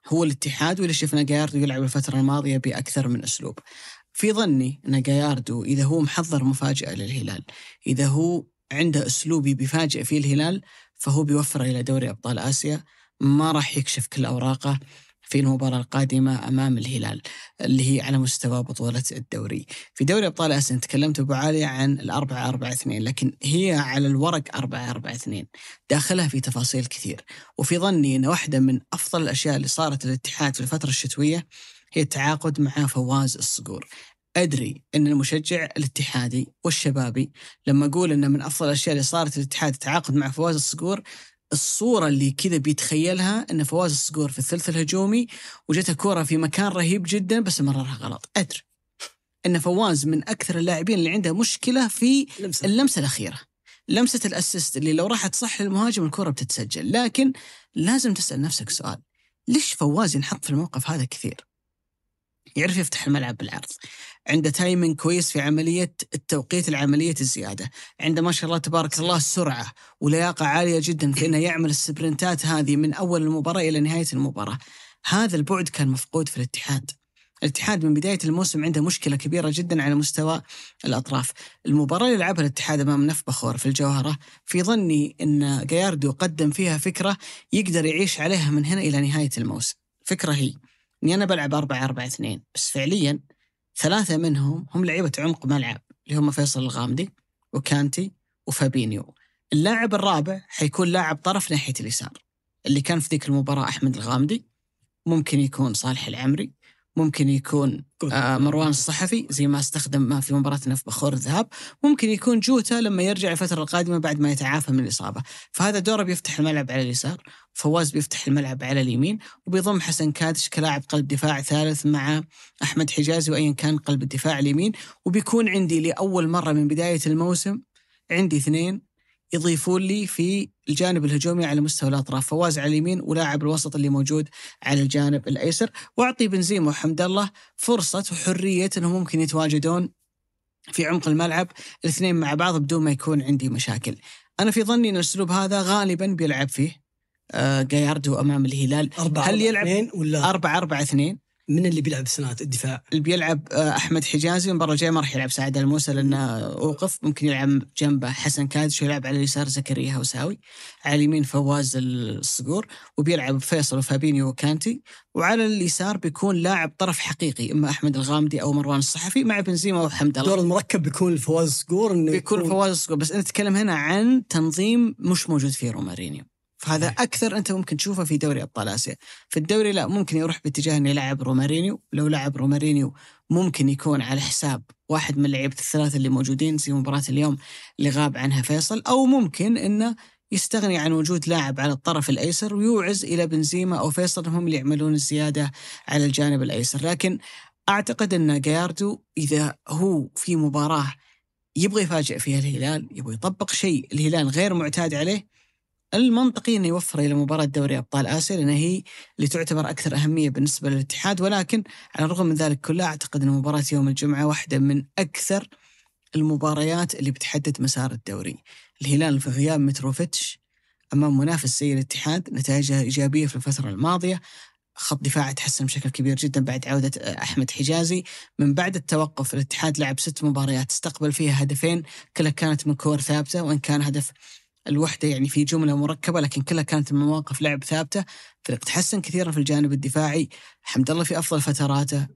هو الاتحاد واللي شفنا جاياردو يلعب الفترة الماضية بأكثر من أسلوب. في ظني أن جاياردو إذا هو محضر مفاجأة للهلال إذا هو عنده أسلوب بيفاجئ فيه الهلال فهو بيوفر إلى دوري أبطال آسيا. ما راح يكشف كل أوراقه في المباراة القادمة أمام الهلال اللي هي على مستوى بطولة الدوري. في دوري أبطال آسيا تكلمت أبو علي عن الأربعة أربعة اثنين لكن هي على الورق أربعة أربعة اثنين. داخلها في تفاصيل كثير. وفي ظني أن واحدة من أفضل الأشياء اللي صارت للاتحاد في الفترة الشتوية هي التعاقد مع فواز الصقور. أدري إن المشجع الاتحادي والشبابي لما أقول ان من أفضل الأشياء اللي صارت الاتحاد التعاقد مع فواز الصقور الصورة اللي كذا بيتخيلها إن فواز الصقور في الثلث الهجومي وجته كورة في مكان رهيب جدا بس مررها غلط. أدري إن فواز من أكثر اللاعبين اللي عنده مشكلة في لمسة. اللمسة الأخيرة. لمسة ال assist اللي لو راحت صح للمهاجم الكرة بتتسجل. لكن لازم تسأل نفسك سؤال ليش فواز ينحط في الموقف هذا كثير؟ يعرف يفتح الملعب بالعرض. عنده timing كويس في عملية التوقيت العملية الزيادة. عنده ما شاء الله تبارك الله سرعة ولياقة عالية جدا في أنه يعمل ال sprintات هذه من أول المباراة إلى نهاية المباراة. هذا البعد كان مفقود في الاتحاد. الاتحاد من بداية الموسم عنده مشكلة كبيرة جدا على مستوى الأطراف. المباراة اللي لعبها الاتحاد أمام نف بخور في الجوهرة في ظني أن جاياردو قدم فيها فكرة يقدر يعيش عليها من هنا إلى نهاية الموسم. فكرة هي. إني أنا بلعب 4 4 2 بس فعليا ثلاثة منهم هم لعيبة عمق ملعب اللي هم فيصل الغامدي وكانتي وفابينيو. اللاعب الرابع حيكون لاعب طرف ناحية اليسار اللي كان في ذيك المباراة أحمد الغامدي ممكن يكون صالح العمري ممكن يكون آه مروان الصحفي زي ما استخدم ما في مباراة نف بخور الذهاب. ممكن يكون جوتا لما يرجع الفترة القادمة بعد ما يتعافى من الإصابة. فهذا دوره بيفتح الملعب على اليسار فواز بيفتح الملعب على اليمين وبيضم حسن كادش كلاعب قلب دفاع ثالث مع أحمد حجازي وأيا كان قلب الدفاع اليمين. وبيكون عندي لأول مرة من بداية الموسم عندي اثنين يضيفون لي في الجانب الهجومي على مستوى الأطراف فواز على اليمين ولاعب الوسط اللي موجود على الجانب الأيسر. وأعطي بنزيما وحمد الله فرصة وحرية إنهم ممكن يتواجدون في عمق الملعب الاثنين مع بعض بدون ما يكون عندي مشاكل. أنا في ظني إن الاسلوب هذا غالبا بيلعب فيه آه جاياردو أمام الهلال. أربعة هل أربعة يلعب اثنين ولا؟ 4 4 2 من اللي بيلعب السنوات الدفاع؟ اللي بيلعب آه، أحمد حجازي المباراه الجايه ما راح يلعب. سعد الموسى لأنه أوقف. ممكن يلعب جنبه حسن كادش ويلعب على اليسار زكريا هوساوي. على اليمين فواز الصقور. وبيلعب فيصل وفابينيو وكانتي. وعلى اليسار بيكون لاعب طرف حقيقي إما أحمد الغامدي أو مروان الصحفي مع بنزيما وحمد الله. الدور المركب بيكون الفواز الصقور إنه بيكون يكون فواز الصقور. بس انت تتكلم هنا عن تنظيم مش موجود فيه رومارينيو. فهذا. أكثر أنت ممكن تشوفه في دوري أبطال آسيا. في الدوري لا ممكن يروح باتجاه إنه يلعب رومارينيو. لو لعب رومارينيو ممكن يكون على حساب واحد من لعيبة الثلاثة اللي موجودين زي مباراة اليوم اللي غاب عنها فيصل أو ممكن إنه يستغني عن وجود لاعب على الطرف الأيسر ويوعز إلى بنزيما أو فيصل هم اللي يعملون الزيادة على الجانب الأيسر. لكن أعتقد إن جاياردو إذا هو في مباراة يبغى يفاجئ فيها الهلال يبغى يطبق شيء الهلال غير معتاد عليه المنطقي إنه يوفر إلى مباراة دوري أبطال آسيا لأن هي اللي تعتبر أكثر أهمية بالنسبة للاتحاد. ولكن على الرغم من ذلك كله أعتقد ان مباراة يوم الجمعة واحدة من أكثر المباريات اللي بتحدد مسار الدوري. الهلال في غياب متروفيتش أمام منافس زي الاتحاد نتائجها إيجابية في الفترة الماضية. خط دفاع تحسن بشكل كبير جدا بعد عودة أحمد حجازي. من بعد التوقف الاتحاد لعب ست مباريات استقبل فيها هدفين كلها كانت من كور ثابتة وإن كان هدف الوحدة يعني في جملة مركبة لكن كلها كانت من مواقف لعب ثابتة. فريق تحسن كثيرا في الجانب الدفاعي. حمد الله في أفضل فتراته.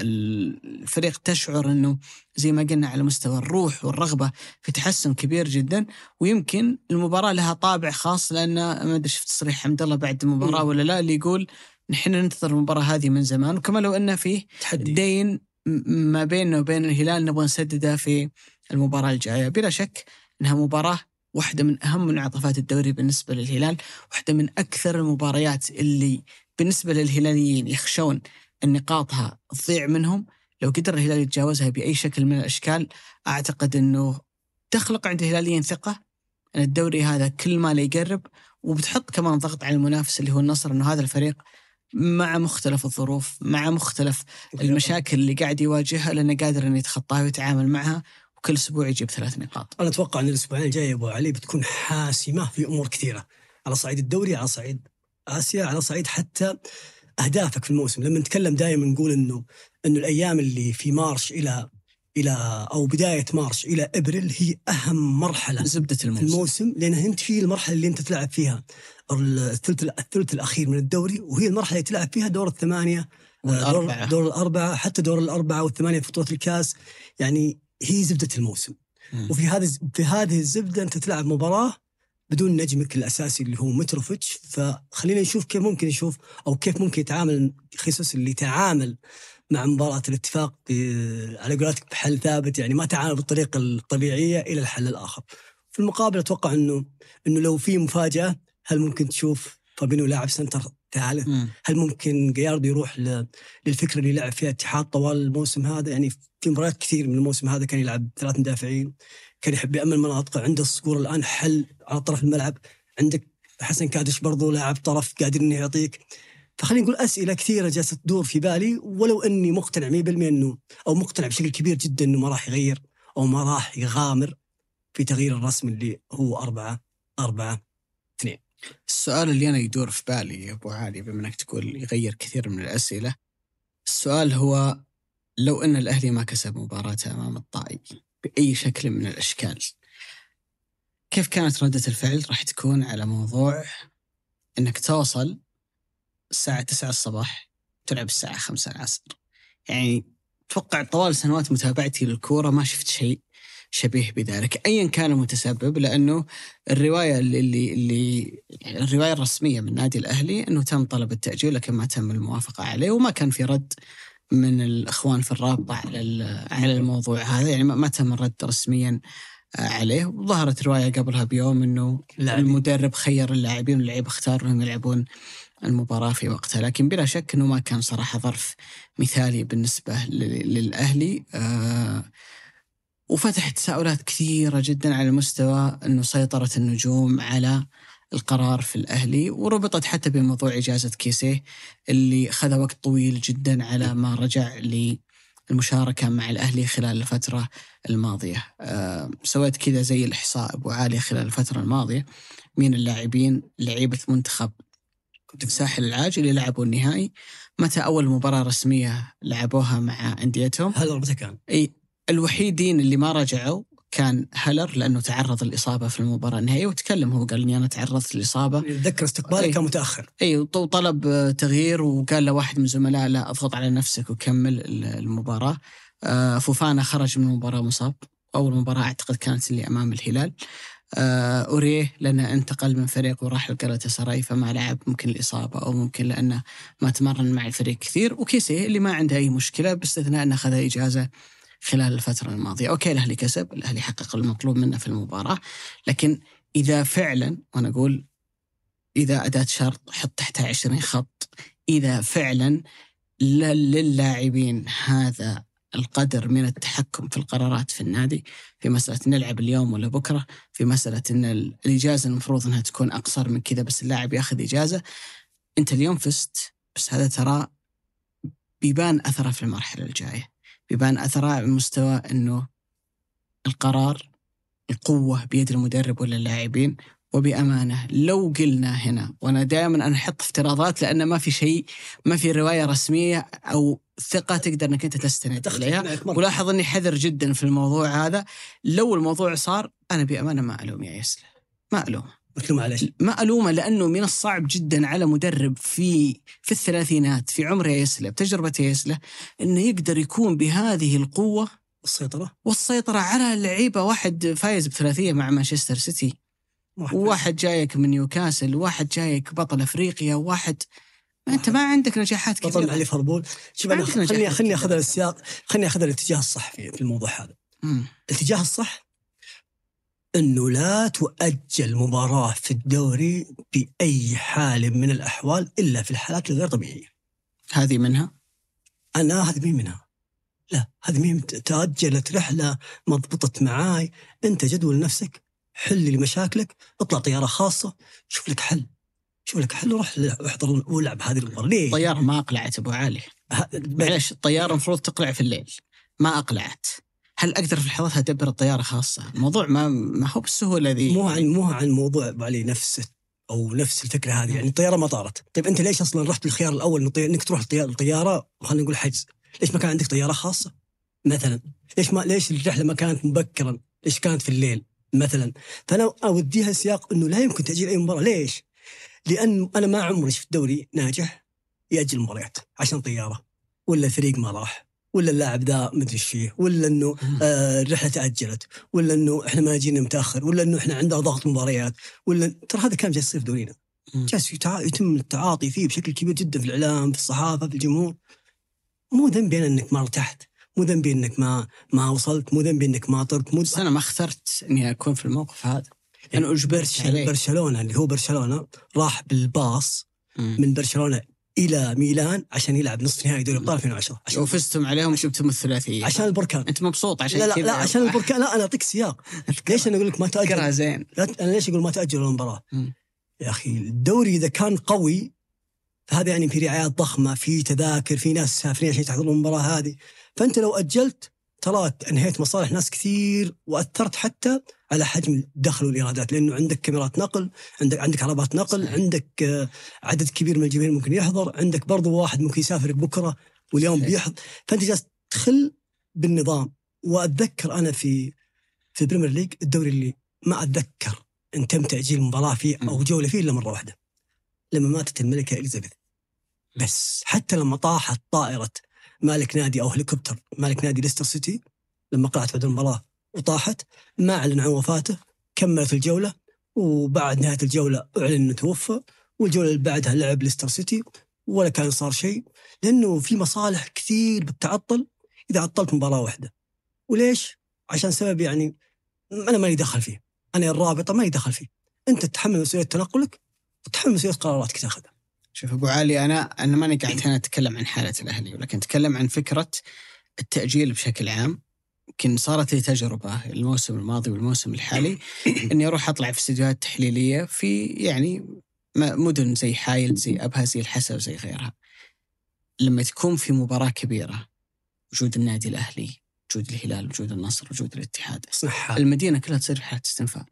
الفريق تشعر أنه زي ما قلنا على مستوى الروح والرغبة في تحسن كبير جدا. ويمكن المباراة لها طابع خاص لأن ما أدري شفت تصريح حمد الله بعد المباراة مم. ولا لا اللي يقول نحن ننتظر المباراة هذه من زمان. وكما لو أنه فيه تحدي. دين ما بيننا وبين الهلال نبغى نسدده في المباراة الجاية. بلا شك أنها مباراة واحدة من أهم منعطفات الدوري بالنسبة للهلال واحدة من أكثر المباريات اللي بالنسبة للهلاليين يخشون أن نقاطها تضيع منهم. لو قدر الهلال يتجاوزها بأي شكل من الأشكال أعتقد أنه تخلق عند الهلاليين ثقة إن الدوري هذا كل ما لا يقرب وبتحط كمان ضغط على المنافس اللي هو النصر إنه هذا الفريق مع مختلف الظروف مع مختلف المشاكل اللي قاعد يواجهها لأنه قادر إنه يتخطاها ويتعامل معها. وكل أسبوع يجيب ثلاث نقاط. أنا أتوقع أن الأسبوعين الجاية أبو علي بتكون حاسمة في أمور كثيرة على صعيد الدوري على صعيد آسيا على صعيد حتى أهدافك في الموسم لما نتكلم دائما نقول إنه إنه الأيام اللي في مارش إلى إلى أو بداية مارش إلى إبريل هي أهم مرحلة زبدة الموسم. الموسم لأن انت في المرحلة اللي أنت تلعب فيها الثلث الثلث الأخير من الدوري وهي المرحلة اللي تلعب فيها دور الثمانية والأربعة. دور, دور الأربعة حتى دور الأربعة والثمانية في بطولة الكاس يعني هي زبدة الموسم مم. وفي هذه في هذه الزبدة أنت تلعب مباراة بدون نجمك الأساسي اللي هو متروفيتش فخلينا نشوف كيف ممكن نشوف أو كيف ممكن يتعامل خيسوس اللي تعامل مع مباراة الاتفاق على قولتك بحل ثابت يعني ما تعامل بالطريقة الطبيعية إلى الحل الآخر. في المقابل أتوقع إنه إنه لو في مفاجأة هل ممكن تشوف فابينو لاعب سنتر مم. هل ممكن جياردو يروح للفكرة اللي لعب فيها الاتحاد طوال الموسم هذا يعني في مباريات كثير من الموسم هذا كان يلعب ثلاث مدافعين كان يحب يأمن مناطقه عنده الصقور الآن حل على طرف الملعب عندك حسن كادش برضو لاعب طرف قادر إنه يعطيك فخلينا نقول أسئلة كثيرة جالسه تدور في بالي ولو إني مقتنع 100% إنه أو مقتنع بشكل كبير جدا إنه ما راح يغير أو ما راح يغامر في تغيير الرسم اللي هو أربعة أربعة السؤال اللي أنا يدور في بالي يا أبو علي بما إنك تقول يغير كثير من الأسئلة السؤال هو لو إن الأهلي ما كسب مباراته أمام الطائي بأي شكل من الأشكال كيف كانت ردة الفعل؟ راح تكون على موضوع إنك توصل الساعة 9 الصباح تلعب الساعة 5 العصر. يعني أتوقع طوال سنوات متابعتي للكورة ما شفت شيء شبيه بذلك ايا كان المتسبب لأنه الرواية اللي اللي, يعني الرواية الرسمية من نادي الأهلي إنه تم طلب التأجيل لكن ما تم الموافقة عليه وما كان في رد من الإخوان في الرابطة على على الموضوع هذا يعني ما تم الرد رسميا آه، عليه وظهرت رواية قبلها بيوم إنه لاعبين. المدرب خير اللاعبين واللعيبة إنهم يلعبون المباراة في وقتها لكن بلا شك إنه ما كان صراحة ظرف مثالي بالنسبة لل- للأهلي آه وفتح تساؤلات كثيرة جدا على مستوى أنه سيطرة النجوم على القرار في الأهلي وربطت حتى بموضوع إجازة كيسيه اللي خذ وقت طويل جدا على ما رجع للمشاركة مع الأهلي خلال الفترة الماضية. أه سويت كذا زي الإحصاء أبو عالي خلال الفترة الماضية. مين اللاعبين؟ لعيبة منتخب ساحل العاج اللي لعبوا النهائي. متى أول مباراة رسمية لعبوها مع أنديتهم؟ هل ربطه كان؟ إي الوحيدين اللي ما رجعوا كان هلر لأنه تعرض الاصابه في المباراة النهائية وتكلم هو قال إني أنا تعرضت للإصابة. اتذكر استقبالي أي. كان متأخر. اي وط- وطلب تغيير وقال له واحد من زملائه لا اضغط على نفسك وكمل ال- المباراة. آه، فوفانا خرج من المباراة مصاب. أول مباراة أعتقد كانت اللي أمام الهلال. آه، أوريه لأنه انتقل من فريق وراح لجلطة سراي فما لعب ممكن الإصابة أو ممكن لأنه ما تمرن مع الفريق كثير. وكيسي اللي ما عنده أي مشكلة باستثناء أنه أخذ إجازة خلال الفترة الماضية، أوكي الأهلي كسب، الأهلي حقق المطلوب منه في المباراة، لكن إذا فعلا وأنا أقول إذا أداة شرط حط تحتها 20 خط، إذا فعلا للاعبين هذا القدر من التحكم في القرارات في النادي في مسألة نلعب اليوم ولا بكرة في مسألة أن ال- الإجازة المفروض أنها تكون أقصر من كذا بس اللاعب ياخذ إجازة أنت اليوم فزت بس هذا ترى بيبان أثره في المرحلة الجاية. بيبان أثره على مستوى أنه القرار القوة بيد المدرب ولا اللاعبين. وبأمانة لو قلنا هنا وأنا دائما أنا أحط افتراضات لأن ما في شيء ما في رواية رسمية أو ثقة تقدر أنك أنت تستند إليها. ولاحظ إني حذر جدا في الموضوع هذا. لو الموضوع صار أنا بأمانة ما ألوم يا يسله ما الومه مكلوم معلش. ما الومه لأنه من الصعب جدا على مدرب في في الثلاثينات في عمر يا يسله بتجربة يسله إنه يقدر يكون بهذه القوة السيطرة والسيطرة على اللعيبه واحد فايز بثلاثية مع مانشستر سيتي. واحد وواحد جايك من نيوكاسل وواحد جايك بطل أفريقيا وواحد ما انت ما عندك نجاحات بطل كثيرة. ليفربول. شوف أنا خليني خليني. أخذ السياق خليني أخذ الاتجاه الصح في الموضوع هذا. الاتجاه الصح انه لا تؤجل مباراة في الدوري بأي حال من الأحوال إلا في الحالات الغير طبيعية. هذه منها؟ أنا هذه مين منها؟ لا هذه مين تاجلت رحلة ما ضبطت معاي. أنت جدول نفسك حل لي مشاكلك اطلع طيارة خاصة شوف لك حل. شوف لك حل وروح احضر والعب هذه المباراة. ليه؟ الطياره ما أقلعت أبو علي. معلش الطيارة المفروض تقلع في الليل. ما أقلعت. هل أقدر في لحظتها أدبر الطيارة خاصة؟ الموضوع ما ما هو بالسهولة ذي. مو عن مو عن موضوع علي نفسه أو نفس الفكرة هذه يعني الطيارة ما طارت. طيب أنت ليش أصلا رحت الخيار الأول إنك تروح الطيارة؟ خلينا نقول حجز. ليش ما كان عندك طيارة خاصة؟ مثلا. ليش ما ليش الرحلة ما كانت مبكرا؟ ليش كانت في الليل؟ مثلا. فأنا أوديها سياق إنه لا يمكن تأجيل أي مباراة. ليش؟ لأن أنا ما عمري شفت دوري ناجح يأجل مباريات عشان طيارة ولا فريق ما راح. ولا اللاعب ذا مدري إيش فيه ولا إنه آه الرحلة تأجلت ولا إنه إحنا ما جينا متأخر ولا إنه إحنا عندنا ضغط مباريات ولا ترى هذا كان جالس يصير في دورينا. جالس يتم التعاطي فيه بشكل كبير جدا في الإعلام في الصحافة في الجمهور. مو ذنبي أنا إنك ما ارتحت مو ذنبي إنك ما ما وصلت مو ذنبي إنك ما طرت مو بس أنا ما اخترت إني أكون في الموقف هذا. أنا أجبرت برشلونة اللي هو برشلونة راح بالباص. من برشلونة إلى ميلان عشان يلعب نصف نهائي دوري أبطال 2010 عشان وفزتم عليهم وجبتم الثلاثية. عشان البركان. أنت مبسوط عشان لا لا, لا عشان البركان. لا أنا أعطيك سياق. ليش أنا أقول لك ما تأجل؟ زين. لا أنا ليش أقول ما تأجل المباراة. يا أخي الدوري إذا كان قوي فهذا يعني في رعايات ضخمة في تذاكر في ناس سافرين عشان يحضرون المباراة هذه. فأنت لو أجلت تراك أنهيت مصالح ناس كثير وأثرت حتى على حجم الدخل والإيرادات لأنه عندك كاميرات نقل عندك عندك عربات نقل صحيح. عندك آه، عدد كبير من الجماهير ممكن يحضر عندك برضو واحد ممكن يسافر بكرة واليوم صحيح. بيحضر فأنت جالس تخل بالنظام وأتذكر أنا في في ال Premier League الدوري اللي ما أتذكر إن تم تأجيل مباراة فيه أو. جولة فيه إلا مرة واحدة لما ماتت الملكة إليزابيث بس حتى لما طاحت طائرة مالك نادي أو هليكوبتر. مالك نادي ليستر سيتي لما قلعت بعد المباراة وطاحت ما أعلن عن وفاته كملت الجولة وبعد نهاية الجولة أعلن إنه توفى والجولة اللي بعدها لعب ليستر سيتي ولا كان صار شيء لأنه في مصالح كثير بتتعطل إذا عطلت مباراة واحدة. وليش؟ عشان سبب يعني أنا مالي دخل فيه. أنا الرابطة مالي دخل فيه. أنت تتحمل مسؤولية تنقلك وتتحمل مسؤولية قراراتك تاخذها. شوف أبو علي أنا أنا ماني قاعد هنا أتكلم عن حالة الأهلي ولكن أتكلم عن فكرة التأجيل بشكل عام يمكن صارت لي تجربة الموسم الماضي والموسم الحالي *coughs* إني أروح أطلع في استديوهات تحليلية في يعني مدن زي حايل زي أبها زي الحسا وزي غيرها. لما تكون في مباراة كبيرة وجود النادي الأهلي، وجود الهلال، وجود النصر، وجود الاتحاد، حال المدينة كلها تصير في حاله استنفار.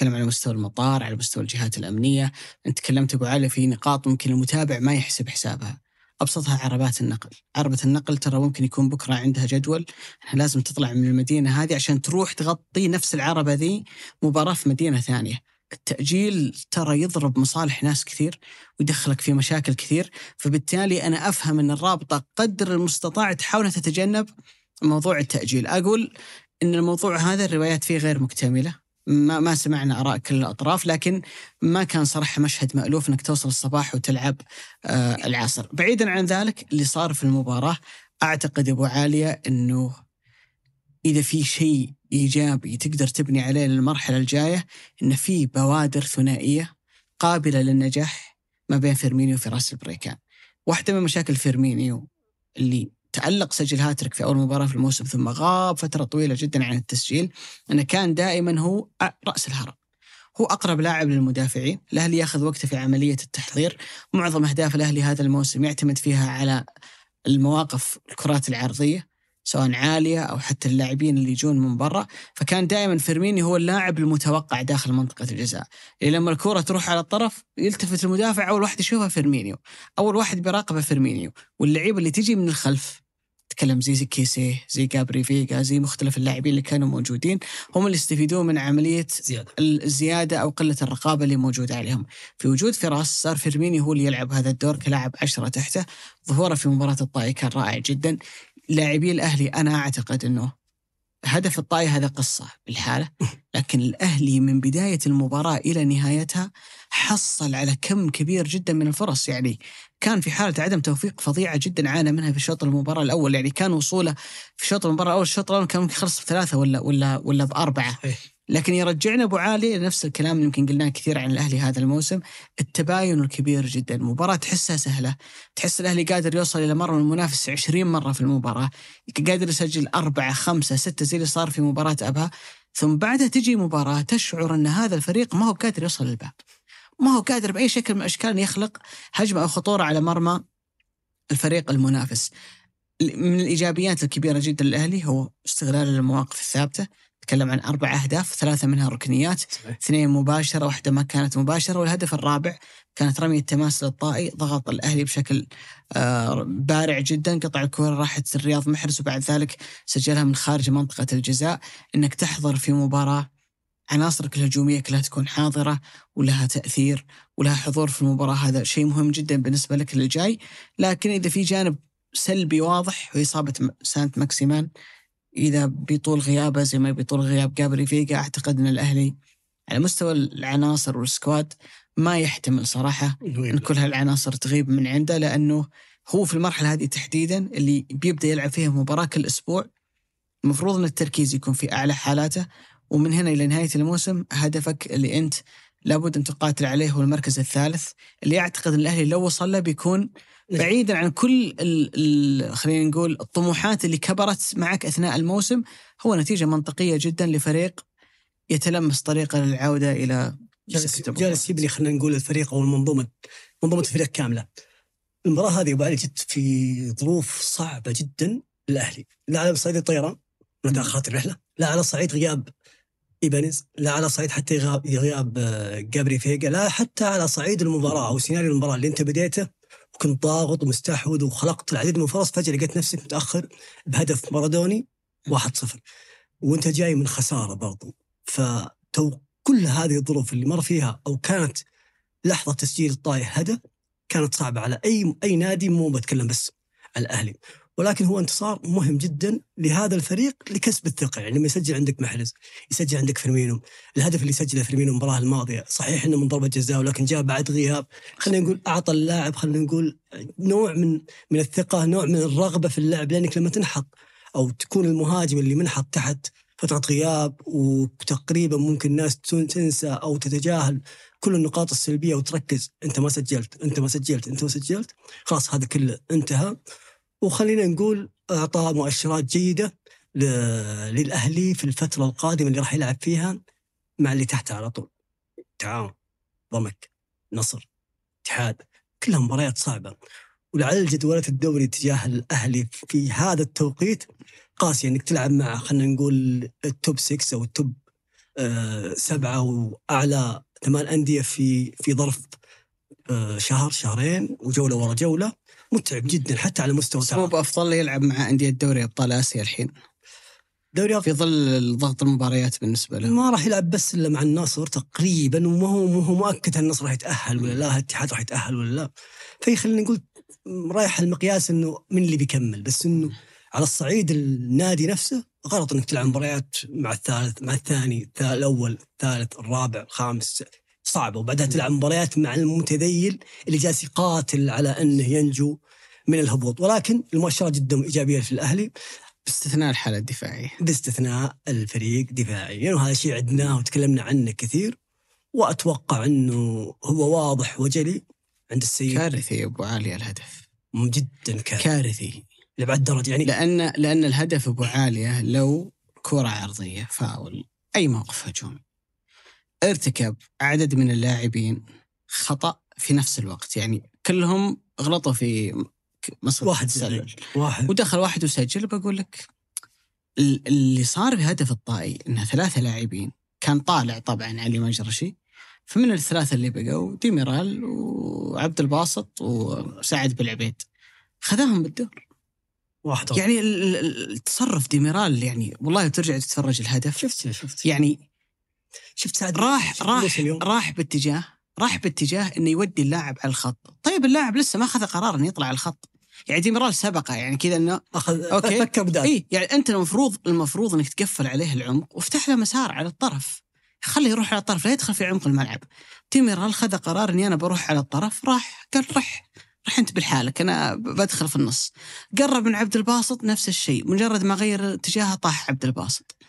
تكلم على مستوى المطار، على مستوى الجهات الأمنية، أنت تكلمت أبو علي في نقاط ممكن المتابع ما يحسب حسابها. أبسطها عربات النقل، عربة النقل ترى ممكن يكون بكرة عندها جدول. إحنا لازم تطلع من المدينة هذه عشان تروح تغطي نفس العربة ذي مباراة في مدينة ثانية. التأجيل ترى يضرب مصالح ناس كثير ويدخلك في مشاكل كثير، فبالتالي أنا أفهم أن الرابطة قدر المستطاع تحاول تتجنب موضوع التأجيل، أقول إن الموضوع هذا الروايات فيه غير مكتملة، ما ما سمعنا آراء كل الأطراف لكن ما كان صراحة مشهد مألوف إنك توصل الصباح وتلعب آه العصر، بعيدا عن ذلك اللي صار في المباراة أعتقد أبو عالية إنه إذا في شيء إيجابي تقدر تبني عليه للمرحلة الجاية ان في بوادر ثنائية قابلة للنجاح ما بين فيرمينيو وفراس البريكان. واحدة من مشاكل فيرمينيو اللي تألق سجل هاتريك في أول مباراة في الموسم ثم غاب فترة طويلة جدا عن التسجيل. أنه كان دائما هو رأس الهرم. هو أقرب لاعب للمدافعين. الأهلي يأخذ وقته في عملية التحضير. معظم أهداف الأهلي هذا الموسم يعتمد فيها على المواقف الكرات العرضية. سواء عالية أو حتى اللاعبين اللي يجون من برا. فكان دائما فيرمينيو هو اللاعب المتوقع داخل منطقة الجزاء. لما الكرة تروح على الطرف يلتفت المدافع أول واحد يشوفها فيرمينيو. أول واحد بيراقبه فيرمينيو. واللعيبة اللي تجي من الخلف تكلم زي, زي كيسيه زي جابري فيجا زي مختلف اللاعبين اللي كانوا موجودين هم اللي يستفيدون من عملية زيادة. الزيادة أو قلة الرقابة اللي موجودة عليهم. في وجود فراس صار فيرمينيو هو اللي يلعب هذا الدور كلاعب عشرة تحته. ظهوره في مباراة الطائي كان رائع جدا. لاعبي الأهلي أنا أعتقد أنه هدف الطائي هذا قصة بالحالة *laughs* لكن الأهلي من بداية المباراة إلى نهايتها حصل على كم كبير جدا من الفرص. يعني كان في حالة عدم توفيق فظيعة جدا عانى منها في شوط المباراة الأول. يعني كان وصوله في شوط المباراة الأول الشوط الأول كان ممكن يخلص بثلاثة ولا ولا ولا بأربعة. صحيح. لكن يرجعنا أبو علي لنفس الكلام اللي يمكن قلناه كثير عن الأهلي هذا الموسم التباين الكبير جدا. مباراه تحسها سهلة. تحس الأهلي قادر يوصل إلى مره من المنافس 20 مرة في المباراة قادر يسجل أربعة خمسة ستة زي اللي صار في مباراة أبها. ثم بعدها تجي مباراة تشعر أن هذا الفريق ما هو قادر يوصل للباب. ما هو قادر بأي شكل من الأشكال يخلق هجمة أو خطورة على مرمى الفريق المنافس. من الإيجابيات الكبيرة جدا للأهلي هو استغلال المواقف الثابتة. تكلم عن أربع أهداف ثلاثة منها ركنيات صحيح. اثنين مباشرة واحدة ما كانت مباشرة والهدف الرابع كانت رميه تماس للطائي ضغط الأهلي بشكل آه، بارع جدا قطع الكره راحت الرياض محرز وبعد ذلك سجلها من خارج منطقة الجزاء إنك تحضر في مباراة عناصرك الهجومية كلها تكون حاضرة ولها تأثير ولها حضور في المباراة هذا شيء مهم جدا بالنسبة لك للجاي لكن إذا في جانب سلبي واضح م- سانت ماكسيمان إذا بيطول غيابه زي ما بيطول غياب جابري فيجا أعتقد إن الأهلي على مستوى العناصر والسكواد ما يحتمل صراحة إن كل هالعناصر تغيب من عنده لأنه هو في المرحلة هذه تحديدا اللي بيبدأ يلعب فيها مباراة كل أسبوع المفروض إن التركيز يكون في أعلى حالاته ومن هنا إلى نهاية الموسم هدفك اللي أنت لابد أن تقاتل عليه هو المركز الثالث اللي أعتقد إن الأهلي لو وصل له بيكون بعيدا عن كل ال ال خلينا نقول الطموحات اللي كبرت معك أثناء الموسم هو نتيجة منطقية جدا لفريق يتلمس طريقه للعودة إلى جالس. جالس يبني خلينا نقول الفريق أو المنظومة منظومة الفريق كاملة. المباراة هذه أبو علي جت في ظروف صعبة جدا للأهلي، لا على صعيد الطيران تأخرت الرحلة، لا على صعيد غياب إيبانيز، لا على صعيد حتى غياب غياب آه، جابري فيجا، لا حتى على صعيد المباراة أو سيناريو المباراة اللي أنت بديته وكنت ضاغط ومستحوذ وخلقت العديد من الفرص فجأة لقيت نفسك متأخر بهدف مارادوني 1-0 وأنت جاي من خسارة برضو. فتو كل هذه الظروف اللي مر فيها أو كانت لحظة تسجيل الطائي هدف كانت صعبة على أي أي نادي مو بتكلم بس على الأهلي. ولكن هو انتصار مهم جدا لهذا الفريق لكسب الثقة. يعني لما يسجل عندك محرز يسجل عندك فيرمينيو الهدف اللي سجله فيرمينيو المباراة الماضية صحيح إنه من ضربة جزاء ولكن جاء بعد غياب. خلينا نقول أعطى اللاعب خلينا نقول نوع من من الثقة نوع من الرغبة في اللعب لأنك لما تنحط أو تكون المهاجم اللي منحط تحت فترة غياب وتقريبا ممكن الناس تن- تنسى أو تتجاهل كل النقاط السلبية وتركز أنت ما سجلت أنت ما سجلت أنت ما سجلت خلاص هذا كله انتهى. وخلينا نقول اعطى مؤشرات جيدة للأهلي في الفترة القادمة اللي راح يلعب فيها مع اللي تحته على طول. تعاون ضمك نصر اتحاد كلها مباريات صعبة. ولعل جدولة الدوري تجاه الأهلي في هذا التوقيت قاسية إنك تلعب مع خلينا نقول التوب 6 أو التوب آه، سبعة وأعلى ثمان أندية في في ظرف آه، شهر شهرين وجولة ورا جولة. متعب جدا حتى على مستوى بس مو. بأفضل يلعب مع أندية دوري أبطال آسيا الحين. دوري في ظل ضغط المباريات بالنسبة له. ما راح يلعب بس إلا مع النصر تقريبا وما هو ما هو مؤكد هل النصر راح يتأهل ولا لا الاتحاد راح يتأهل ولا لا. في خلينا نقول رايح المقياس إنه من اللي بيكمل بس إنه على الصعيد النادي نفسه غلط إنك تلعب مباريات مع الثالث مع الثاني الثا- الأول الثالث الرابع الخامس صعبة. وبعدها تلعب مباريات مع المتذيل اللي جالس يقاتل على أنه ينجو من الهبوط. ولكن المؤشرات جدا إيجابية في الأهلي. باستثناء الحالة الدفاعية. باستثناء الفريق دفاعيا وهذا شيء عدناه وتكلمنا عنه كثير. وأتوقع أنه هو واضح وجلي عند السيد. كارثي يا أبو علي الهدف. جدا كان كارثي. لبعد درجة. يعني لأن لأن الهدف أبو عاليه لو كرة عرضية فاول. أي موقف هجومي. ارتكب عدد من اللاعبين خطأ في نفس الوقت. يعني كلهم غلطوا في مصر واحد زعل. واحد. ودخل واحد وسجل بقول لك ال- اللي صار في هدف الطائي انها ثلاثة لاعبين كان طالع طبعا علي مجرشي فمن الثلاثة اللي بقوا ديميرال وعبد الباسط وسعد بالعبيد. خذاهم بالدور. واحد. يعني ال- ال- ال- التصرف ديميرال يعني والله ترجع تتفرج الهدف. شفت شفت. يعني شفت سعد راح راح راح باتجاه راح باتجاه إنه يودي اللاعب على الخط. طيب اللاعب لسه ما أخذ قرار إنه يطلع على الخط. يعني ديميرال سبقه يعني كذا إنه أخذ okay. *laughs* فكر بدال. إي يعني أنت المفروض المفروض إنك تقفل عليه العمق وافتح له مسار على الطرف. خليه يروح على الطرف لا يدخل في عمق الملعب. ديميرال خذ قرار إني أنا بروح على الطرف راح قال رح رح أنت بالحالك أنا بدخل في النص. قرب من عبد الباسط نفس الشيء مجرد ما غير اتجاهه طاح عبد الباسط.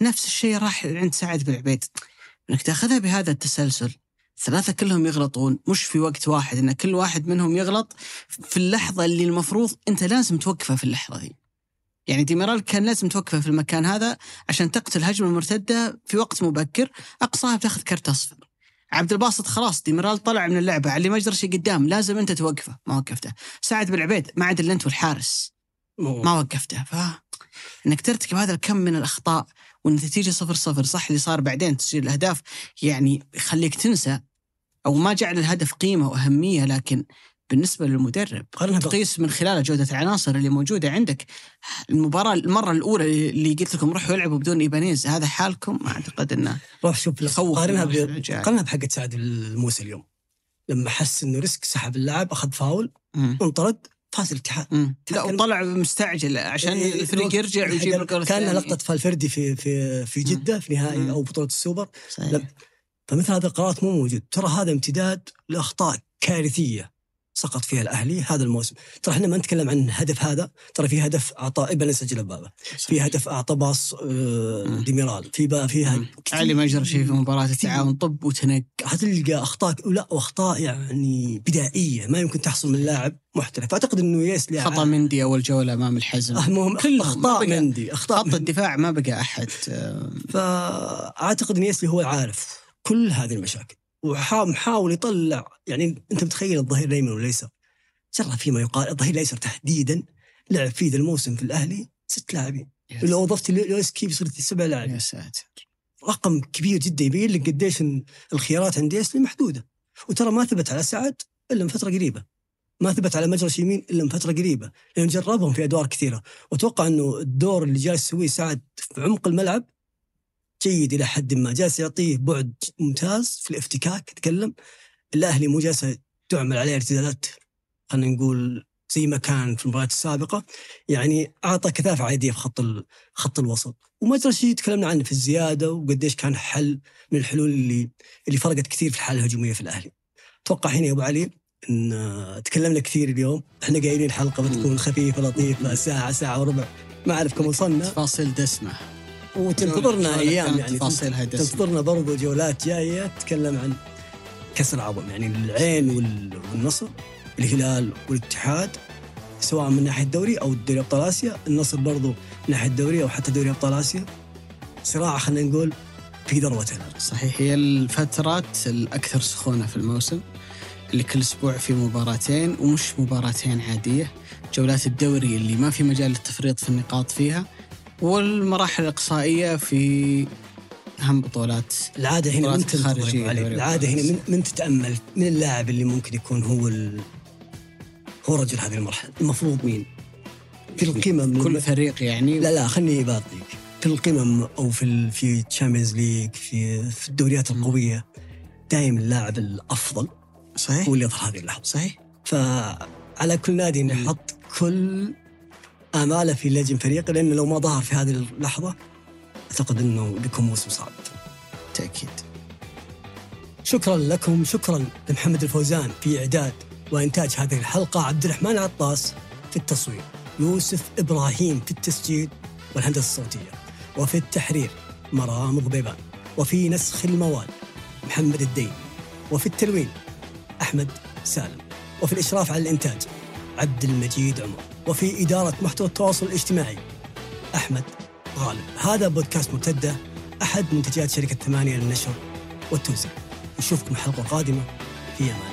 نفس الشيء راح عند سعد بن عبيد. إنك تأخذها بهذا التسلسل ثلاثة كلهم يغلطون مش في وقت واحد إن كل واحد منهم يغلط في اللحظة اللي المفروض أنت لازم توقفه في اللحظة دي. يعني ديميرال كان لازم توقفه في المكان هذا عشان تقتل هجمة مرتدة في وقت مبكر أقصاها بتأخذ كرت أصفر. عبد الباسط خلاص ديميرال طلع من اللعبة علي مجرشي قدام لازم أنت توقفه. ما وقفته. سعد بن عبيد ما عاد إلا أنت والحارس. ما وقفته. ف إنك ترتكب هذا الكم من الأخطاء والنتيجه صفر صفر صح اللي صار بعدين تسجيل الأهداف يعني يخليك تنسى أو ما جعل الهدف قيمة وأهمية لكن بالنسبة للمدرب تقيس من خلال جودة العناصر اللي موجودة عندك المباراة المرة الأولى اللي قلت لكم روحوا العبوا بدون إيبانيز هذا حالكم ما أعتقد إنه روح شوف قارنها. قارنها بحقة سعد الموسى اليوم لما حس إنه risk سحب اللاعب أخذ فاول. انطرد فاز الاتحاد. لا كان- وطلع مستعجل عشان إيه، الفريق يرجع ويجيب كانها الثاني. لقطة فالفردي في في في جدة في نهائي مم. أو بطولة السوبر صحيح. فمثل هذه القرارات مو موجود ترى هذا امتداد لأخطاء كارثية سقط فيها الأهلي هذا الموسم. ترى إحنا ما نتكلم عن الهدف هذا ترى في هدف اعطى إبن سجل بابه. في هدف اعطى باص آه،. ديميرال. في با في مم. هدف علي مجرشي في مباراة التعاون طب وتنق حتلقى أخطاء لا واخطاء يعني بدائية. ما يمكن تحصل من لاعب محترف. أعتقد إنه ياس خطأ مندي أول جولة أمام الحزم. المهم كلهم أخطاء ما بقى- مندي أخطاء خط. الدفاع ما بقى أحد. آه، فأعتقد إن ياسلي هو عارف كل هذه المشاكل. ومحاول يطلع. يعني انت متخيل الظهير الأيمن والايسر جرى فيما يقال الظهير الأيسر تحديدا لعب فيه ذا الموسم في الأهلي ست لاعبين. لو أضفت لويسكي بيصير سبع لاعبين. يا ساتر. رقم كبير جدا يبين لك قديش الخيارات عند ياسلي محدودة. وترى ما ثبت على سعد إلا من فترة قريبة. ما ثبت على مجرش يمين إلا من فترة قريبة. لأنه جربهم في أدوار كثيرة. وأتوقع إنه الدور اللي جالس يسويه سعد في عمق الملعب جيد إلى حد ما. جالس يعطيه بعد ممتاز في الافتكاك تكلم الأهلي مو جالس تعمل عليه ارتدادات خلينا نقول زي ما كان في المباريات السابقة. يعني أعطى كثافة عادية في خط خط الوسط. ومجرى شيء تكلمنا عنه في الزيادة وقديش كان حل من الحلول اللي اللي فرقت كثير في الحالة الهجومية في الأهلي. أتوقع هنا يا أبو علي إن تكلمنا كثير اليوم. إحنا قايلين الحلقة بتكون خفيفة لطيفة ساعة ساعة وربع. ما أعرف كم وصلنا. تفاصيل دسمه وتنتظرنا أيام يعني تفاصيلها تنتظرنا برضو جولات جاية تتكلم عن كسر عظم يعني العين وال- والنصر الهلال والاتحاد سواء من ناحية الدوري أو دوري أبطال آسيا النصر برضو من ناحية الدوري أو حتى دوري أبطال آسيا. صراع خلينا نقول في العرش صحيح هي الفترات الأكثر سخونة في الموسم اللي كل أسبوع في مباراتين ومش مباراتين عادية. جولات الدوري اللي ما في مجال للتفريط في النقاط فيها. والمراحل الإقصائية في أهم بطولات العادة هنا من تنتظر العادة هنا من, من تتأمل. من اللاعب اللي ممكن يكون هو ال... هو رجل هذه المرحلة. المفروض مين؟ في القمم من كل فريق يعني. لا لا خليني بعطيك في القمم أو في ال... في Champions League في في الدوريات القوية دائما اللاعب الأفضل صحيح. هو اللي يظهر هذه اللحظة. صحيح. فعلى كل نادي. يحط كل اماله في لجن فريقه لأنه لو ما ظهر في هذه اللحظة أعتقد إنه بيكون موسم صعب. تأكيد. شكرا لكم شكرا لمحمد الفوزان في إعداد وإنتاج هذه الحلقة عبد الرحمن عطاس في التصوير يوسف إبراهيم في التسجيل والهندسة الصوتية وفي التحرير مرام ضبيبان وفي نسخ المواد محمد الدين وفي التلوين أحمد سالم وفي الإشراف على الإنتاج عبد المجيد عمر. وفي إدارة محتوى التواصل الاجتماعي أحمد غالب. هذا بودكاست مرتده أحد منتجات شركة ثمانية للنشر والتوزيع. نشوفكم الحلقة القادمه في أمان